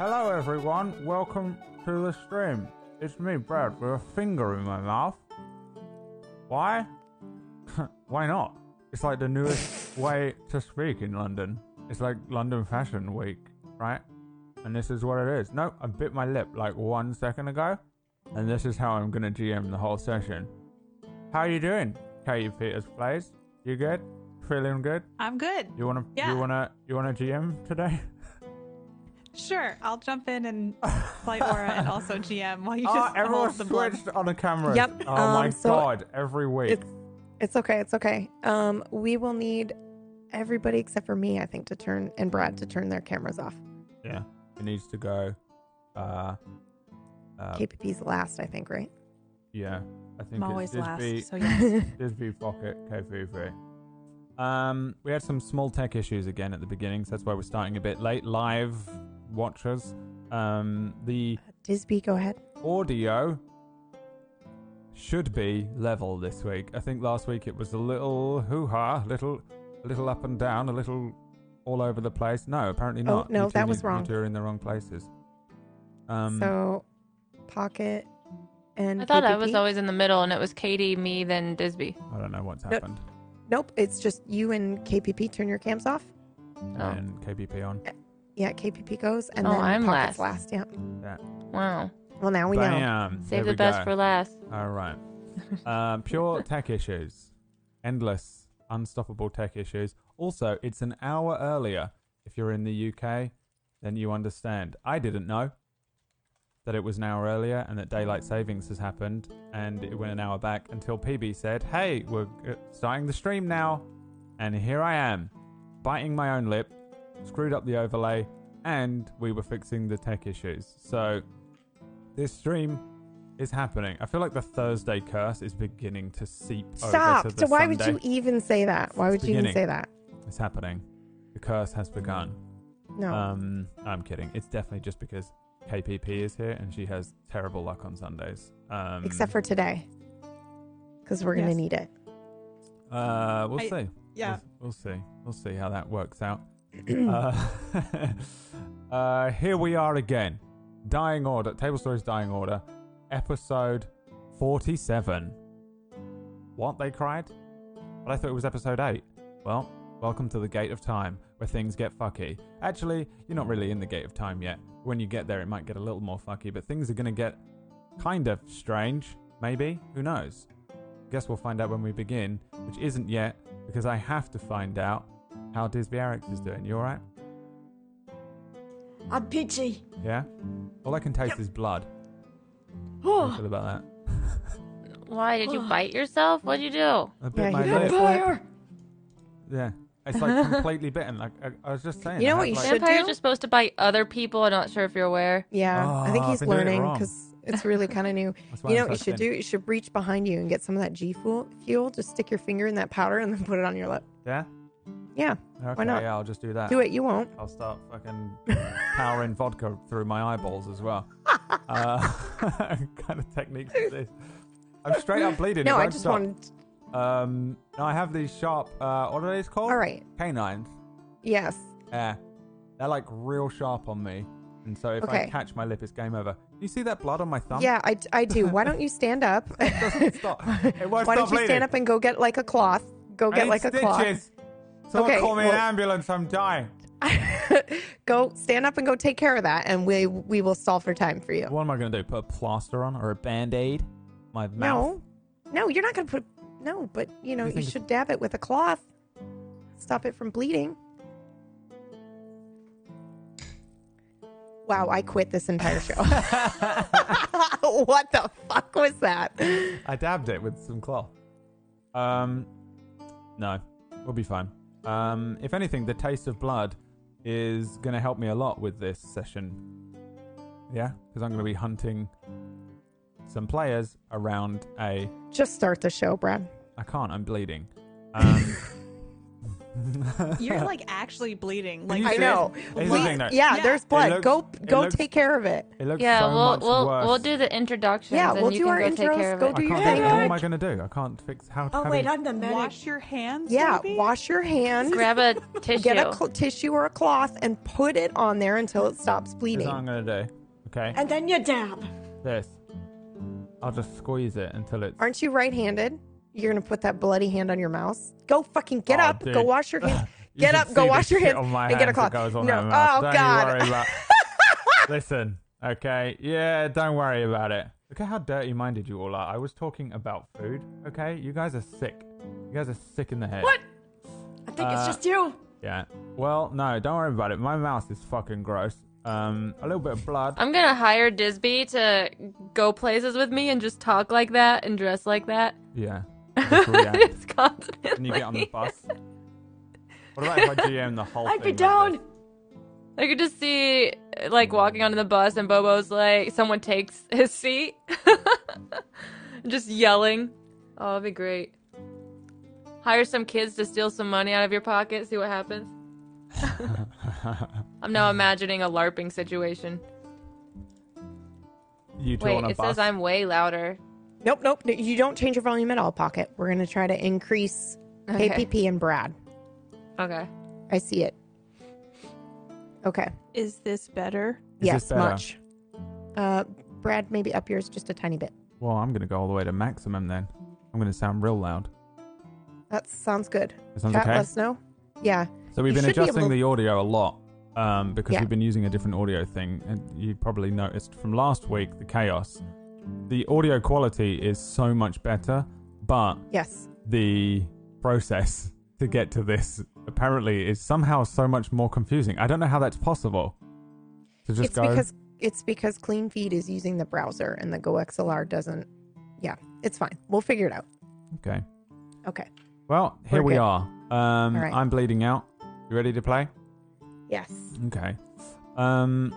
Hello, everyone. Welcome to the stream. It's me, Brad, with a finger in my mouth. Why? Why not? It's like the newest way to speak in London. It's like London Fashion Week, right? And this is what it is. No, I bit my lip like one second ago, and this is how I'm gonna GM the whole session. How you doing, Katie Peters Plays? You good? Feeling good? I'm good. You wanna? Yeah. You wanna? You wanna GM today? Sure, I'll jump in and play Aura and also GM while you just Oh, everyone hold the blood. on the camera. Yep, Oh my um, so god! Every week. It's it's okay. It's okay. Um, we will need everybody except for me, I think, to turn and Brad to turn their cameras off. Yeah, it needs to go. Uh, uh KPP's last, I think, right? yeah, I think I'm always it's last, Disby, so yes. Disby Pocket KPP. Um, we had some small tech issues again at the beginning, so that's why we're starting a bit late. Live watchers, um, the Disby, go ahead. audio should be level this week. I think last week it was a little hoo ha, little, a little up and down, a little all over the place. No, apparently Oh, not. no, You two that was need- you wrong. two are in the wrong places. Um, so, Pocket and I thought I was KPP? always in the middle, and it was Katie, me, then Disby. I don't know what's Nope. happened. Nope, it's just you and KPP turn your cams off. Oh. And KPP on. Yeah, KPP goes, and Oh, then I'm Pocket's last. last. Yeah. Wow. Well, now we know. Bam. Save There the best go. for last. All right. um, pure tech issues. Endless, unstoppable tech issues. Also, it's an hour earlier. If you're in the UK, then you understand. I didn't know that it was an hour earlier and that daylight savings has happened and it went an hour back until PB said, Hey, we're uh, starting the stream now. And here I am, biting my own lip, screwed up the overlay, and we were fixing the tech issues. So, this stream is happening. I feel like the Thursday curse is beginning to seep Stop. over to So why Sunday. would you even say that? Why It's would you even beginning. say that? It's happening. The curse has begun. No. Um, I'm kidding. It's definitely just because KPP is here and she has terrible luck on Sundays. Um, Except for today, because we're gonna Yes. need it. uh, we'll I- see. Yeah. We'll, we'll see. We'll see how that works out. Uh, uh, here we are again. Dying Order, Table Stories Dying Order, episode 47. What, they cried? But I thought it was episode 8. Well, welcome to the Gate of Time, where things get fucky. Actually, you're not really in the Gate of Time yet. When you get there, it might get a little more fucky, but things are going to get kind of strange, maybe? Who knows? Guess we'll find out when we begin, which isn't yet, because I have to find out how Disby Arix is doing. You alright? I'm peachy. Yeah? All I can taste is blood. How do you Oh, feel about that? Why did you bite yourself? What'd you do? A bit Yeah, my you lip. vampire. Yeah. It's like completely bitten. Like I, I was just saying. You know what you like, should Vampires do? are supposed to bite other people. I'm not sure if you're aware. Yeah, I oh, think Oh, he's I've been doing it learning because it's really kind of new. You know I'm what you should thin. do? You should reach behind you and get some of that G fuel. Fuel. Just stick your finger in that powder and then put it on your lip. Yeah? Yeah, Okay, not? yeah, I'll just do that. do it. You won't. I'll start fucking powering vodka through my eyeballs as well. uh, kind of techniques is this? I'm straight up bleeding. No, I just stop. wanted. Um, no, I have these sharp. Uh, what are these called? All right. Canines. Yes. Yeah, they're like real sharp on me, and so if I catch my lip, it's game over. You see that blood on my thumb? Yeah, I, I do. Why don't you stand up? doesn't stop. It won't Why stop don't you bleeding. stand up and go get like a cloth? Go I get need like a cloth. stitches. Someone Okay, call me an ambulance. I'm dying. go stand up and go take care of that, and we we will solve for time for you. What am I gonna do? Put a plaster on or a band aid? My mouth. No, no, you're not gonna put. No, but you know You you, should dab it with a cloth. Stop it from bleeding. Wow, I quit this entire show. what the fuck was that? I dabbed it with some cloth. Um, no, we'll be fine. Um, if anything, the taste of blood is going to help me a lot with this session. Yeah, because I'm going to be hunting some players around a. Just start the show, Brad. I can't. I'm bleeding. Um, You're like actually bleeding. Like I know. Here's the We- yeah, Yeah. there's blood. looks- go go looks- take care of it. It looks Yeah, so we'll much we'll worse. we'll do the introductions Yeah, and we'll you do can our go take intros, care of go it. do I your can't thing. do it. What am I going to do? I can't fix how. Oh how wait, do- I'm the medic. wash your hands. Yeah, maybe? wash your hands. Grab a tissue. Get a cl- tissue or a cloth and put it on there until it stops Here's bleeding. what I'm going to do. Okay, And then you dab. this. I'll just squeeze it until it's. Aren't you right-handed? You're gonna put that bloody hand on your mouse. Go fucking get Oh, up. dude. Go wash your hands. You Get up. Go wash your hands on my and get a hands cloth. goes on No. Oh Don't you God. worry about- Listen, okay, yeah, don't worry about it. Look at how dirty-minded you all are. I was talking about food. Okay, you guys are sick. You guys are sick in the head. What? I think Uh, it's just you. Yeah. Well, no, don't worry about it. My mouth is fucking gross. Um, a little bit of blood. I'm gonna hire Disby to go places with me and just talk like that and dress like that. Yeah. Just constantly. Can you get on the bus? What about if I GM the whole I'd be down. this? I could just see like walking onto the bus and Bobo's like someone takes his seat. just yelling. Oh, that'd be great. Hire some kids to steal some money out of your pocket, see what happens. I'm now imagining a LARPing situation. you two Wait, on a it bus. says I'm way louder. Nope, nope. You don't change your volume at all, Pocket. We're gonna try to increase Okay. KPP and Brad. Okay. I see it. Okay. Is this better? Is yes, this better? much. Uh, Brad, maybe up yours just a tiny bit. Well, I'm gonna go all the way to maximum then. I'm gonna sound real loud. That sounds good. That sounds Chat, okay. let us know. Yeah. So we've You been should be adjusting to- the audio a lot um, because Yeah. we've been using a different audio thing, and you probably noticed from last week the chaos. The audio quality is so much better, but Yes. the process to get to this apparently is somehow so much more confusing. I don't know how that's possible. To just it's go. because it's because Clean Feed is using the browser and the GoXLR doesn't. Yeah, it's fine. We'll figure it out. Okay. Okay. Well, here We're we good. are. Um, right. I'm bleeding out. You ready to play? Yes. Okay. Um,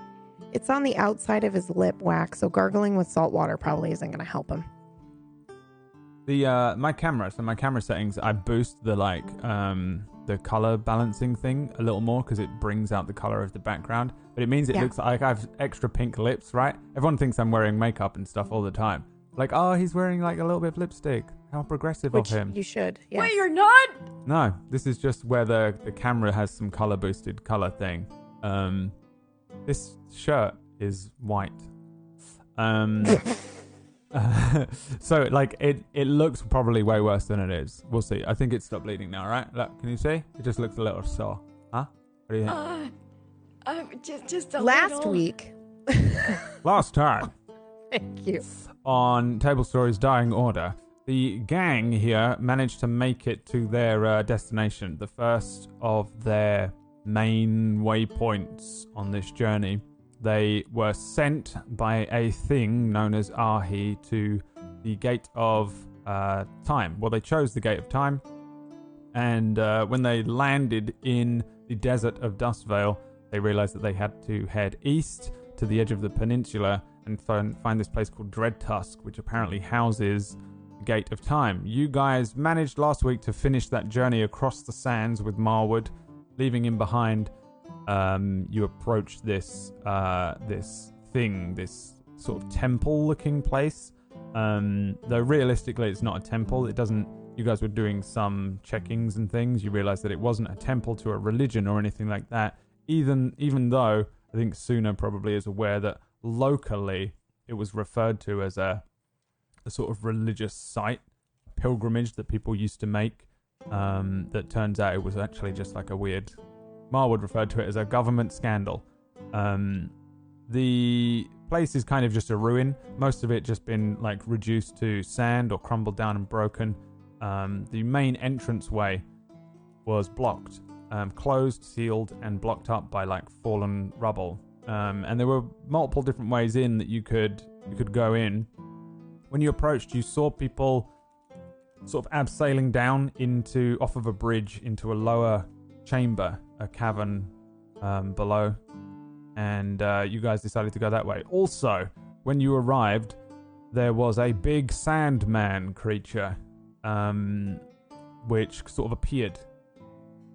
It's on the outside of his lip wax, so gargling with salt water probably isn't going to help him. The uh my camera, so my camera settings, I boost the like um the color balancing thing a little more because it brings out the color of the background. But it means it Yeah. looks like I have extra pink lips, right? Everyone thinks I'm wearing makeup and stuff all the time. Like, oh, he's wearing like a little bit of lipstick. How progressive Which of him. you should. Yeah. Wait, you're not? No, this is just where the the camera has some color boosted color thing. Um, this shirt is white. Um, so like it it looks probably way worse than it is. We'll see. I think it's stopped bleeding now, right? Look, can you see? It just looks a little sore. Huh? What do you think? Uh, uh, just, just a Last little. week. Last time Thank you. on Table Stories Dying Order, the gang here managed to make it to their uh, destination, the first of their main waypoints on this journey. They were sent by a thing known as Ahi to the Gate of uh, Time. Well, they chose the Gate of Time, and uh, when they landed in the desert of Dustvale, they realized that they had to head east to the edge of the peninsula and find, find this place called Dread Tusk, which apparently houses the Gate of Time. You guys managed last week to finish that journey across the sands with Marwood, leaving him behind. Um, you approach this uh, this thing, this sort of temple-looking place. Um, though realistically, it's not a temple. It doesn't. You guys were doing some checkings and things. You realized that it wasn't a temple to a religion or anything like that. Even even though I think Suna probably is aware that locally it was referred to as a a sort of religious site, pilgrimage that people used to make. Um, that turns out it was actually just like a weird. Marwood referred to it as a government scandal. Um, the place is kind of just a ruin. Most of it just been like reduced to sand or crumbled down and broken. Um, the main entranceway was blocked, um, closed, sealed, and blocked up by like fallen rubble. Um, and there were multiple different ways in that you could you could go in. When you approached, you saw people sort of abseiling down into off of a bridge into a lower chamber, a cavern um, below, and uh, you guys decided to go that way. Also, when you arrived, there was a big sandman creature, um, which sort of appeared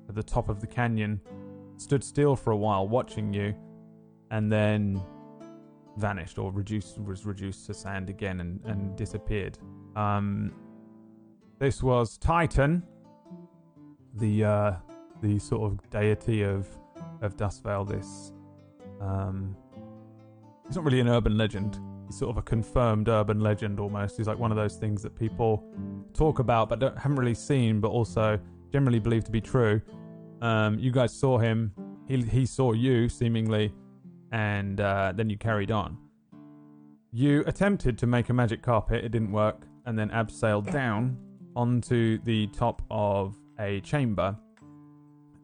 at the top of the canyon, stood still for a while, watching you, and then vanished or reduced was reduced to sand again and, and disappeared. Um, this was Titan, the uh, the sort of deity of of Dustvale. This um, he's not really an urban legend. He's sort of a confirmed urban legend almost. He's like one of those things that people talk about but haven't really seen, but also generally believe to be true. Um, you guys saw him. He he saw you seemingly, and uh, then you carried on. You attempted to make a magic carpet. It didn't work, and then abseiled down onto the top of a chamber,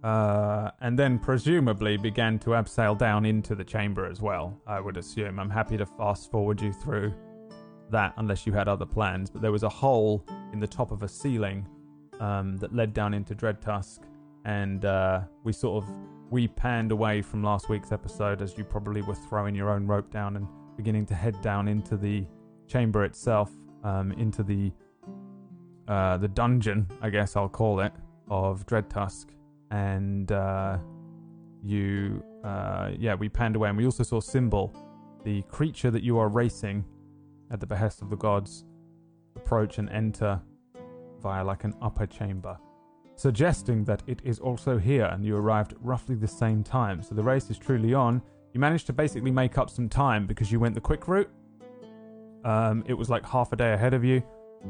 uh, and then presumably began to abseil down into the chamber as well. I would assume. I'm happy to fast forward you through that unless you had other plans. But there was a hole in the top of a ceiling um, that led down into Dread Tusk, and uh, we sort of we panned away from last week's episode as you probably were throwing your own rope down and beginning to head down into the chamber itself, um, into the uh, the dungeon, I guess I'll call it, of Dread Tusk, and uh, you, uh, yeah, we panned away, and we also saw Symbol, the creature that you are racing at the behest of the gods, approach and enter via like an upper chamber, suggesting that it is also here, and you arrived roughly the same time. So the race is truly on. You managed to basically make up some time because you went the quick route. Um, it was like half a day ahead of you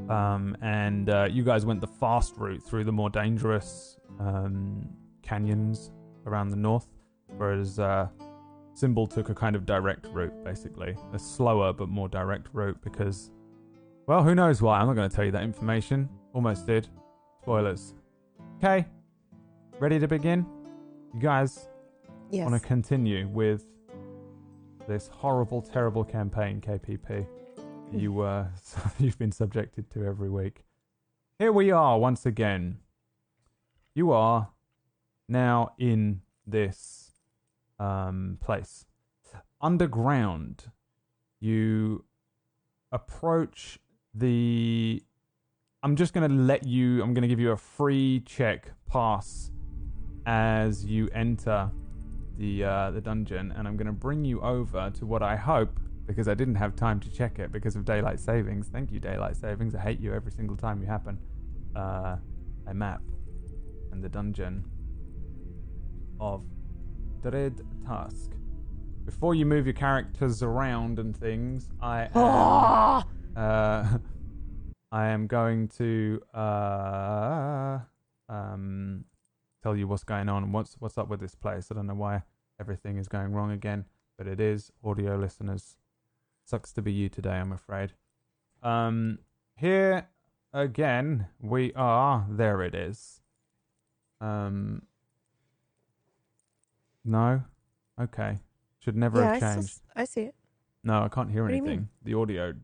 um, and uh, you guys went the fast route through the more dangerous um, canyons around the north, whereas uh, Symbol took a kind of direct route, basically a slower but more direct route because, well, who knows why? I'm not going to tell you that information. Almost did. Spoilers. Okay, ready to begin? You guys Yes. want to continue with this horrible, terrible campaign, KPP? You uh, you've been subjected to every week. Here we are once again. You are now in this um, place underground. You approach the. I'm just going to let you. I'm going to give you a free check pass as you enter the uh, the dungeon, and I'm going to bring you over to what I hope, because I didn't have time to check it because of daylight savings. Thank you, daylight savings. I hate you every single time you happen. Uh, a map and the dungeon of Dread Tusk. Before you move your characters around and things, I am, uh, I am going to uh, um, tell you what's going on and what's what's up with this place. I don't know why everything is going wrong again, but it is. Audio listeners, sucks to be you today, I'm afraid. Um, here again we are. There it is. Um, no, okay, should never yeah, I, have still changed. I see it. No, I can't hear What anything. The audio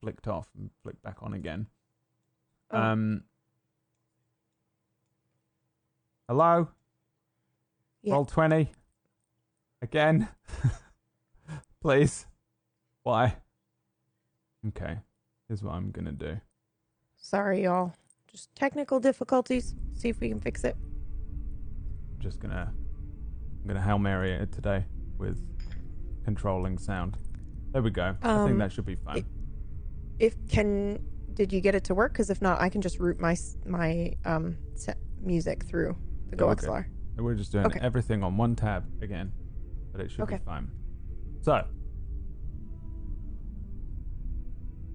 flicked off and flicked back on again. Oh. Um. Hello? Yeah. Roll 20. Again. Please. Why? Okay. Here's what I'm to do. Sorry, y'all. Just technical difficulties. See if we can fix it. I'm just to I'm to Hail Mary it today with controlling sound. There we go. I think Um, that should be fine. If can, did you get it to work? Because if not, I can just route my s- my um set music through the Yeah, we're GoXLR. We're just doing Okay. everything on one tab again, but it should Okay. be fine. So,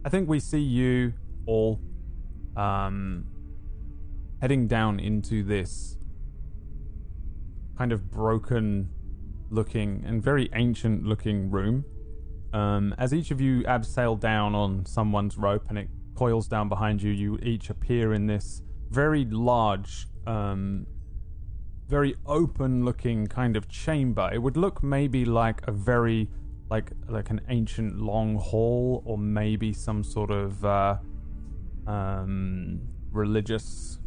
I think we see you all um, heading down into this kind of broken looking and very ancient looking room. Um, as each of you abseil down on someone's rope and it coils down behind you, you each appear in this very large, um, very open looking kind of chamber. It would look maybe like a very like like an ancient long hall or maybe some sort of uh, um, religious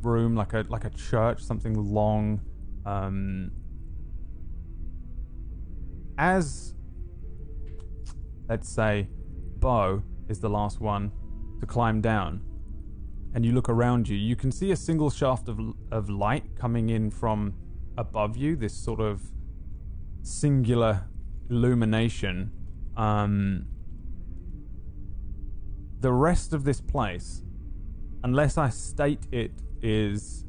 room, like a like a church, something long. Um, as let's say, Bo is the last one to climb down, and you look around you, you can see a single shaft of of light coming in from above you. This sort of singular illumination. Um, the rest of this place, unless I state it, is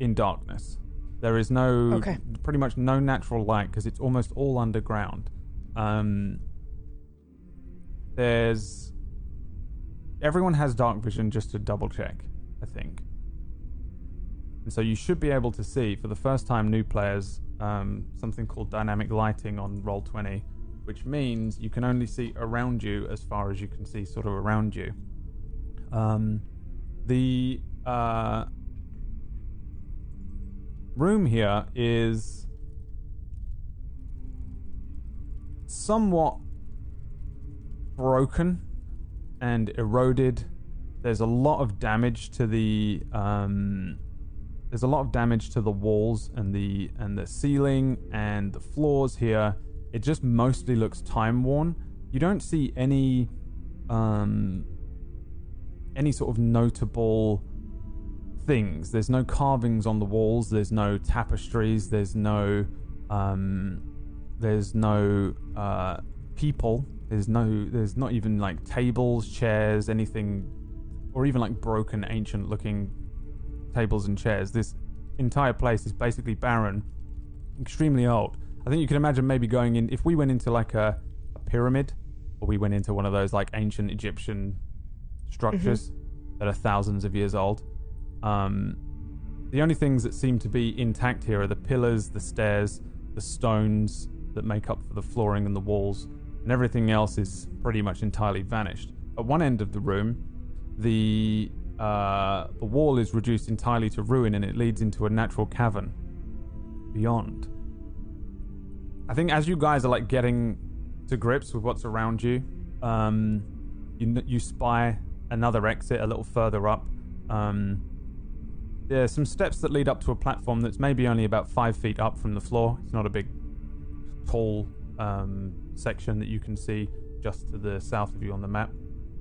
in darkness. There is no, Okay. pretty much no natural light because it's almost all underground. Um, there's everyone has dark vision just to double check, I think. And so you should be able to see for the first time new players um, something called dynamic lighting on roll 20 which means you can only see around you as far as you can see sort of around you. Um, the uh, room here is somewhat broken and eroded. There's a lot of damage to the um, there's a lot of damage to the walls and the and the ceiling and the floors here. It just mostly looks time worn. You don't see any um any sort of notable things. There's no carvings on the walls, there's no tapestries, there's no um there's no uh people. There's no there's not even like tables, chairs, anything or even like broken ancient looking tables and chairs. This entire place is basically barren, extremely old. I think you can imagine maybe going in if we went into like a, a pyramid, or we went into one of those like ancient Egyptian structures that are thousands of years old. Um, the only things that seem to be intact here are the pillars, the stairs, the stones that make up for the flooring and the walls, and everything else is pretty much entirely vanished. At one end of the room, the uh, the wall is reduced entirely to ruin and it leads into a natural cavern beyond. I think as you guys are like getting to grips with what's around you, um, you you spy another exit a little further up. Um, there's some steps that lead up to a platform that's maybe only about five feet up from the floor. It's not a big, tall um, section that you can see just to the south of you on the map.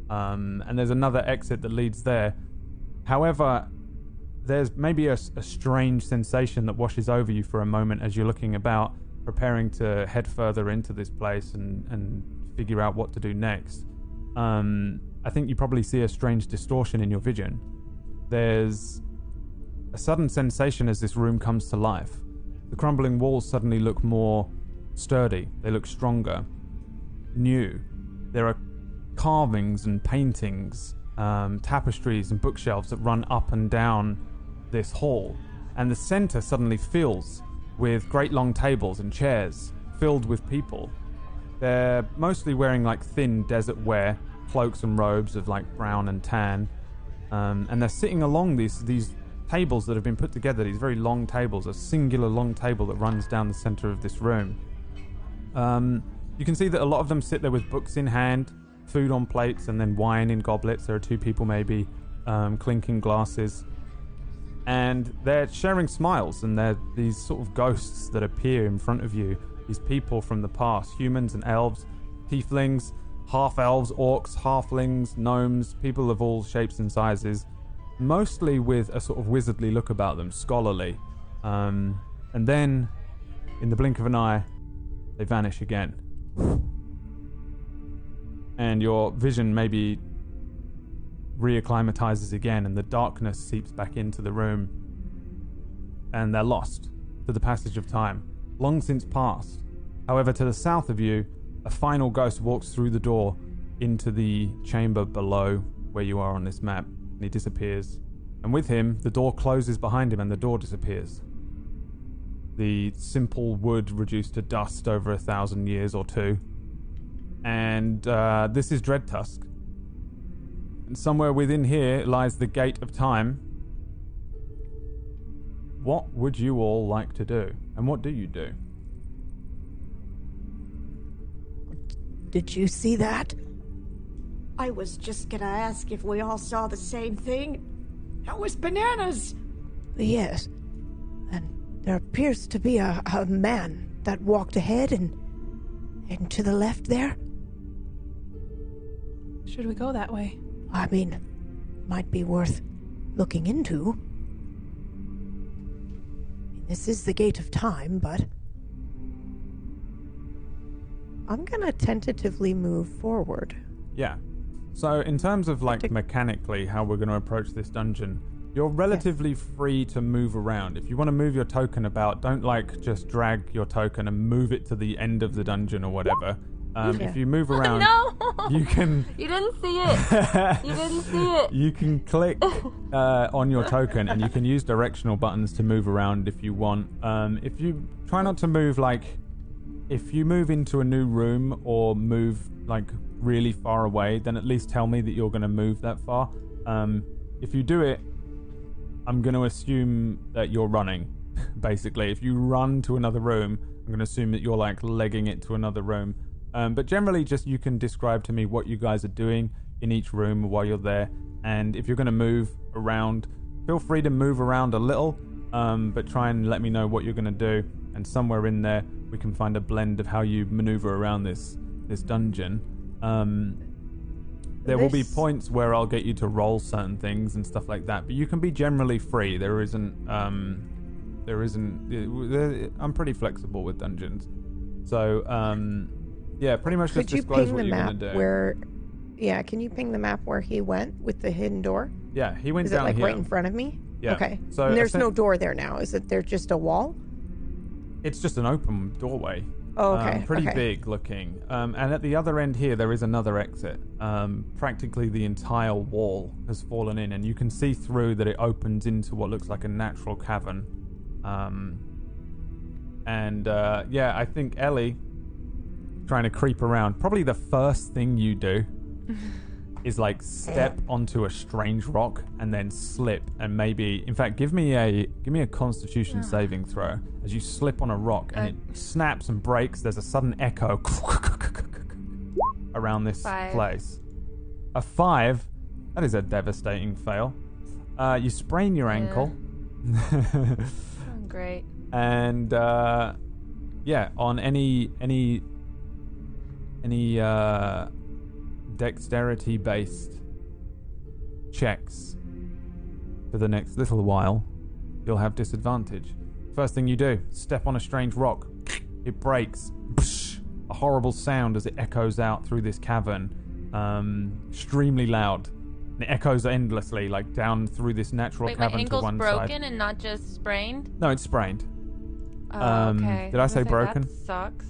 Um, and there's another exit that leads there. However, there's maybe a strange sensation that washes over you for a moment as you're looking about, preparing to head further into this place and, and figure out what to do next. Um, I think you probably see a strange distortion in your vision. There's a sudden sensation as this room comes to life. The crumbling walls suddenly look more sturdy, they look stronger, new. There are carvings and paintings, um, tapestries and bookshelves that run up and down this hall, and the center suddenly fills with great long tables and chairs filled with people. They're mostly wearing like thin desert wear, cloaks and robes of like brown and tan, um, and they're sitting along these these tables that have been put together. These very long tables, a singular long table that runs down the center of this room. Um, you can see that a lot of them sit there with books in hand, food on plates, and then wine in goblets. There are two people maybe um, clinking glasses, and they're sharing smiles. And they're these sort of ghosts that appear in front of you. These people from the past, humans and elves, tieflings, half elves, orcs, halflings, gnomes, people of all shapes and sizes, mostly with a sort of wizardly look about them, scholarly. Um, and then, in the blink of an eye, they vanish again. And your vision maybe reacclimatizes again, and the darkness seeps back into the room. And they're lost to the passage of time, long since past. However, to the south of you, a final ghost walks through the door into the chamber below where you are on this map, and he disappears. And with him, the door closes behind him, and the door disappears the simple wood reduced to dust over a thousand years or two. And uh, this is Dread Tusk. And somewhere within here lies the gate of time. What would you all like to do? And what do you do? Did you see that? I was just gonna ask if we all saw the same thing. That was bananas. Yes. And there appears to be a, a man that walked ahead and and to the left there. Should we go that way? I mean, might be worth looking into. This is the gate of time, but I'm gonna tentatively move forward. Yeah. So, in terms of like to- mechanically how we're going to approach this dungeon, you're relatively free to move around. If you want to move your token about, don't like just drag your token and move it to the end of the dungeon or whatever. Um, Yeah. If you move around, no! you can You didn't see it. You didn't see it. you can click uh, on your token and you can use directional buttons to move around if you want. Um, if you try not to move like if you move into a new room or move like really far away, then at least tell me that you're going to move that far. Um, if you do it, I'm going to assume that you're running. Basically, if you run to another room, I'm going to assume that you're like legging it to another room. Um, but generally, just you can describe to me what you guys are doing in each room while you're there. And if you're going to move around, feel free to move around a little, um, but try and let me know what you're going to do. And somewhere in there, we can find a blend of how you maneuver around this this dungeon. Um, there will be points where I'll get you to roll certain things and stuff like that, but you can be generally free. There isn't, um, there isn't. I'm pretty flexible with dungeons, so um, yeah, pretty much just Could you disclose ping what the you're map gonna do. where? Yeah, can you ping the map where he went with the hidden door? yeah, he went Is it down like here. right in front of me? Yeah. Okay. So and there's essen- no door there now. Is it there just a wall? It's just an open doorway. Oh, okay. Um, pretty okay. big looking. Um, and at the other end here, there is another exit. Um, practically the entire wall has fallen in, and you can see through that it opens into what looks like a natural cavern. Um, and uh, yeah, I think Ellie, trying to creep around, probably the first thing you do is like step onto a strange rock and then slip and maybe in fact give me a give me a constitution saving throw. As you slip on a rock and it snaps and breaks there's a sudden echo around this Five. place. A five? That is a devastating fail. Uh, you sprain your ankle. Great. and uh, yeah, on any any any uh, dexterity based checks for the next little while, you'll have disadvantage. First thing you do, step on a strange rock. It breaks. A horrible sound as it echoes out through this cavern, um, extremely loud. And it echoes endlessly, like down through this natural Wait, my cavern to ankle's one broken side. and not just sprained? No, it's sprained. Oh, Um, okay. did I say broken? That sucks.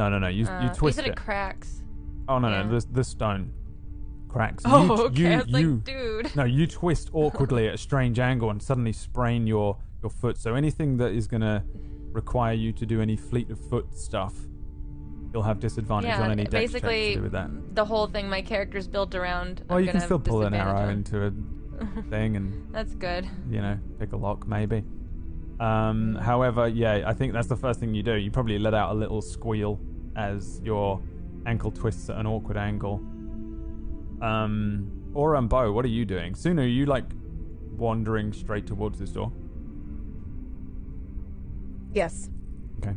No, no, no. You Uh, you twist said it. it cracks. oh no, yeah. no. This the stone cracks. Oh, you, okay. You, I was you, like, dude. no, you twist awkwardly at a strange angle and suddenly sprain your your foot. So anything that is gonna require you to do any fleet of foot stuff, you'll have disadvantage Yeah, on any dex basically, to do with that. the whole thing my character's built around. Well, I'm you can still pull an arrow on. into a thing and That's good. you know, pick a lock maybe. Um, however, yeah, I think that's the first thing you do. You probably let out a little squeal as your ankle twists at an awkward angle. Um, Aura and Bo, what are you doing? Suna, are you like wandering straight towards this door? Yes. Okay.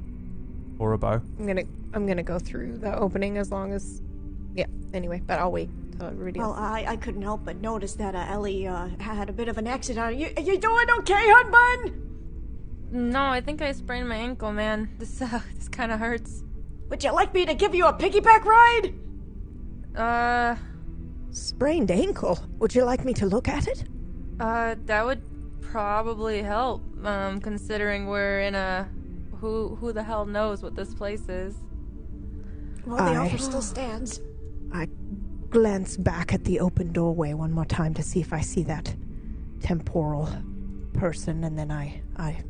Aura, Bo. I'm gonna I'm gonna go through the opening as long as yeah. Anyway, but I'll wait till everybody Well, else. I, I couldn't help but notice that uh, Ellie uh, had a bit of an accident. You, you doing okay, hun bun? No, I think I sprained my ankle, man. This uh, this kind of hurts. Would you like me to give you a piggyback ride? Uh, Sprained ankle. Would you like me to look at it? uh, that would probably help. Um, considering we're in a who who the hell knows what this place is. Well, the I- offer still stands. I glance back at the open doorway one more time to see if I see that temporal person, and then I I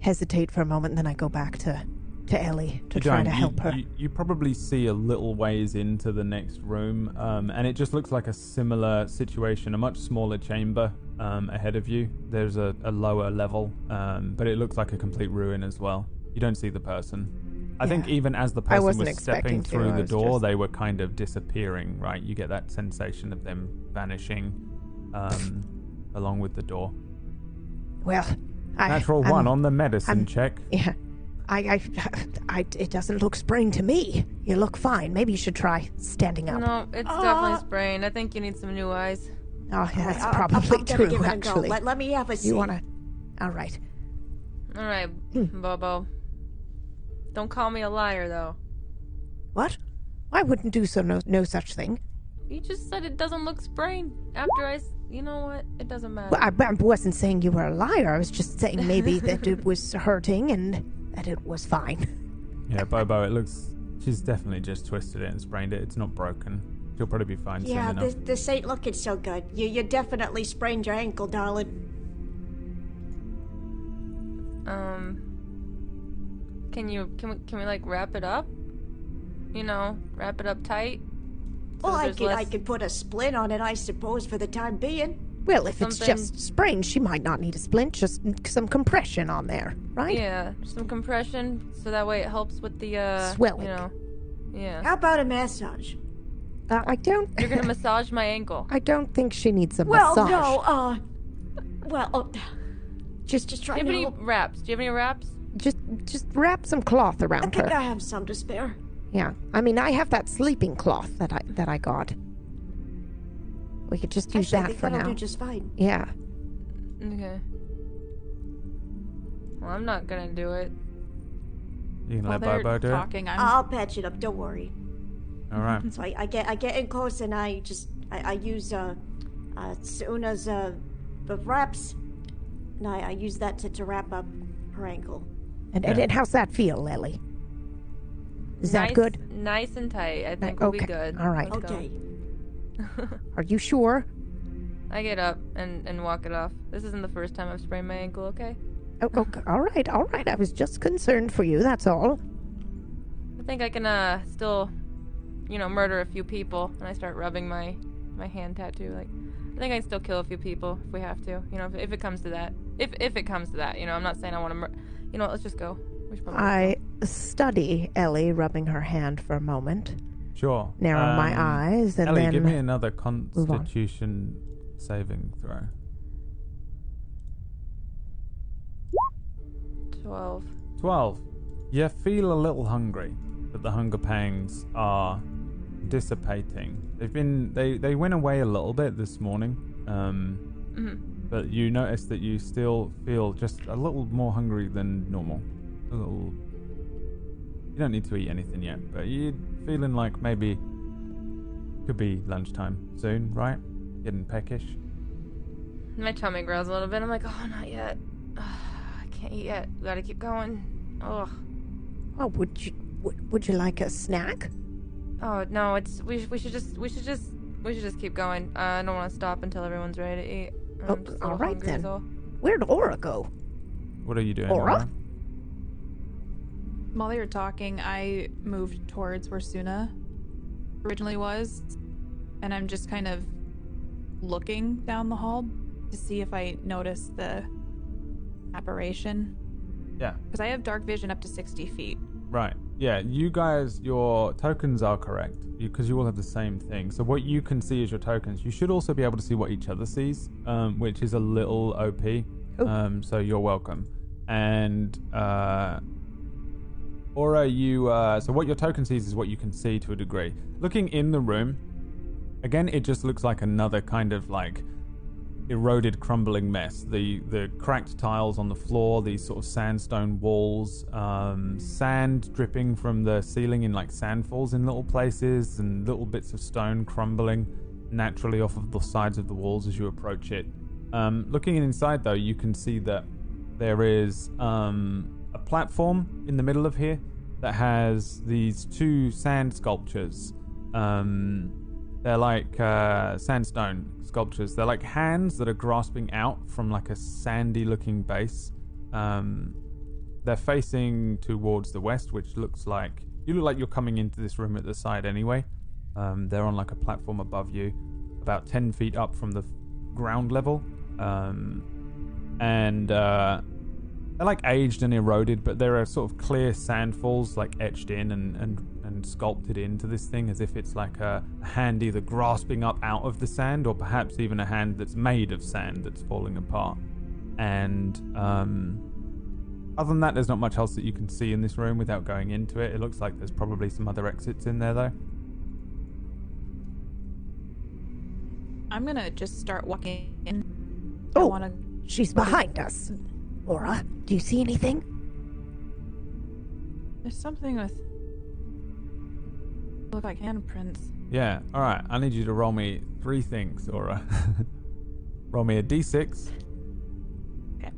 hesitate for a moment, and then I go back to to Ellie to You try to You- help her. You, you probably see a little ways into the next room, um, and it just looks like a similar situation, a much smaller chamber um, ahead of you. There's a, a lower level, um, but it looks like a complete ruin as well. You don't see the person. I think even as the person wasn't stepping expecting to, through the door, just- they were kind of disappearing, right? You get that sensation of them vanishing um, along with the door. Well, I, Natural I'm- one on the medicine I'm- check. Yeah. I, I, I, it doesn't look sprained to me. You look fine. Maybe you should try standing up. No, it's Uh, definitely sprained. I think you need some new eyes. Oh, yeah, that's I- I- probably I'm gonna true, give it a go. actually. Let, let me have a seat. you want to? All right. All right, Hmm. Bobo. Don't call me a liar, though. What? I wouldn't do so. No, no such thing. You just said it doesn't look sprained. After I... you know what? It doesn't matter. Well, I, I wasn't saying you were a liar. I was just saying maybe that it was hurting and that it was fine. Yeah, Bobo, it looks. She's definitely just twisted it and sprained it. It's not broken. She'll probably be fine Yeah, soon enough. this, this ain't looking so good. You, you definitely sprained your ankle, darling. Um, can you can we can we like wrap it up? You know, wrap it up tight. so Well, I there's could, I less- could put a splint on it, I suppose, for the time being. Well, if it's just sprained, she might not need a splint. Just some compression on there, right? Yeah, some compression, so that way it helps with the uh, Swelling. You know, yeah. How about a massage? Uh, I don't. You're gonna massage my ankle. I don't think she needs a Well, massage. Well, no, uh, well, uh, Just, just Do you have to any help. wraps? Do you have any wraps? just, just wrap some cloth around I around think her. I have some to spare. Yeah, I mean, I have that sleeping cloth that I that I got. We could just use Actually, I that think for that'll now. do just fine. Yeah. Okay. Well, I'm not gonna do it. You can While let they're Bobo do talking, I'm I'll patch it up. Don't worry. All right. So I, I get I get in close and I just I, I use uh, uh Suna's uh the wraps, and I, I use that to, to wrap up her ankle. And, and Yeah. and how's that feel, Lily? Is nice, that good? Nice and tight. I think we'll be okay, good. all right. Let's go. Okay. Are you sure? I get up and, and walk it off. This isn't the first time I've sprained my ankle, okay? Oh, okay. All right, all right. I was just concerned for you. That's all. I think I can uh still, you know, murder a few people. And I start rubbing my my hand tattoo. Like, I think I can still kill a few people if we have to. You know, if, if it comes to that. If if it comes to that, you know, I'm not saying I want to. Mur- you know, what, let's just go. We should probably I study Ellie rubbing her hand for a moment, Sure. narrow my Um, eyes, and Ellie, then give me another. Constitution saving throw. Twelve. 12. You feel a little hungry, but the hunger pangs are dissipating. They've been they they went away a little bit this morning. Um hmm but you notice that you still feel just a little more hungry than normal. A little You don't need to eat anything yet, but you're feeling like maybe could be lunchtime soon, right? Getting peckish. My tummy growls a little bit. I'm like, oh, not yet. I can't eat yet. We gotta keep going. Ugh. oh, would you would, would you like a snack? Oh no, it's we sh- we should just we should just we should just keep going. Uh, I don't want to stop until everyone's ready to eat. I'm Oh, just a all little right hungry then. all. Where'd Aura go? What are you doing? Aura? Aura? While they were talking, I moved towards where Suna originally was, and I'm just kind of looking down the hall to see if I notice the apparition. Yeah. Because I have dark vision up to 60 feet. Right. Yeah, you guys, your tokens are correct because you, all have the same thing. So what you can see is your tokens. You should also be able to see what each other sees, um, which is a little OP. Cool. Um, so you're welcome. And uh, Aura, you. Uh, so what your token sees is what you can see to a degree. Looking in the room, again, it just looks like another kind of like eroded, crumbling mess. The the cracked tiles on the floor, these sort of sandstone walls, um, sand dripping from the ceiling in like sandfalls in little places, and little bits of stone crumbling naturally off of the sides of the walls as you approach it. Um, looking inside, though, you can see that there is um, platform in the middle of here that has these two sand sculptures. Um, they're like uh, sandstone sculptures. They're like hands that are grasping out from like a sandy looking base. Um, they're facing towards the west, which looks like you look like you're coming into this room at the side anyway. Um, they're on like a platform above you, about 10 feet up from the ground level. Um, and uh, they're like aged and eroded, but there are sort of clear sandfalls like etched in and, and, and sculpted into this thing as if it's like a hand either grasping up out of the sand or perhaps even a hand that's made of sand that's falling apart. And um, other than that, there's not much else that you can see in this room without going into it. It looks like there's probably some other exits in there though. I'm gonna just start walking in. I Oh. wanna She's behind us. Aura, do you see anything? there's something with look like handprints. Yeah, alright. I need you to roll me three things, Aura. roll me a d6 Okay.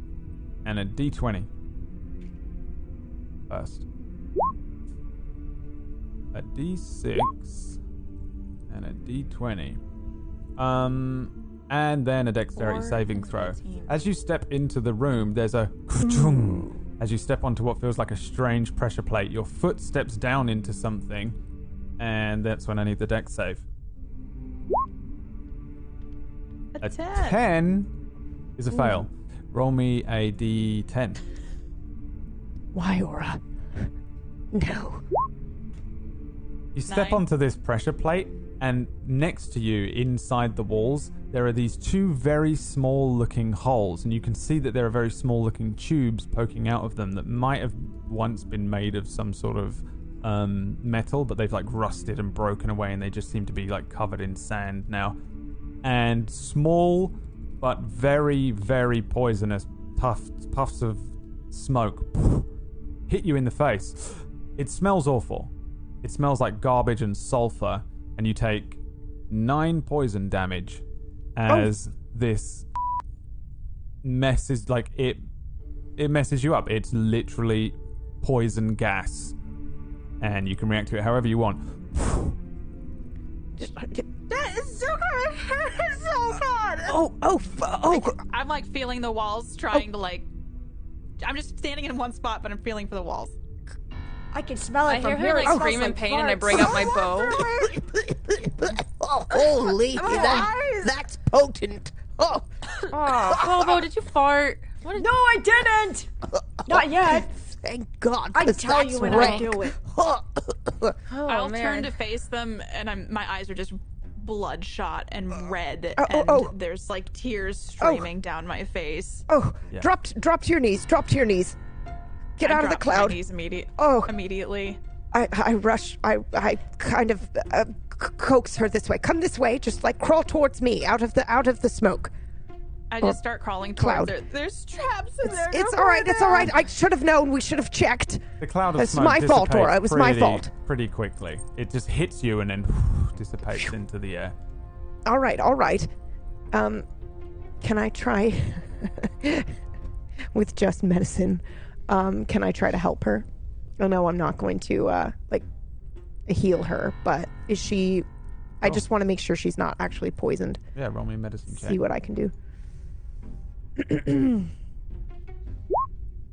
and a d20. First. A d6 and a d20. Um, and then a dexterity saving throw. 18. As you step into the room, there's a hmm. as you step onto what feels like a strange pressure plate. Your foot steps down into something, and that's when I need the dex save. A, A 10. 10 is a fail. Roll me a d10. Why, Aura? No. You step Nine. onto this pressure plate, and next to you, inside the walls, there are these two very small looking holes, and you can see that there are very small looking tubes poking out of them that might have once been made of some sort of um, metal, but they've like rusted and broken away, and they just seem to be like covered in sand now. And small, but very, very poisonous puffs, puffs of smoke hit you in the face. It smells awful. It smells like garbage and sulfur, and you take nine poison damage Oh. as this messes like it. It messes you up. It's literally poison gas, and you can react to it however you want. That is so good. It's so good. Oh, oh, f- oh. I'm like feeling the walls, trying oh. to like. I'm just standing in one spot, but I'm feeling for the walls. I can smell it I from hear here. her It like smells scream in like pain, and I bring out my bow. oh, holy, that, that's potent. Oh, Oh, Bobo, did you fart? What did No, I didn't. Not yet. thank God. I tell that's you when rank. I do it. Oh, I'll man. turn to face them, and I'm my eyes are just bloodshot and oh. red, Oh, oh, and oh. there's like tears oh. streaming down my face. Oh, Yeah. drop, drop to your knees. Drop to your knees. Get I out of the drop my cloud. immediate, Oh. immediately. I, I rush. I, I kind of uh, c- coax her this way. Come this way. Just like crawl towards me, out of the, out of the smoke. I just start crawling cloud. towards it. There's traps in It's, there. it's Don't all right. It's all right. I should have known. We should have checked. The cloud of It's smoke my fault, dissipates It was my pretty- fault. Pretty quickly, it just hits you and then dissipates into the air. All right. All right. Um, can I try with just medicine? Um, can I try to help her? I know I'm not going to uh like heal her, but is she? I Oh. just want to make sure she's not actually poisoned. Yeah, roll me a medicine check. See what I can do.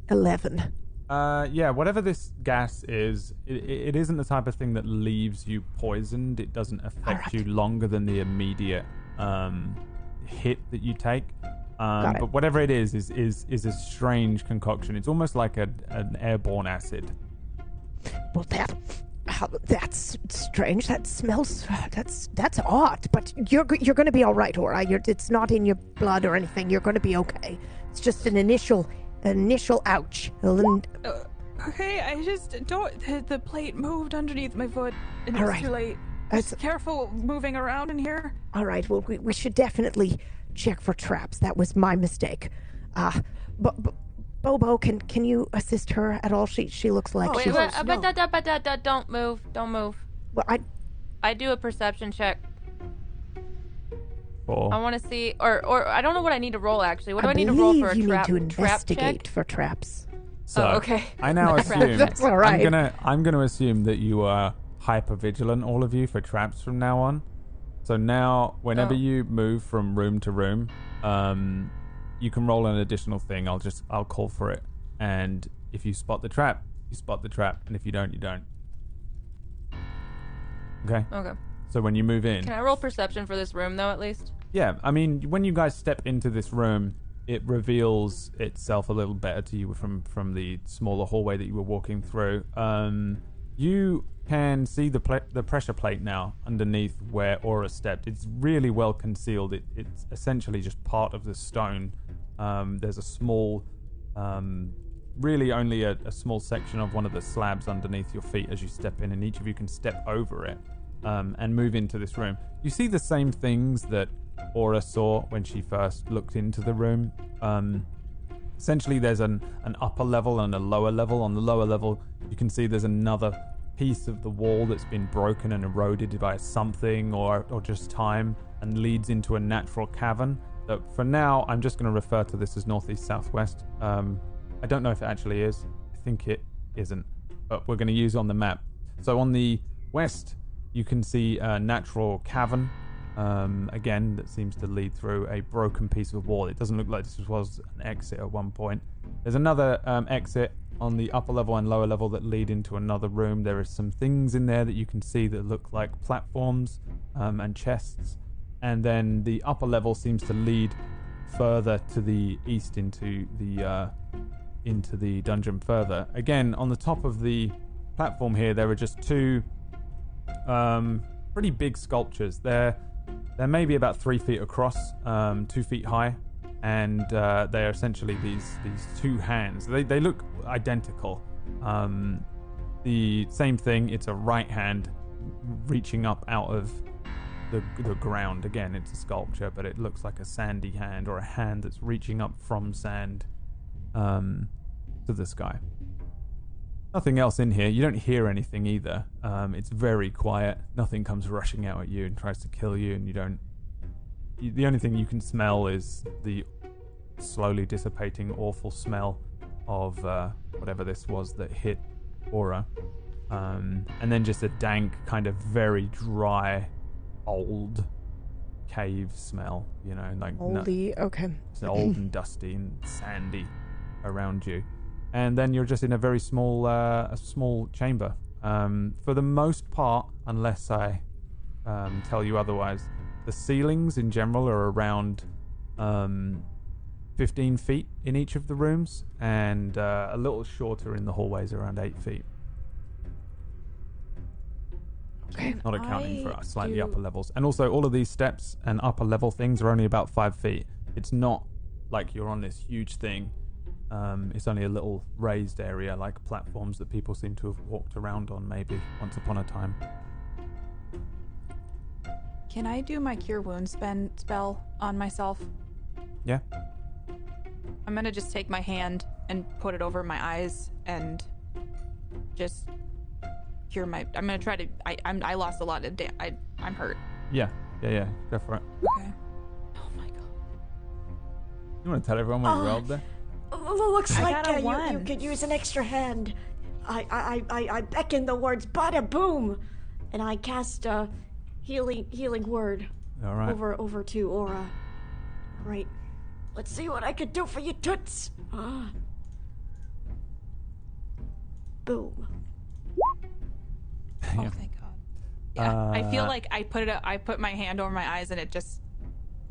Eleven. Uh, yeah, whatever this gas is, it, it isn't the type of thing that leaves you poisoned. It doesn't affect Alright. you longer than the immediate um, hit that you take. Um, but whatever it is, is is is a strange concoction. It's almost like a, an airborne acid. Well, that how, that's strange. That smells. That's that's odd. But you're you're going to be all right, Aura. You're, it's not in your blood or anything. You're going to be okay. It's just an initial initial ouch. And Okay, I just don't. The, the plate moved underneath my foot, and it All was right. too late. Just careful moving around in here. all right. Well, we, we should definitely check for traps. That was my mistake. Uh, but. but Bobo, can can you assist her at all? She she looks like Oh, Wait, she's. wait, uh, no. but da, da, but da, da, don't move. Don't move. Well, I I do a perception check. For I want to see, or or I don't know what I need to roll actually. What do I, I need to roll for a believe you trap, need to investigate check? for traps. so, Oh, okay. I now assume That's all right. I'm gonna I'm gonna assume that you are hyper vigilant, all of you, for traps from now on. So now, whenever Oh. you move from room to room, um, you can roll an additional thing. I'll just I'll call for it, and if you spot the trap, you spot the trap, and if you don't, you don't. Okay. Okay. So when you move in, Can I roll perception for this room though, at least? yeah, I mean, when you guys step into this room, it reveals itself a little better to you from from the smaller hallway that you were walking through. Um, you can see the pla- the pressure plate now underneath where Aura stepped. It's really well concealed. It, it's essentially just part of the stone. Um, there's a small, um, really only a, a small section of one of the slabs underneath your feet as you step in, and each of you can step over it um, and move into this room. You see the same things that Aura saw when she first looked into the room. Um, essentially, there's an, an upper level and a lower level. On the lower level, you can see there's another piece of the wall that's been broken and eroded by something or, or just time and leads into a natural cavern. That for now, I'm just going to refer to this as northeast southwest. Um, I don't know if it actually is. I think it isn't, but we're going to use on the map. So on the west, you can see a natural cavern. Um, again, that seems to lead through a broken piece of wall. It doesn't look like this was an exit at one point. There's another um, exit on the upper level and lower level that lead into another room. There are some things in there that you can see that look like platforms um, and chests. And then the upper level seems to lead further to the east into the uh, into the dungeon further. Again, on the top of the platform here, there are just two um, pretty big sculptures. They're they're maybe about three feet across, um, two feet high, and uh, they are essentially these these two hands. They they look identical. Um, the same thing. It's a right hand reaching up out of the the ground. Again, it's a sculpture, but it looks like a sandy hand or a hand that's reaching up from sand um, to the sky. Nothing else in here. You don't hear anything either. Um, it's very quiet. Nothing comes rushing out at you and tries to kill you, and you don't. You, the only thing you can smell is the slowly dissipating, awful smell of uh, whatever this was that hit Aura. Um, and then just a dank, kind of very dry, old cave smell. You know, like no- Okay. it's old and dusty and sandy around you, and then you're just in a very small, uh, a small chamber. Um, for the most part, unless I um, tell you otherwise, the ceilings in general are around um, 15 feet in each of the rooms, and uh, a little shorter in the hallways, around eight feet. Okay. Not accounting for slightly do- upper levels. And also, all of these steps and upper level things are only about five feet. It's not like you're on this huge thing. Um, it's only a little raised area, like platforms that people seem to have walked around on, maybe once upon a time. Can I do my cure wounds spend spell on myself? Yeah. I'm gonna just take my hand and put it over my eyes and just cure my. I'm gonna try to. I I'm, I lost a lot of. Da- I I'm hurt. Yeah, yeah, yeah. Go for it. Okay. Oh my god. You want to tell everyone what you Oh. rolled there? Oh, looks I like uh, you, you could use an extra hand. I, I, I, I beckon the words bada boom, and I cast a healing healing word All right. over over to Aura. Right. Let's see what I could do for you, toots. Ah. Boom. Oh thank God. Yeah. I feel Uh, like I put it. I put my hand over my eyes and it just.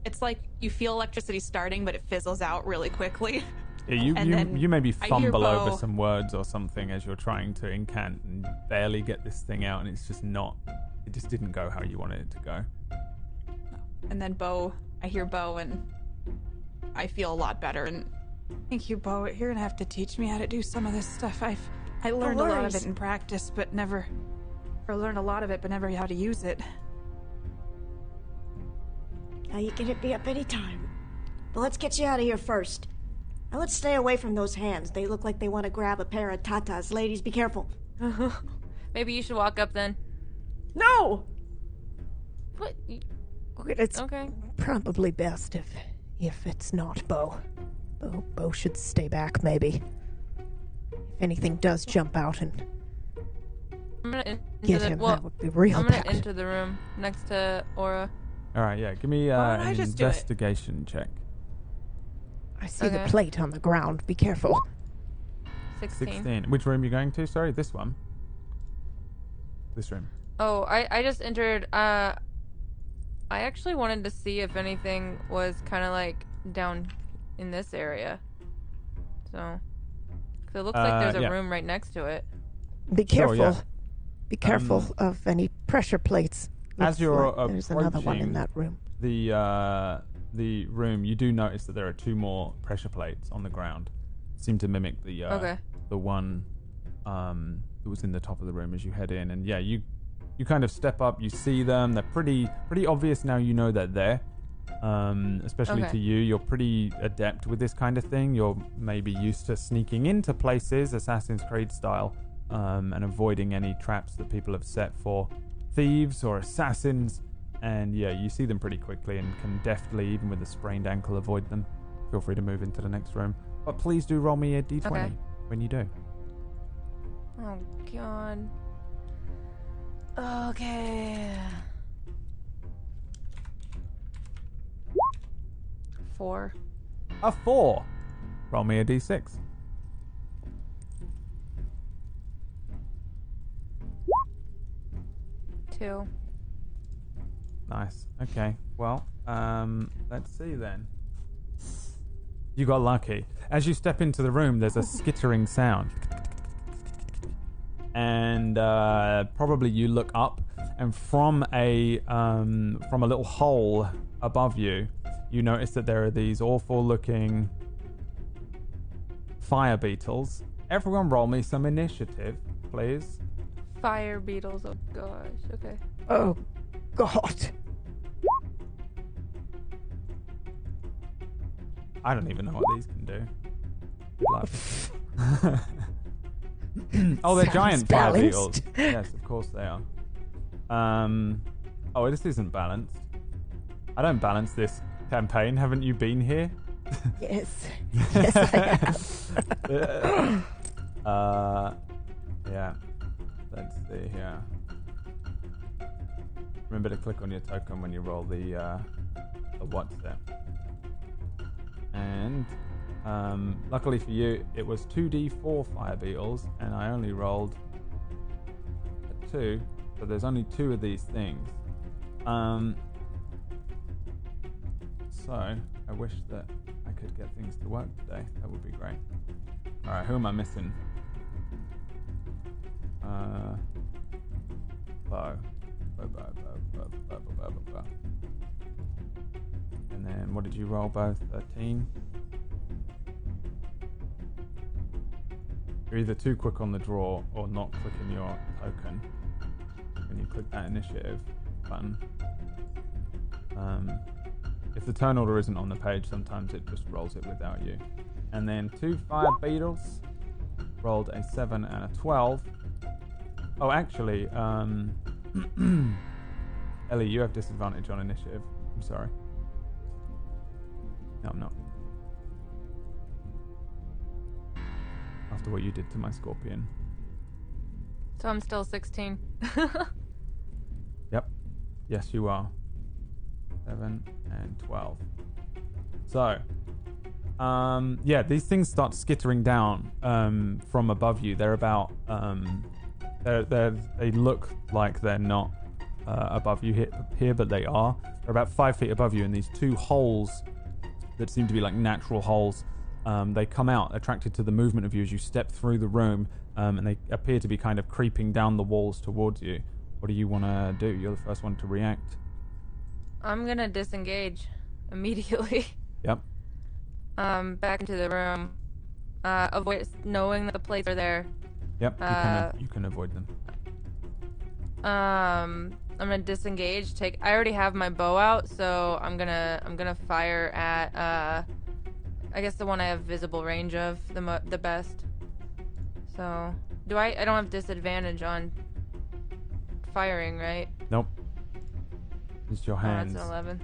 It's like you feel electricity starting, but it fizzles out really quickly. Yeah, you, and you, you maybe I hear fumble over some words or something as you're trying to incant and barely get this thing out, and it's just not. It just didn't go how you wanted it to go. And then Bo, I hear Bo, and I feel a lot better. And thank you, Bo. You're gonna have to teach me how to do some of this stuff. I've I learned a lot of it in practice, but never, or learned a lot of it, but never how to use it. Now you can hit me up anytime. But let's get you out of here first. Now let's stay away from those hands. They look like they want to grab a pair of tatas. Ladies, be careful. Maybe you should walk up then. No! What? You- It's Okay. probably best if if it's not Bo. Bo Bo should stay back maybe. If anything does jump out and I'm gonna in- into get the him, well. that would be real I'm gonna bad. enter the room next to Aura. All right, yeah. Give me uh, Why don't I an just do it? investigation check. I see the Okay. plate on the ground. Be careful. Sixteen. Sixteen. Which room are you going to? Sorry, this one. This room. Oh, I I just entered. Uh, I actually wanted to see if anything was kind of like down in this area. So, 'cause it looks like Uh, there's a yeah. room right next to it. Be Sure, careful. yeah. Be careful Um, of any pressure plates. As Looks you're like there's another one approaching- in that room. the uh, the room, you do notice that there are two more pressure plates on the ground. Seem to mimic the uh, Okay. the one um, that was in the top of the room as you head in, and yeah, you you kind of step up, you see them. They're pretty pretty obvious now. You know they're there. Um, especially Okay. to you, you're pretty adept with this kind of thing. You're maybe used to sneaking into places, Assassin's Creed style, um, and avoiding any traps that people have set for thieves or assassins. And yeah, you see them pretty quickly and can deftly, even with a sprained ankle, avoid them. Feel free to move into the next room. But please do roll me a d20 Okay. when you do. Oh god. Okay. Four. A four. Roll me a d6. Two. Nice. Okay. Well, um, let's see then. You got lucky. As you step into the room, there's a skittering sound. And uh, probably you look up, and from a um, from a little hole above you, you notice that there are these awful-looking fire beetles. Everyone, roll me some initiative, please. Fire beetles. Oh gosh. Okay. Oh, God. I don't even know what these can do. Oh, they're Sounds giant fire balanced. beetles. Yes, of course they are. Um. Oh, this isn't balanced. I don't balance this campaign. Haven't you been here? Yes. Yes, I have. uh. Yeah. Let's see here. Remember to click on your token when you roll the uh, the what's there. And um, luckily for you, it was 2d4 fire beetles, and I only rolled a 2, so there's only two of these things. Um, so, I wish that I could get things to work today. That would be great. Alright, who am I missing? Uh, Bo. And then what did you roll, both? 13? You're either too quick on the draw or not clicking your token when you click that initiative button. Um, if the turn order isn't on the page, sometimes it just rolls it without you. And then two fire beetles rolled a 7 and a 12. Oh, actually, um, Ellie, you have disadvantage on initiative. I'm sorry. No, I'm not. After what you did to my scorpion. So I'm still 16. Yep. Yes, you are. 7 and 12. So, um, yeah, these things start skittering down um, from above you. They're about, um, they're, they're, they look like they're not uh, above you here, but they are. They're about five feet above you, and these two holes that seem to be like natural holes. Um, they come out, attracted to the movement of you as you step through the room, um, and they appear to be kind of creeping down the walls towards you. What do you want to do? You're the first one to react. I'm gonna disengage immediately. Yep. Um, back into the room. Uh, avoid knowing that the plates are there. Yep. You, Uh, can, you can avoid them. Um, I'm gonna disengage. Take. I already have my bow out, so I'm gonna I'm gonna fire at uh, I guess the one I have visible range of the mo- the best. So do I? I don't have disadvantage on firing, right? Nope. It's your Oh, that's an eleven.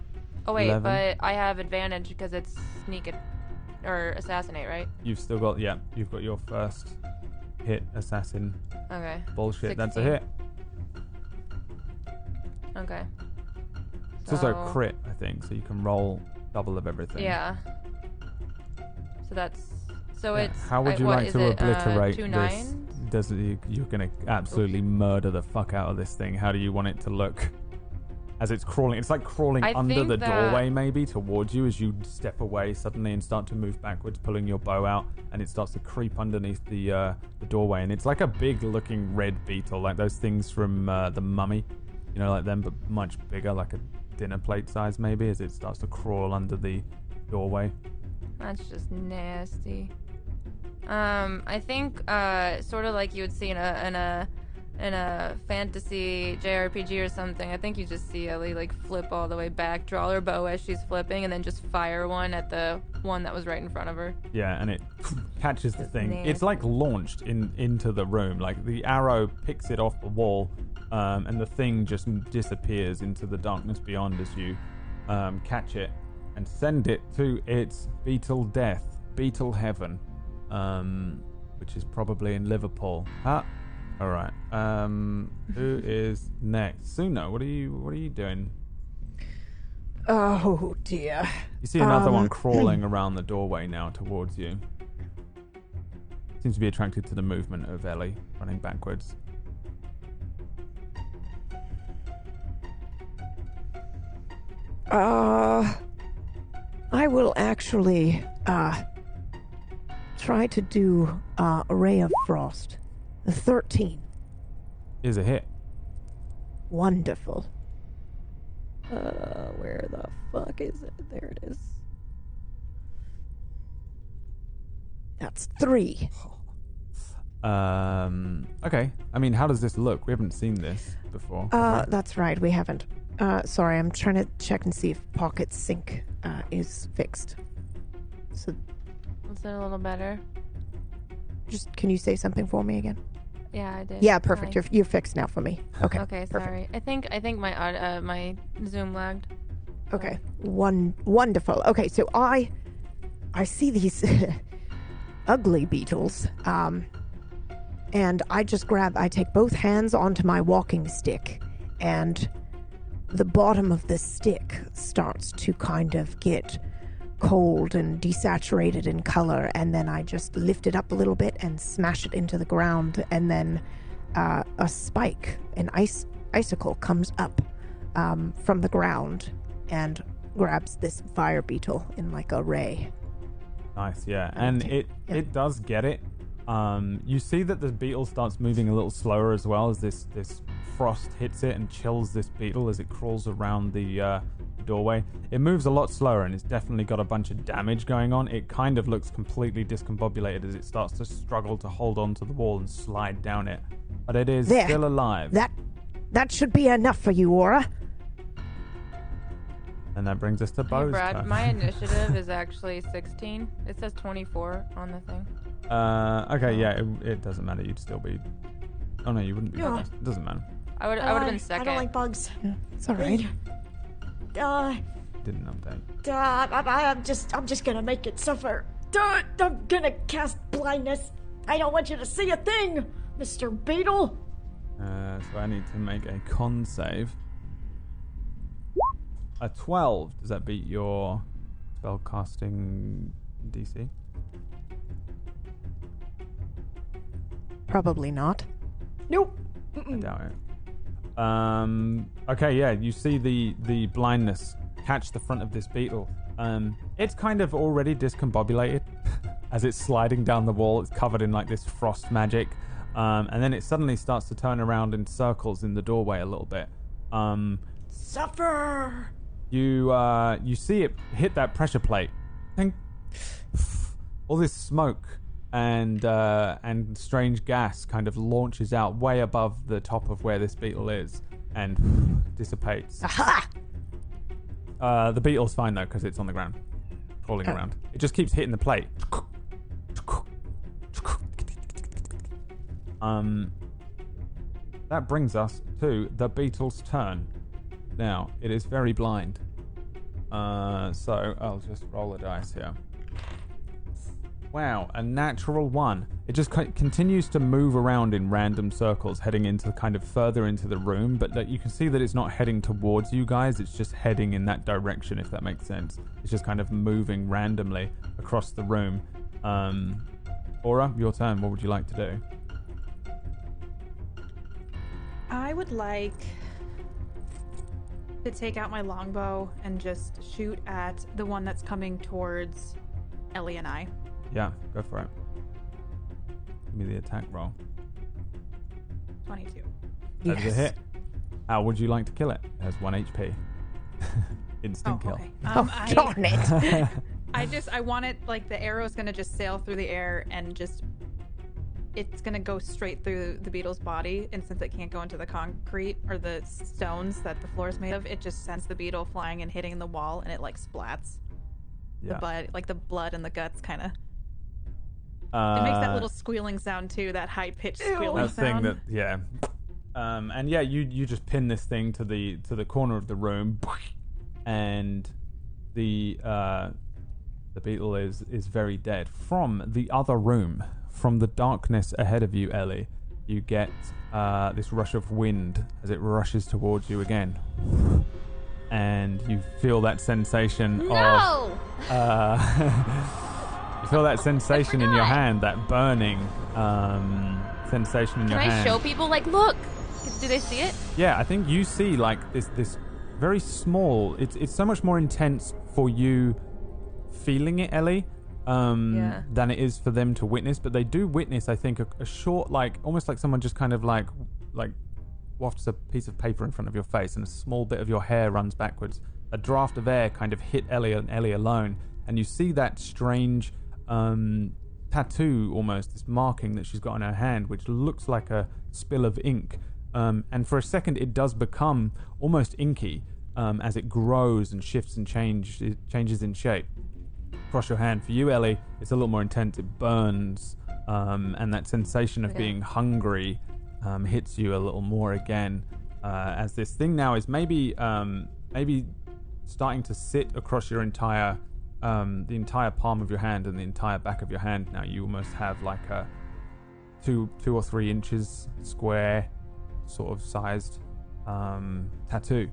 Oh wait, 11. but I have advantage because it's sneak it or assassinate, right? You've still got, yeah, you've got your first hit assassin Okay. bullshit. That's a hit. Okay. It's also So- crit, I think, so you can roll double of everything. Yeah. So that's so Yeah. it's. How would I- you what like to it, uh, obliterate two this? Does it, you, you're to absolutely murder the fuck out of this thing. How do you want it to look? As it's crawling. It's like crawling I under the doorway, maybe towards you as you step away suddenly and start to move backwards, pulling your bow out, and it starts to creep underneath the uh, the doorway. And it's like a big looking red beetle, like those things from uh, the Mummy, you know, like them, but much bigger, like a dinner plate size, maybe, as it starts to crawl under the doorway. That's just nasty. Um, I think uh, sort of like you would see in a in a in a fantasy JRPG or something. I think you just see Ellie like flip all the way back, draw her bow as she's flipping, and then just fire one at the one that was right in front of her. Yeah, and it catches the That's thing. It's like launched in into the room. Like the arrow picks it off the wall, um, and the thing just disappears into the darkness beyond as you um, catch it and send it to its beetle death, beetle heaven, um, which is probably in Liverpool. Ah, all right. Um, who is next? Suna, what are you? What are you doing? Oh dear. You see another Um, one crawling around the doorway now towards you. Seems to be attracted to the movement of Ellie running backwards. Uh, I will actually uh try to do uh, a ray of frost. The thirteen. Is a hit. Wonderful. Uh, where the fuck is it? There it is. That's three. Um. Okay. I mean, how does this look? We haven't seen this before. Uh, that's right. We haven't. Uh, sorry, I'm trying to check and see if Pocket Sync uh, is fixed. So, Was it a little better? just can you say something for me again? Yeah, I did. Yeah, perfect. Hi. You're you're fixed now for me. Okay. Okay, perfect. sorry. I think I think my aud- uh, my Zoom lagged. Okay. One wonderful. Okay, so I I see these ugly beetles. Um and I just grab I take both hands onto my walking stick and the bottom of the stick starts to kind of get cold and desaturated in color and then I just lift it up a little bit and smash it into the ground and then uh, a spike an ice icicle comes up um, from the ground and grabs this fire beetle in like a ray. Nice, yeah. And Okay, it yeah. it does get it. Um, you see that the beetle starts moving a little slower as well as this this frost hits it and chills this beetle as it crawls around the uh, doorway. It moves a lot slower and it's definitely got a bunch of damage going on. It kind of looks completely discombobulated as it starts to struggle to hold onto the wall and slide down it. But it is There. still alive. That that should be enough for you, Aura. and that brings us to Hey, Brad, turn. my initiative is actually 16. It says 24 on the thing. Uh, okay, yeah, it, it doesn't matter. You'd still be. Oh no, you wouldn't be. Yeah. first. It doesn't matter. I would I would have Uh, been second. I don't like bugs. Yeah, it's all right. Uh, Didn't update. uh, I, I'm just, I'm just gonna make it suffer. Uh, I'm gonna cast blindness. I don't want you to see a thing, Mr. Beetle. Uh, so I need to make a con save. A 12. Does that beat your spell casting DC? Probably not. Nope. I doubt it. Um, okay, yeah, you see the, the blindness catch the front of this beetle. Um, it's kind of already discombobulated as it's sliding down the wall. It's covered in like this frost magic. Um, and then it suddenly starts to turn around in circles in the doorway a little bit. Um, Suffer. you uh, you see it hit that pressure plate. Ting. All this smoke and uh, and strange gas kind of launches out way above the top of where this beetle is and dissipates. Aha! Uh, the beetle's fine though because it's on the ground, crawling Oh. around. It just keeps hitting the plate. Um, that brings us to the beetle's turn. Now it is very blind. Uh, so I'll just roll a dice here. Wow, a natural one. It just co- continues to move around in random circles, heading into kind of further into the room. But that you can see that it's not heading towards you guys. It's just heading in that direction, if that makes sense. It's just kind of moving randomly across the room. Um, Aura, your turn. What would you like to do? I would like to take out my longbow and just shoot at the one that's coming towards Ellie and I. Yeah, go for it. Give me the attack roll. 22. That is a Yes. hit. How would you like to kill it? It has one HP. Instant Oh, kill. okay. Oh, Um, I, darn it. I just I want it like the arrow's gonna just sail through the air and just it's gonna go straight through the beetle's body and since it can't go into the concrete or the stones that the floor is made of, it just sends the beetle flying and hitting the wall and it like splats. The yeah. blood like the blood and the guts kinda. Uh, It makes that little squealing sound too, that high pitched squealing that thing sound. that yeah. Um, and yeah, you you just pin this thing to the to the corner of the room, and the uh, the beetle is is very dead. From the other room, from the darkness ahead of you, Ellie, you get uh, this rush of wind as it rushes towards you again, and you feel that sensation of No! uh, you feel that sensation in your hand, that burning um, sensation in your hand. Can your I hand. show people? Like, look! Do they see it? Yeah, I think you see like this this very small. It's it's so much more intense for you feeling it, Ellie, um, Yeah. than it is for them to witness. But they do witness, I think, a, a short like almost like someone just kind of like like wafts a piece of paper in front of your face, and a small bit of your hair runs backwards. A draft of air kind of hit Ellie and Ellie alone, and you see that strange um, tattoo almost, this marking that she's got on her hand, which looks like a spill of ink. Um, and for a second, it does become almost inky um, as it grows and shifts and change, it changes in shape. Across your hand. For you, Ellie, it's a little more intense. It burns, um, and that sensation of Yeah. being hungry um, hits you a little more again. Uh, as this thing now is maybe um, maybe starting to sit across your entire um, the entire palm of your hand and the entire back of your hand. Now you almost have like a two two or three inches square sort of sized um, tattoo.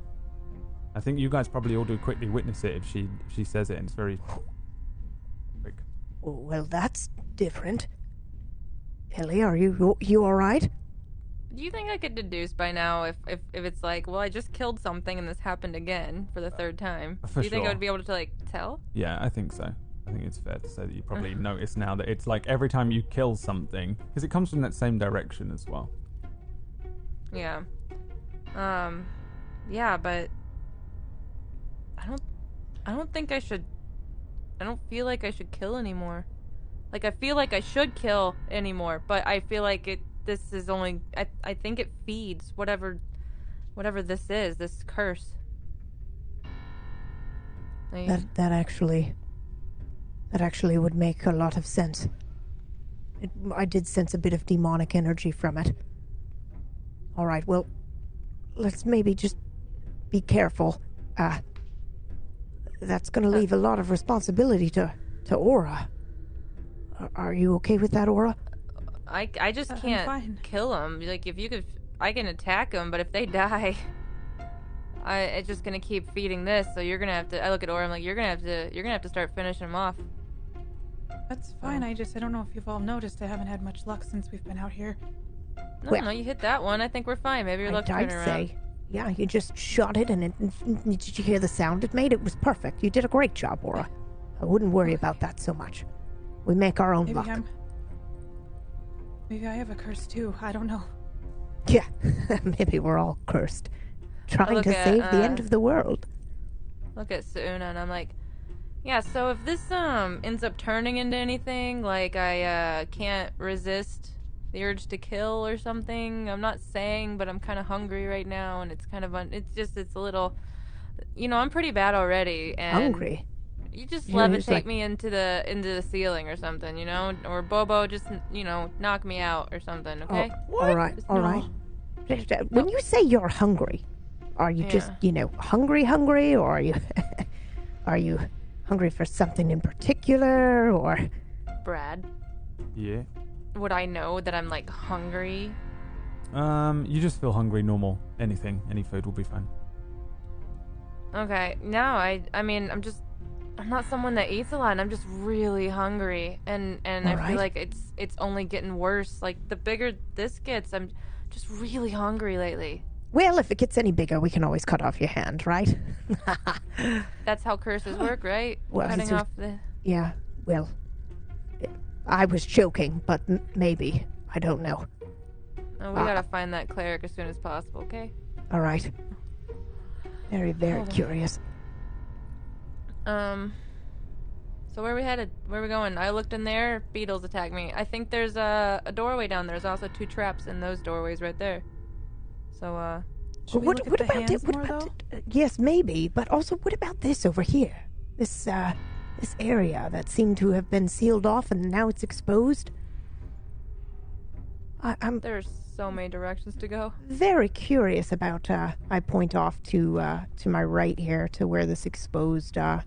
I think you guys probably all do quickly witness it if she if she says it, and it's very quick. Well, that's different. Ellie, are you you all right? Do you think I could deduce by now if, if, if it's like, well, I just killed something and this happened again for the third time? for Do you think I would be able to, like, tell? Yeah, I think so. I think it's fair to say that you probably notice now that it's like every time you kill something, because it comes from that same direction as well. Yeah. Um, yeah, but I don't, I don't think I should. I don't feel like I should kill anymore. Like I feel like I should kill anymore, but I feel like it. This is only. I I think it feeds whatever, whatever this is. This curse. That that actually that actually would make a lot of sense. It, I did sense a bit of demonic energy from it. All right, well, let's maybe just be careful. Uh, that's going to leave a lot of responsibility to to Aura. Are- Are you okay with that, Aura? I, I just I'm can't fine. kill them. Like if you could, I can attack them, but if they die, I it's just gonna keep feeding this. So you're gonna have to. I look at Aura. I'm like, you're gonna have to. You're gonna have to start finishing them off. That's fine. I just I don't know if you've all noticed I haven't had much luck since we've been out here. No, Well- no, you hit that one. I think we're fine. Maybe your luck's I'd, I'd around. say, yeah, you just shot it, and it, did you hear the sound it made? It was perfect. You did a great job, Aura. I wouldn't worry about that so much. We make our own Maybe luck. I'm. Maybe I have a curse too. I don't know. Yeah, maybe we're all cursed, trying to at, save the uh, end of the world. Look at Suna, and I'm like, yeah. So if this um ends up turning into anything, like I uh can't resist the urge to kill or something. I'm not saying, but I'm kind of hungry right now, and it's kind of un- it's just it's a little. You know, I'm pretty bad already, and Hungry. You just Yeah, levitate it's like- me into the into the ceiling or something, you know, or Bobo just you know knock me out or something. Okay. Oh, all right, Just all no. right. When you say you're hungry, are you just, you know, hungry, hungry, or are you, are you hungry for something in particular, or Brad, Yeah. would I know that I'm like hungry? Um, you just feel hungry, normal. Anything, any food will be fine. Okay. No, I I mean I'm just I'm not someone that eats a lot, and I'm just really hungry, and and I Alright. feel like it's it's only getting worse. Like the bigger this gets, I'm just really hungry lately. Well, if it gets any bigger, we can always cut off your hand, right? That's how curses work, right? Well, Cutting off the. yeah, well, I was joking, but m- maybe. I don't know. Oh, we Ah. gotta find that cleric as soon as possible, okay? All right. Very, very Hold curious. Um. So where are we headed? Where are we going? I looked in there. Beetles attacked me. I think there's a, a doorway down there. There's also two traps in those doorways right there. So uh, Should we what look what at the about hands it? What more, about though? it? Uh, yes, maybe, but also what about this over here? This uh this area that seemed to have been sealed off and now it's exposed. I, I'm there's so many directions to go. very curious about uh I point off to uh to my right here to where this exposed uh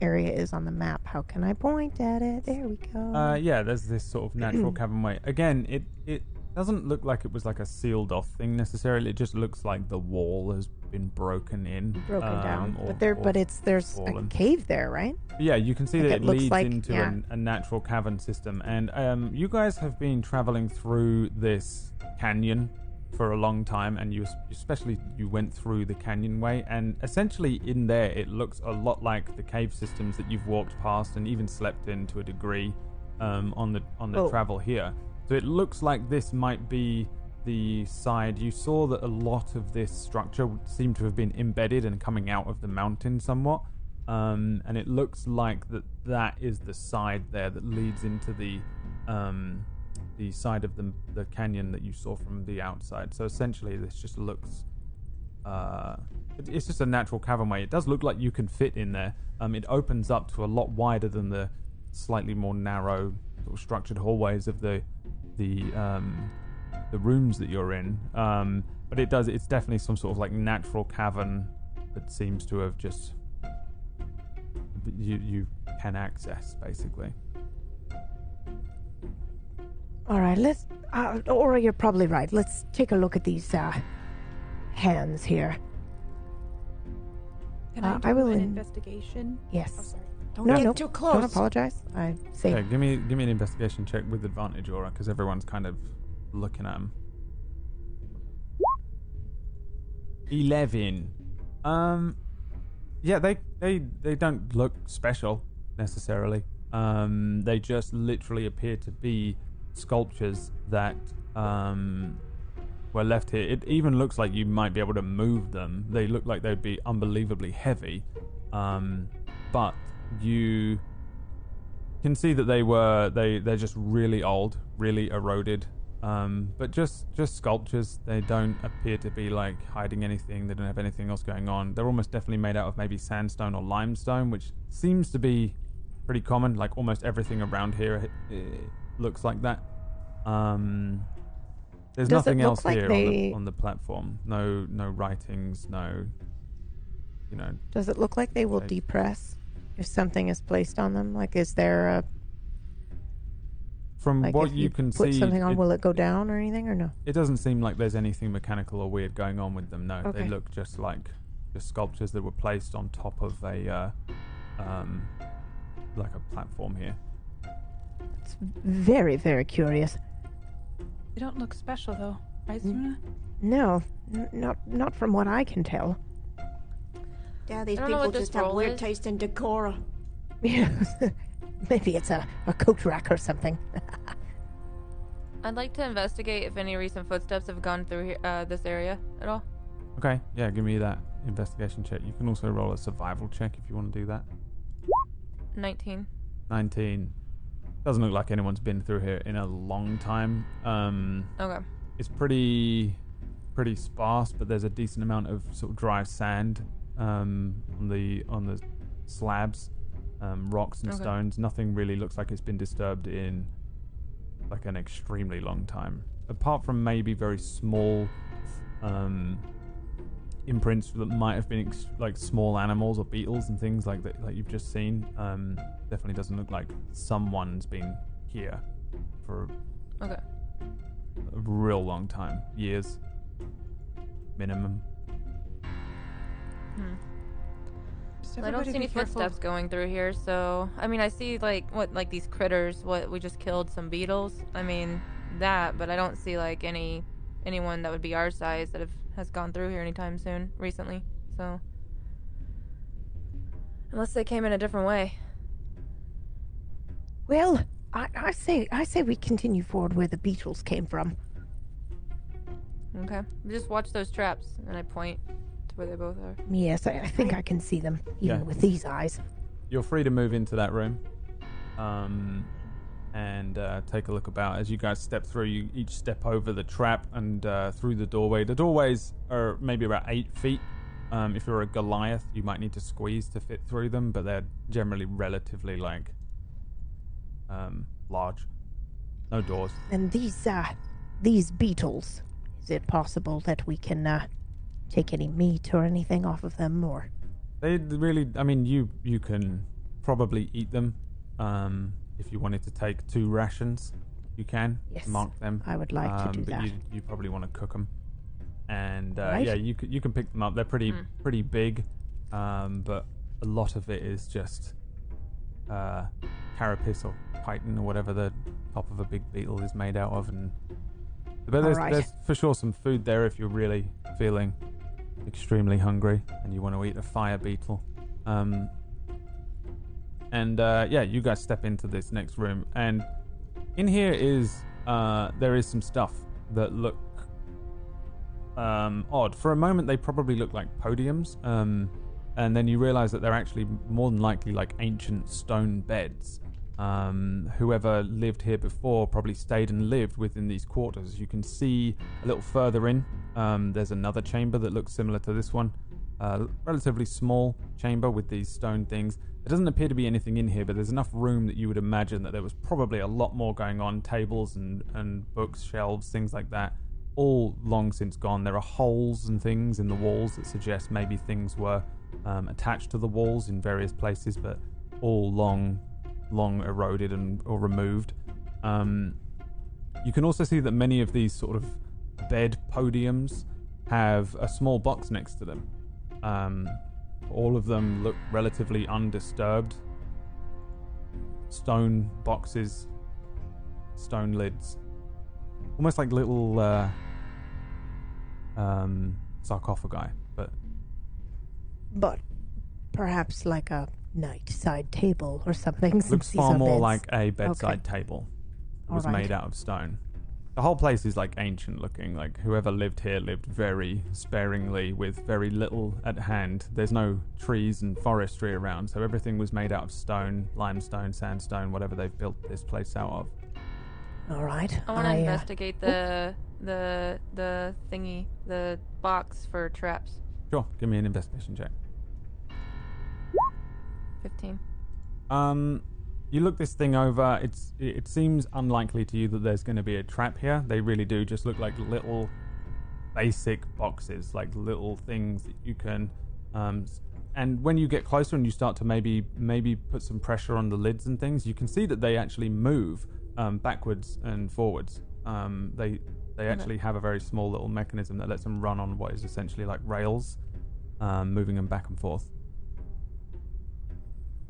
area is on the map. How can I point at it? There we go. Uh, yeah, there's this sort of natural cavern way. Again, it it doesn't look like it was like a sealed off thing necessarily. It just looks like the wall has been broken in, broken um, down. or- but there or- but it's there's fallen. a cave there, right? Yeah, you can see Like that it it leads like- into yeah. an, a natural cavern system, and um, you guys have been traveling through this canyon for a long time, and you especially you went through the canyonway, and essentially in there it looks a lot like the cave systems that you've walked past and even slept in to a degree um, on the on the Oh. travel here. So it looks like this might be the side you saw that a lot of this structure seemed to have been embedded and coming out of the mountain somewhat um, and it looks like that that is the side there that leads into the um, the side of the the canyon that you saw from the outside. So essentially, this just looks. Uh, it- it's just a natural cavernway. It does look like you can fit in there. Um, it opens up to a lot wider than the slightly more narrow, sort of structured hallways of the the um, the rooms that you're in. Um, but it does. It's definitely some sort of like natural cavern that seems to have just you you can access basically. All right, let's. Uh, Aura, you're probably right. Let's take a look at these uh, hands here. Can Uh, I do I will an in- investigation? Yes. Oh, sorry. Don't no, get no, too don't apologize. I say Okay, give me give me an investigation check with advantage, Aura, because everyone's kind of looking at him. Eleven. Um, yeah, they they they don't look special necessarily. Um, they just literally appear to be sculptures that um were left here. It even looks like you might be able to move them. They look like they'd be unbelievably heavy. Um, but you can see that they were they they're just really old, really eroded. Um, but just just sculptures. They don't appear to be like hiding anything. They don't have anything else going on. They're almost definitely made out of maybe sandstone or limestone, which seems to be pretty common. Like almost everything around here eh, looks like that. Um, there's Does nothing else like here on, the, on the platform. No no writings. No. You know, Does it look like they will Okay. depress if something is placed on them? Like, is there a from like what if you, can put see, something on? it- will it go down or anything or no? It doesn't seem like there's anything mechanical or weird going on with them. No, they look just like just sculptures that were placed on top of a uh, um, like a platform here. It's very very curious. You don't look special though, right, Mm. Suna? No, n- not not from what I can tell. Yeah, these I don't know people what this just have roll weird is. taste in decor. Maybe it's a, a coat rack or something. I'd like to investigate if any recent footsteps have gone through here, uh, this area at all. Okay, yeah, give me that investigation check. You can also roll a survival check if you want to do that. 19. 19. Doesn't look like anyone's been through here in a long time. Um, Okay. it's pretty pretty sparse, but there's a decent amount of sort of dry sand um, on the on the slabs, um, rocks and Okay. stones. Nothing really looks like it's been disturbed in like an extremely long time, apart from maybe very small um, imprints that might have been ex- like small animals or beetles and things like that, like you've just seen. Um, definitely doesn't look like someone's been here for Okay. a real long time, years minimum. Hmm. Well, I don't see any careful. footsteps going through here, so I mean, I see like what, like these critters. What we just killed some beetles. I mean, that, but I don't see like any anyone that would be our size that have has gone through here anytime soon recently. So unless they came in a different way. Well, I, I say I say we continue forward where the beetles came from. Okay. Just watch those traps, and I point to where they both are. Yes, I, I think I can see them even Yeah. with these eyes. You're free to move into that room, um, and uh, take a look about as you guys step through. You each step over the trap and uh, through the doorway. The doorways are maybe about eight feet. Um, if you're a Goliath, you might need to squeeze to fit through them, but they're generally relatively like um, large. No doors. And these uh these beetles, is it possible that we can uh take any meat or anything off of them or They really, I mean, you you can probably eat them. Um, if you wanted to take two rations, you can Yes, mark them. I would like to um, do but that. You, you probably want to cook them, and uh, Right. yeah, you can, you can pick them up. They're pretty Mm. pretty big, um, but a lot of it is just uh, carapace or chitin or whatever the top of a big beetle is made out of, and but there's, Alright. there's for sure some food there if you're really feeling extremely hungry and you want to eat a fire beetle. Um, and uh, yeah, you guys step into this next room, and in here is uh, there is some stuff that look um, odd. For a moment, they probably look like podiums, um, and then you realize that they're actually more than likely like ancient stone beds. Um, whoever lived here before probably stayed and lived within these quarters. You can see a little further in. Um, there's another chamber that looks similar to this one. Uh, relatively small chamber with these stone things. There doesn't appear to be anything in here, but there's enough room that you would imagine that there was probably a lot more going on tables and, and books, shelves, things like that. All long since gone. There are holes and things in the walls that suggest maybe things were um, attached to the walls in various places, but all long, long eroded and or removed. Um, you can also see that many of these sort of bed podiums have a small box next to them. Um, all of them look relatively undisturbed. Stone boxes, stone lids, almost like little uh, um, sarcophagi. But but perhaps like a night side table or something. looks far more beds. like a bedside table. It was Alright. made out of stone. The whole place is like ancient looking. Like whoever lived here lived very sparingly with very little at hand. There's no trees and forestry around, so everything was made out of stone, limestone, sandstone, whatever they've built this place out of. All right. I want to uh, investigate the the the thingy, the box for traps. Sure, give me an investigation check. Fifteen. Um, you look this thing over. It's it seems unlikely to you that there's going to be a trap here. They really do just look like little basic boxes, like little things that you can. Um, and when you get closer and you start to maybe maybe put some pressure on the lids and things, you can see that they actually move um, backwards and forwards. Um, they they actually have a very small little mechanism that lets them run on what is essentially like rails, um, moving them back and forth.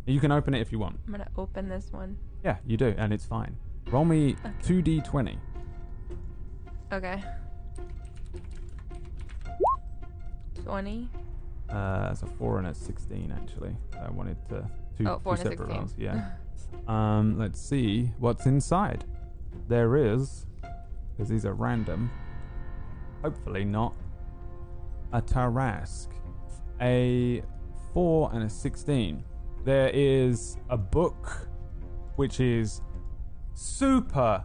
You can open it if you want. I'm gonna open this one. Yeah, you do, and it's fine. Roll me two d twenty. Okay. Twenty. Uh, it's a four and a sixteen actually. I wanted to two, Oh, four two separate 16. rolls. Yeah. um, let's see what's inside. There is, because these are random. Hopefully not a Tarrasque. A four and a sixteen. There is a book, which is super,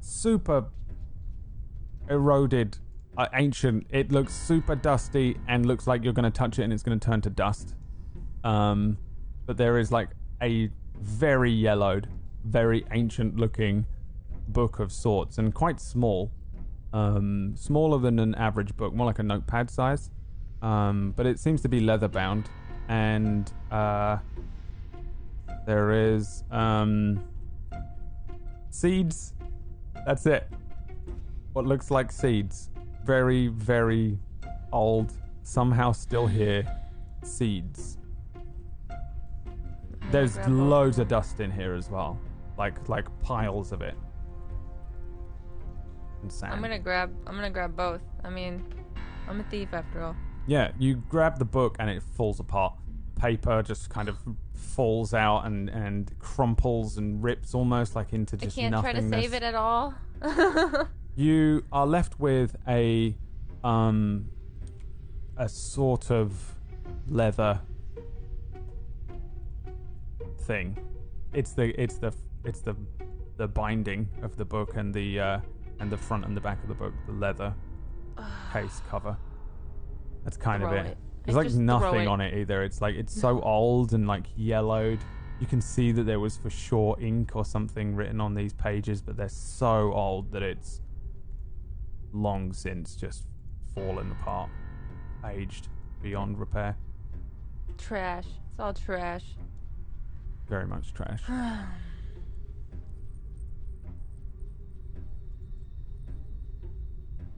super eroded, uh, ancient. It looks super dusty and looks like you're going to touch it and it's going to turn to dust. Um, but there is like a very yellowed, very ancient looking book of sorts and quite small. Um, smaller than an average book, more like a notepad size. Um, but it seems to be leather bound. And uh, there is um, seeds. That's it what looks like seeds. Very, very old, somehow still here. Seeds. There's loads of dust in here as well, like like piles of it. and sand. I'm gonna grab. I'm gonna grab both. I mean, I'm a thief after all. Yeah, you grab the book and it falls apart. Paper just kind of falls out and, and crumples and rips almost like into just nothing. I just can't try nothingness. to save it at all. You are left with a um a sort of leather thing. It's the it's the it's the the binding of the book and the uh and the front and the back of the book, the leather case cover. That's kind of it. it. There's like nothing it. on it either. It's like it's so old and like yellowed. You can see that there was for sure ink or something written on these pages, but they're so old that it's long since just fallen apart, aged beyond repair. trash. It's all trash. Very much trash.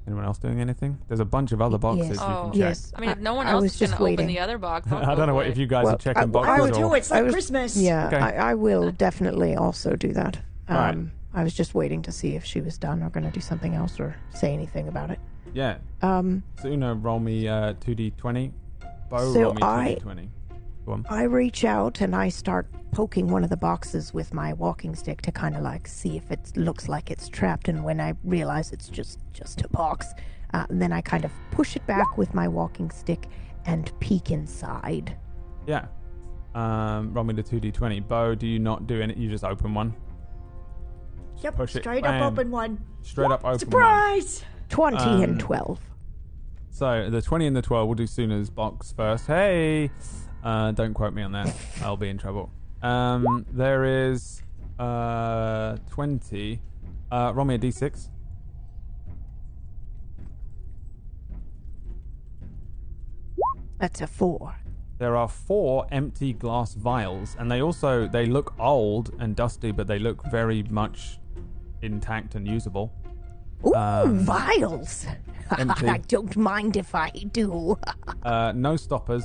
Anyone else doing anything? There's a bunch of other boxes Yes. you Oh. check. Yes. I mean, if no one I else was is gonna open the other box, I'll I go don't know what if you guys Well, are checking I- boxes I I was- will do it. It's like was- Christmas. Yeah, Okay. I, I will definitely also do that. Um, Alright. I was just waiting to see if she was done or going to do something else or say anything about it. yeah. Um, So you know, roll me uh, 2d20. Bo, So roll me I- 2d20. Go on. I reach out and I start poking one of the boxes with my walking stick to kind of like see if it looks like it's trapped. And when I realize it's just just a box, uh, then I kind of push it back with my walking stick and peek inside. Yeah. Um, roll me the 2d20. Bo, do you not do any? You just open one. Yep, Push it. straight Bam. up open one. Straight up open one. Surprise! Twenty Um, and twelve. So the 20 and the 12, we'll do Suna's box first. Hey! Uh, don't quote me on that. I'll be in trouble. Um, there is uh, 20. Uh, roll me a d6. That's a four. There are four empty glass vials, and they also they look old and dusty, but they look very much intact and usable. Ooh, Um, vials. I don't mind if I do. Uh, no stoppers,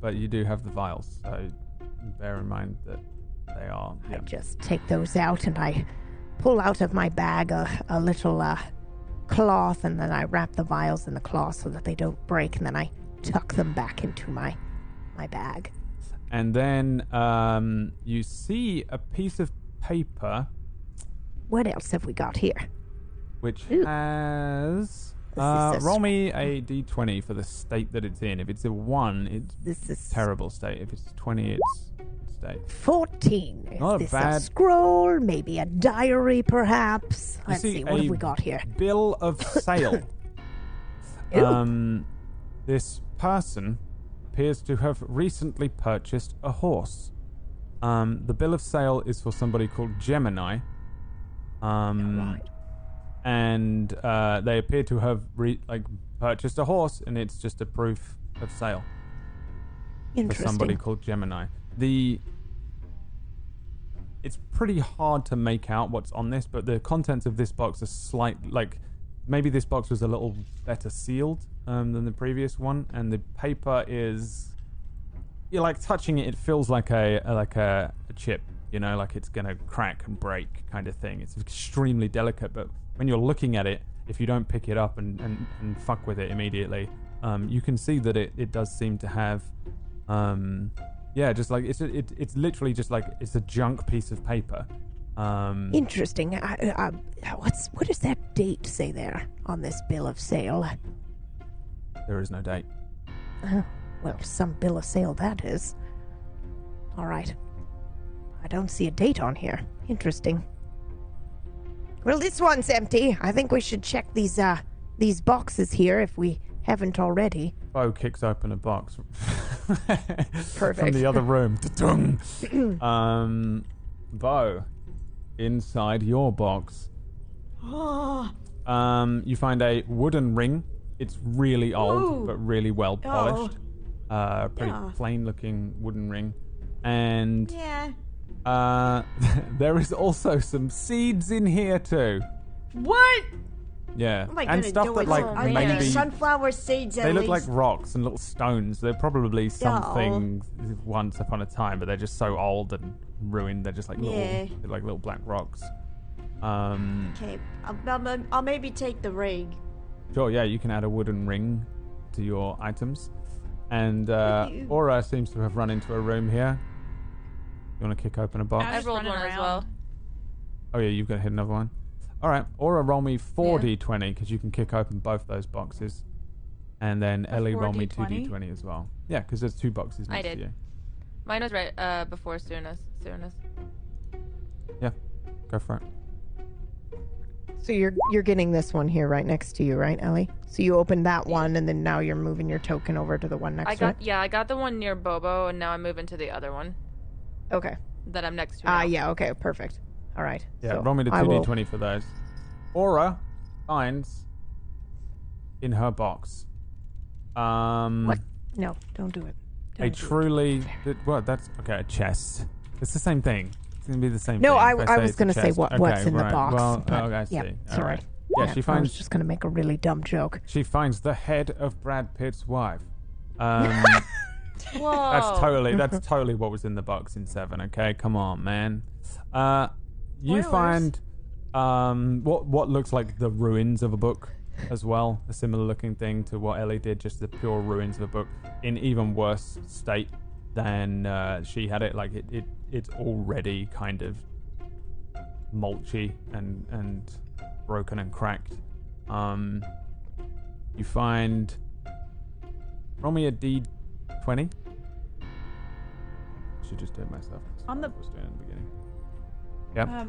but you do have the vials, so bear in mind that they are. I just take those out and I pull out of my bag a, a little uh, cloth and then I wrap the vials in the cloth so that they don't break and then I tuck them back into my my bag. And then um, you see a piece of paper What else have we got here? which Ooh. has. Uh, roll me a d20 for the state that it's in. If it's a 1, it's This is terrible state. If it's 20, it's state. 14. Is Not a this bad- a scroll? Maybe a diary, perhaps? You Let's see, what have we got here? Bill of sale. Um, this person appears to have recently purchased a horse. Um, the bill of sale is for somebody called Gemini. Um, Right. And uh, they appear to have re- like purchased a horse, and it's just a proof of sale for somebody called Gemini. The it's pretty hard to make out what's on this, but the contents of this box are slight like maybe this box was a little better sealed um, than the previous one, and the paper is you're like touching it. It feels like a like a, a chip, you know, like it's gonna crack and break kind of thing. It's extremely delicate, but when you're looking at it, if you don't pick it up and, and, and fuck with it immediately, um, you can see that it, it does seem to have, um, yeah, just like it's a, it, it's literally just like it's a junk piece of paper. Um, Interesting. I, I, what's what does that date say there on this bill of sale? there is no date. Oh, well, some bill of sale that is. All right. I don't see a date on here. Interesting. Well, this one's empty. I think we should check these uh these boxes here if we haven't already. Bo kicks open a box from the other room. Um, Bo, inside your box, Oh, um, you find a wooden ring. It's really old, but really well polished. Uh, pretty Yeah. plain-looking wooden ring, and yeah. Uh, there is also some seeds in here too. What? Yeah, What am I and gonna stuff do that with like some- Are maybe they sunflower seeds at They look like rocks and little stones. They're probably something once upon a time, but they're just so old and ruined. They're just like little, Yeah. like little black rocks. Um, Okay, I'll, I'll, I'll maybe take the ring. Sure, yeah, you can add a wooden ring to your items. And uh, Aura seems to have run into a room here. You want to kick open a box? I I was rolled running one as around. well. Oh, yeah, you've got to hit another one. All right, Aura, roll me 4d20 because you can kick open both those boxes. And then A Ellie, roll me 4d20? 2d20 as well. Yeah, because there's two boxes I next did. to you. Mine was right uh, before Suna's. Suna's. Yeah, go for it. So you're you're getting this one here right next to you, right, Ellie? So you opened that one, and then now you're moving your token over to the one next I to got it. yeah, I got the one near Bobo, and now I'm moving to the other one Okay. that I'm next to. Ah, now. yeah. Okay. Perfect. All right. Yeah, so roll me the I will- 2d20 for those. Aura finds in her box um, What? No, don't do it. a Don't do it. truly. th- Well, that's okay. A chest. It's the same thing. It's gonna be the same. No, thing I, if I was it's a going to say chest. what Okay, what's in the right. box. Well, but, oh, I see. Yeah, All sorry. right. Yeah, she I was finds just going to make a really dumb joke. she finds the head of Brad Pitt's wife. Um, Whoa. That's totally that's totally what was in the box in seven. Okay, come on, man. Uh, you find um, what what looks like the ruins of a book as well, a similar looking thing to what Ellie did, just the pure ruins of a book in even worse state than uh, she had it. Like it, it it's already kind of mulchy and and broken and cracked. Um, you find roll me a d20 she just did myself. On the, was doing in the beginning. Um,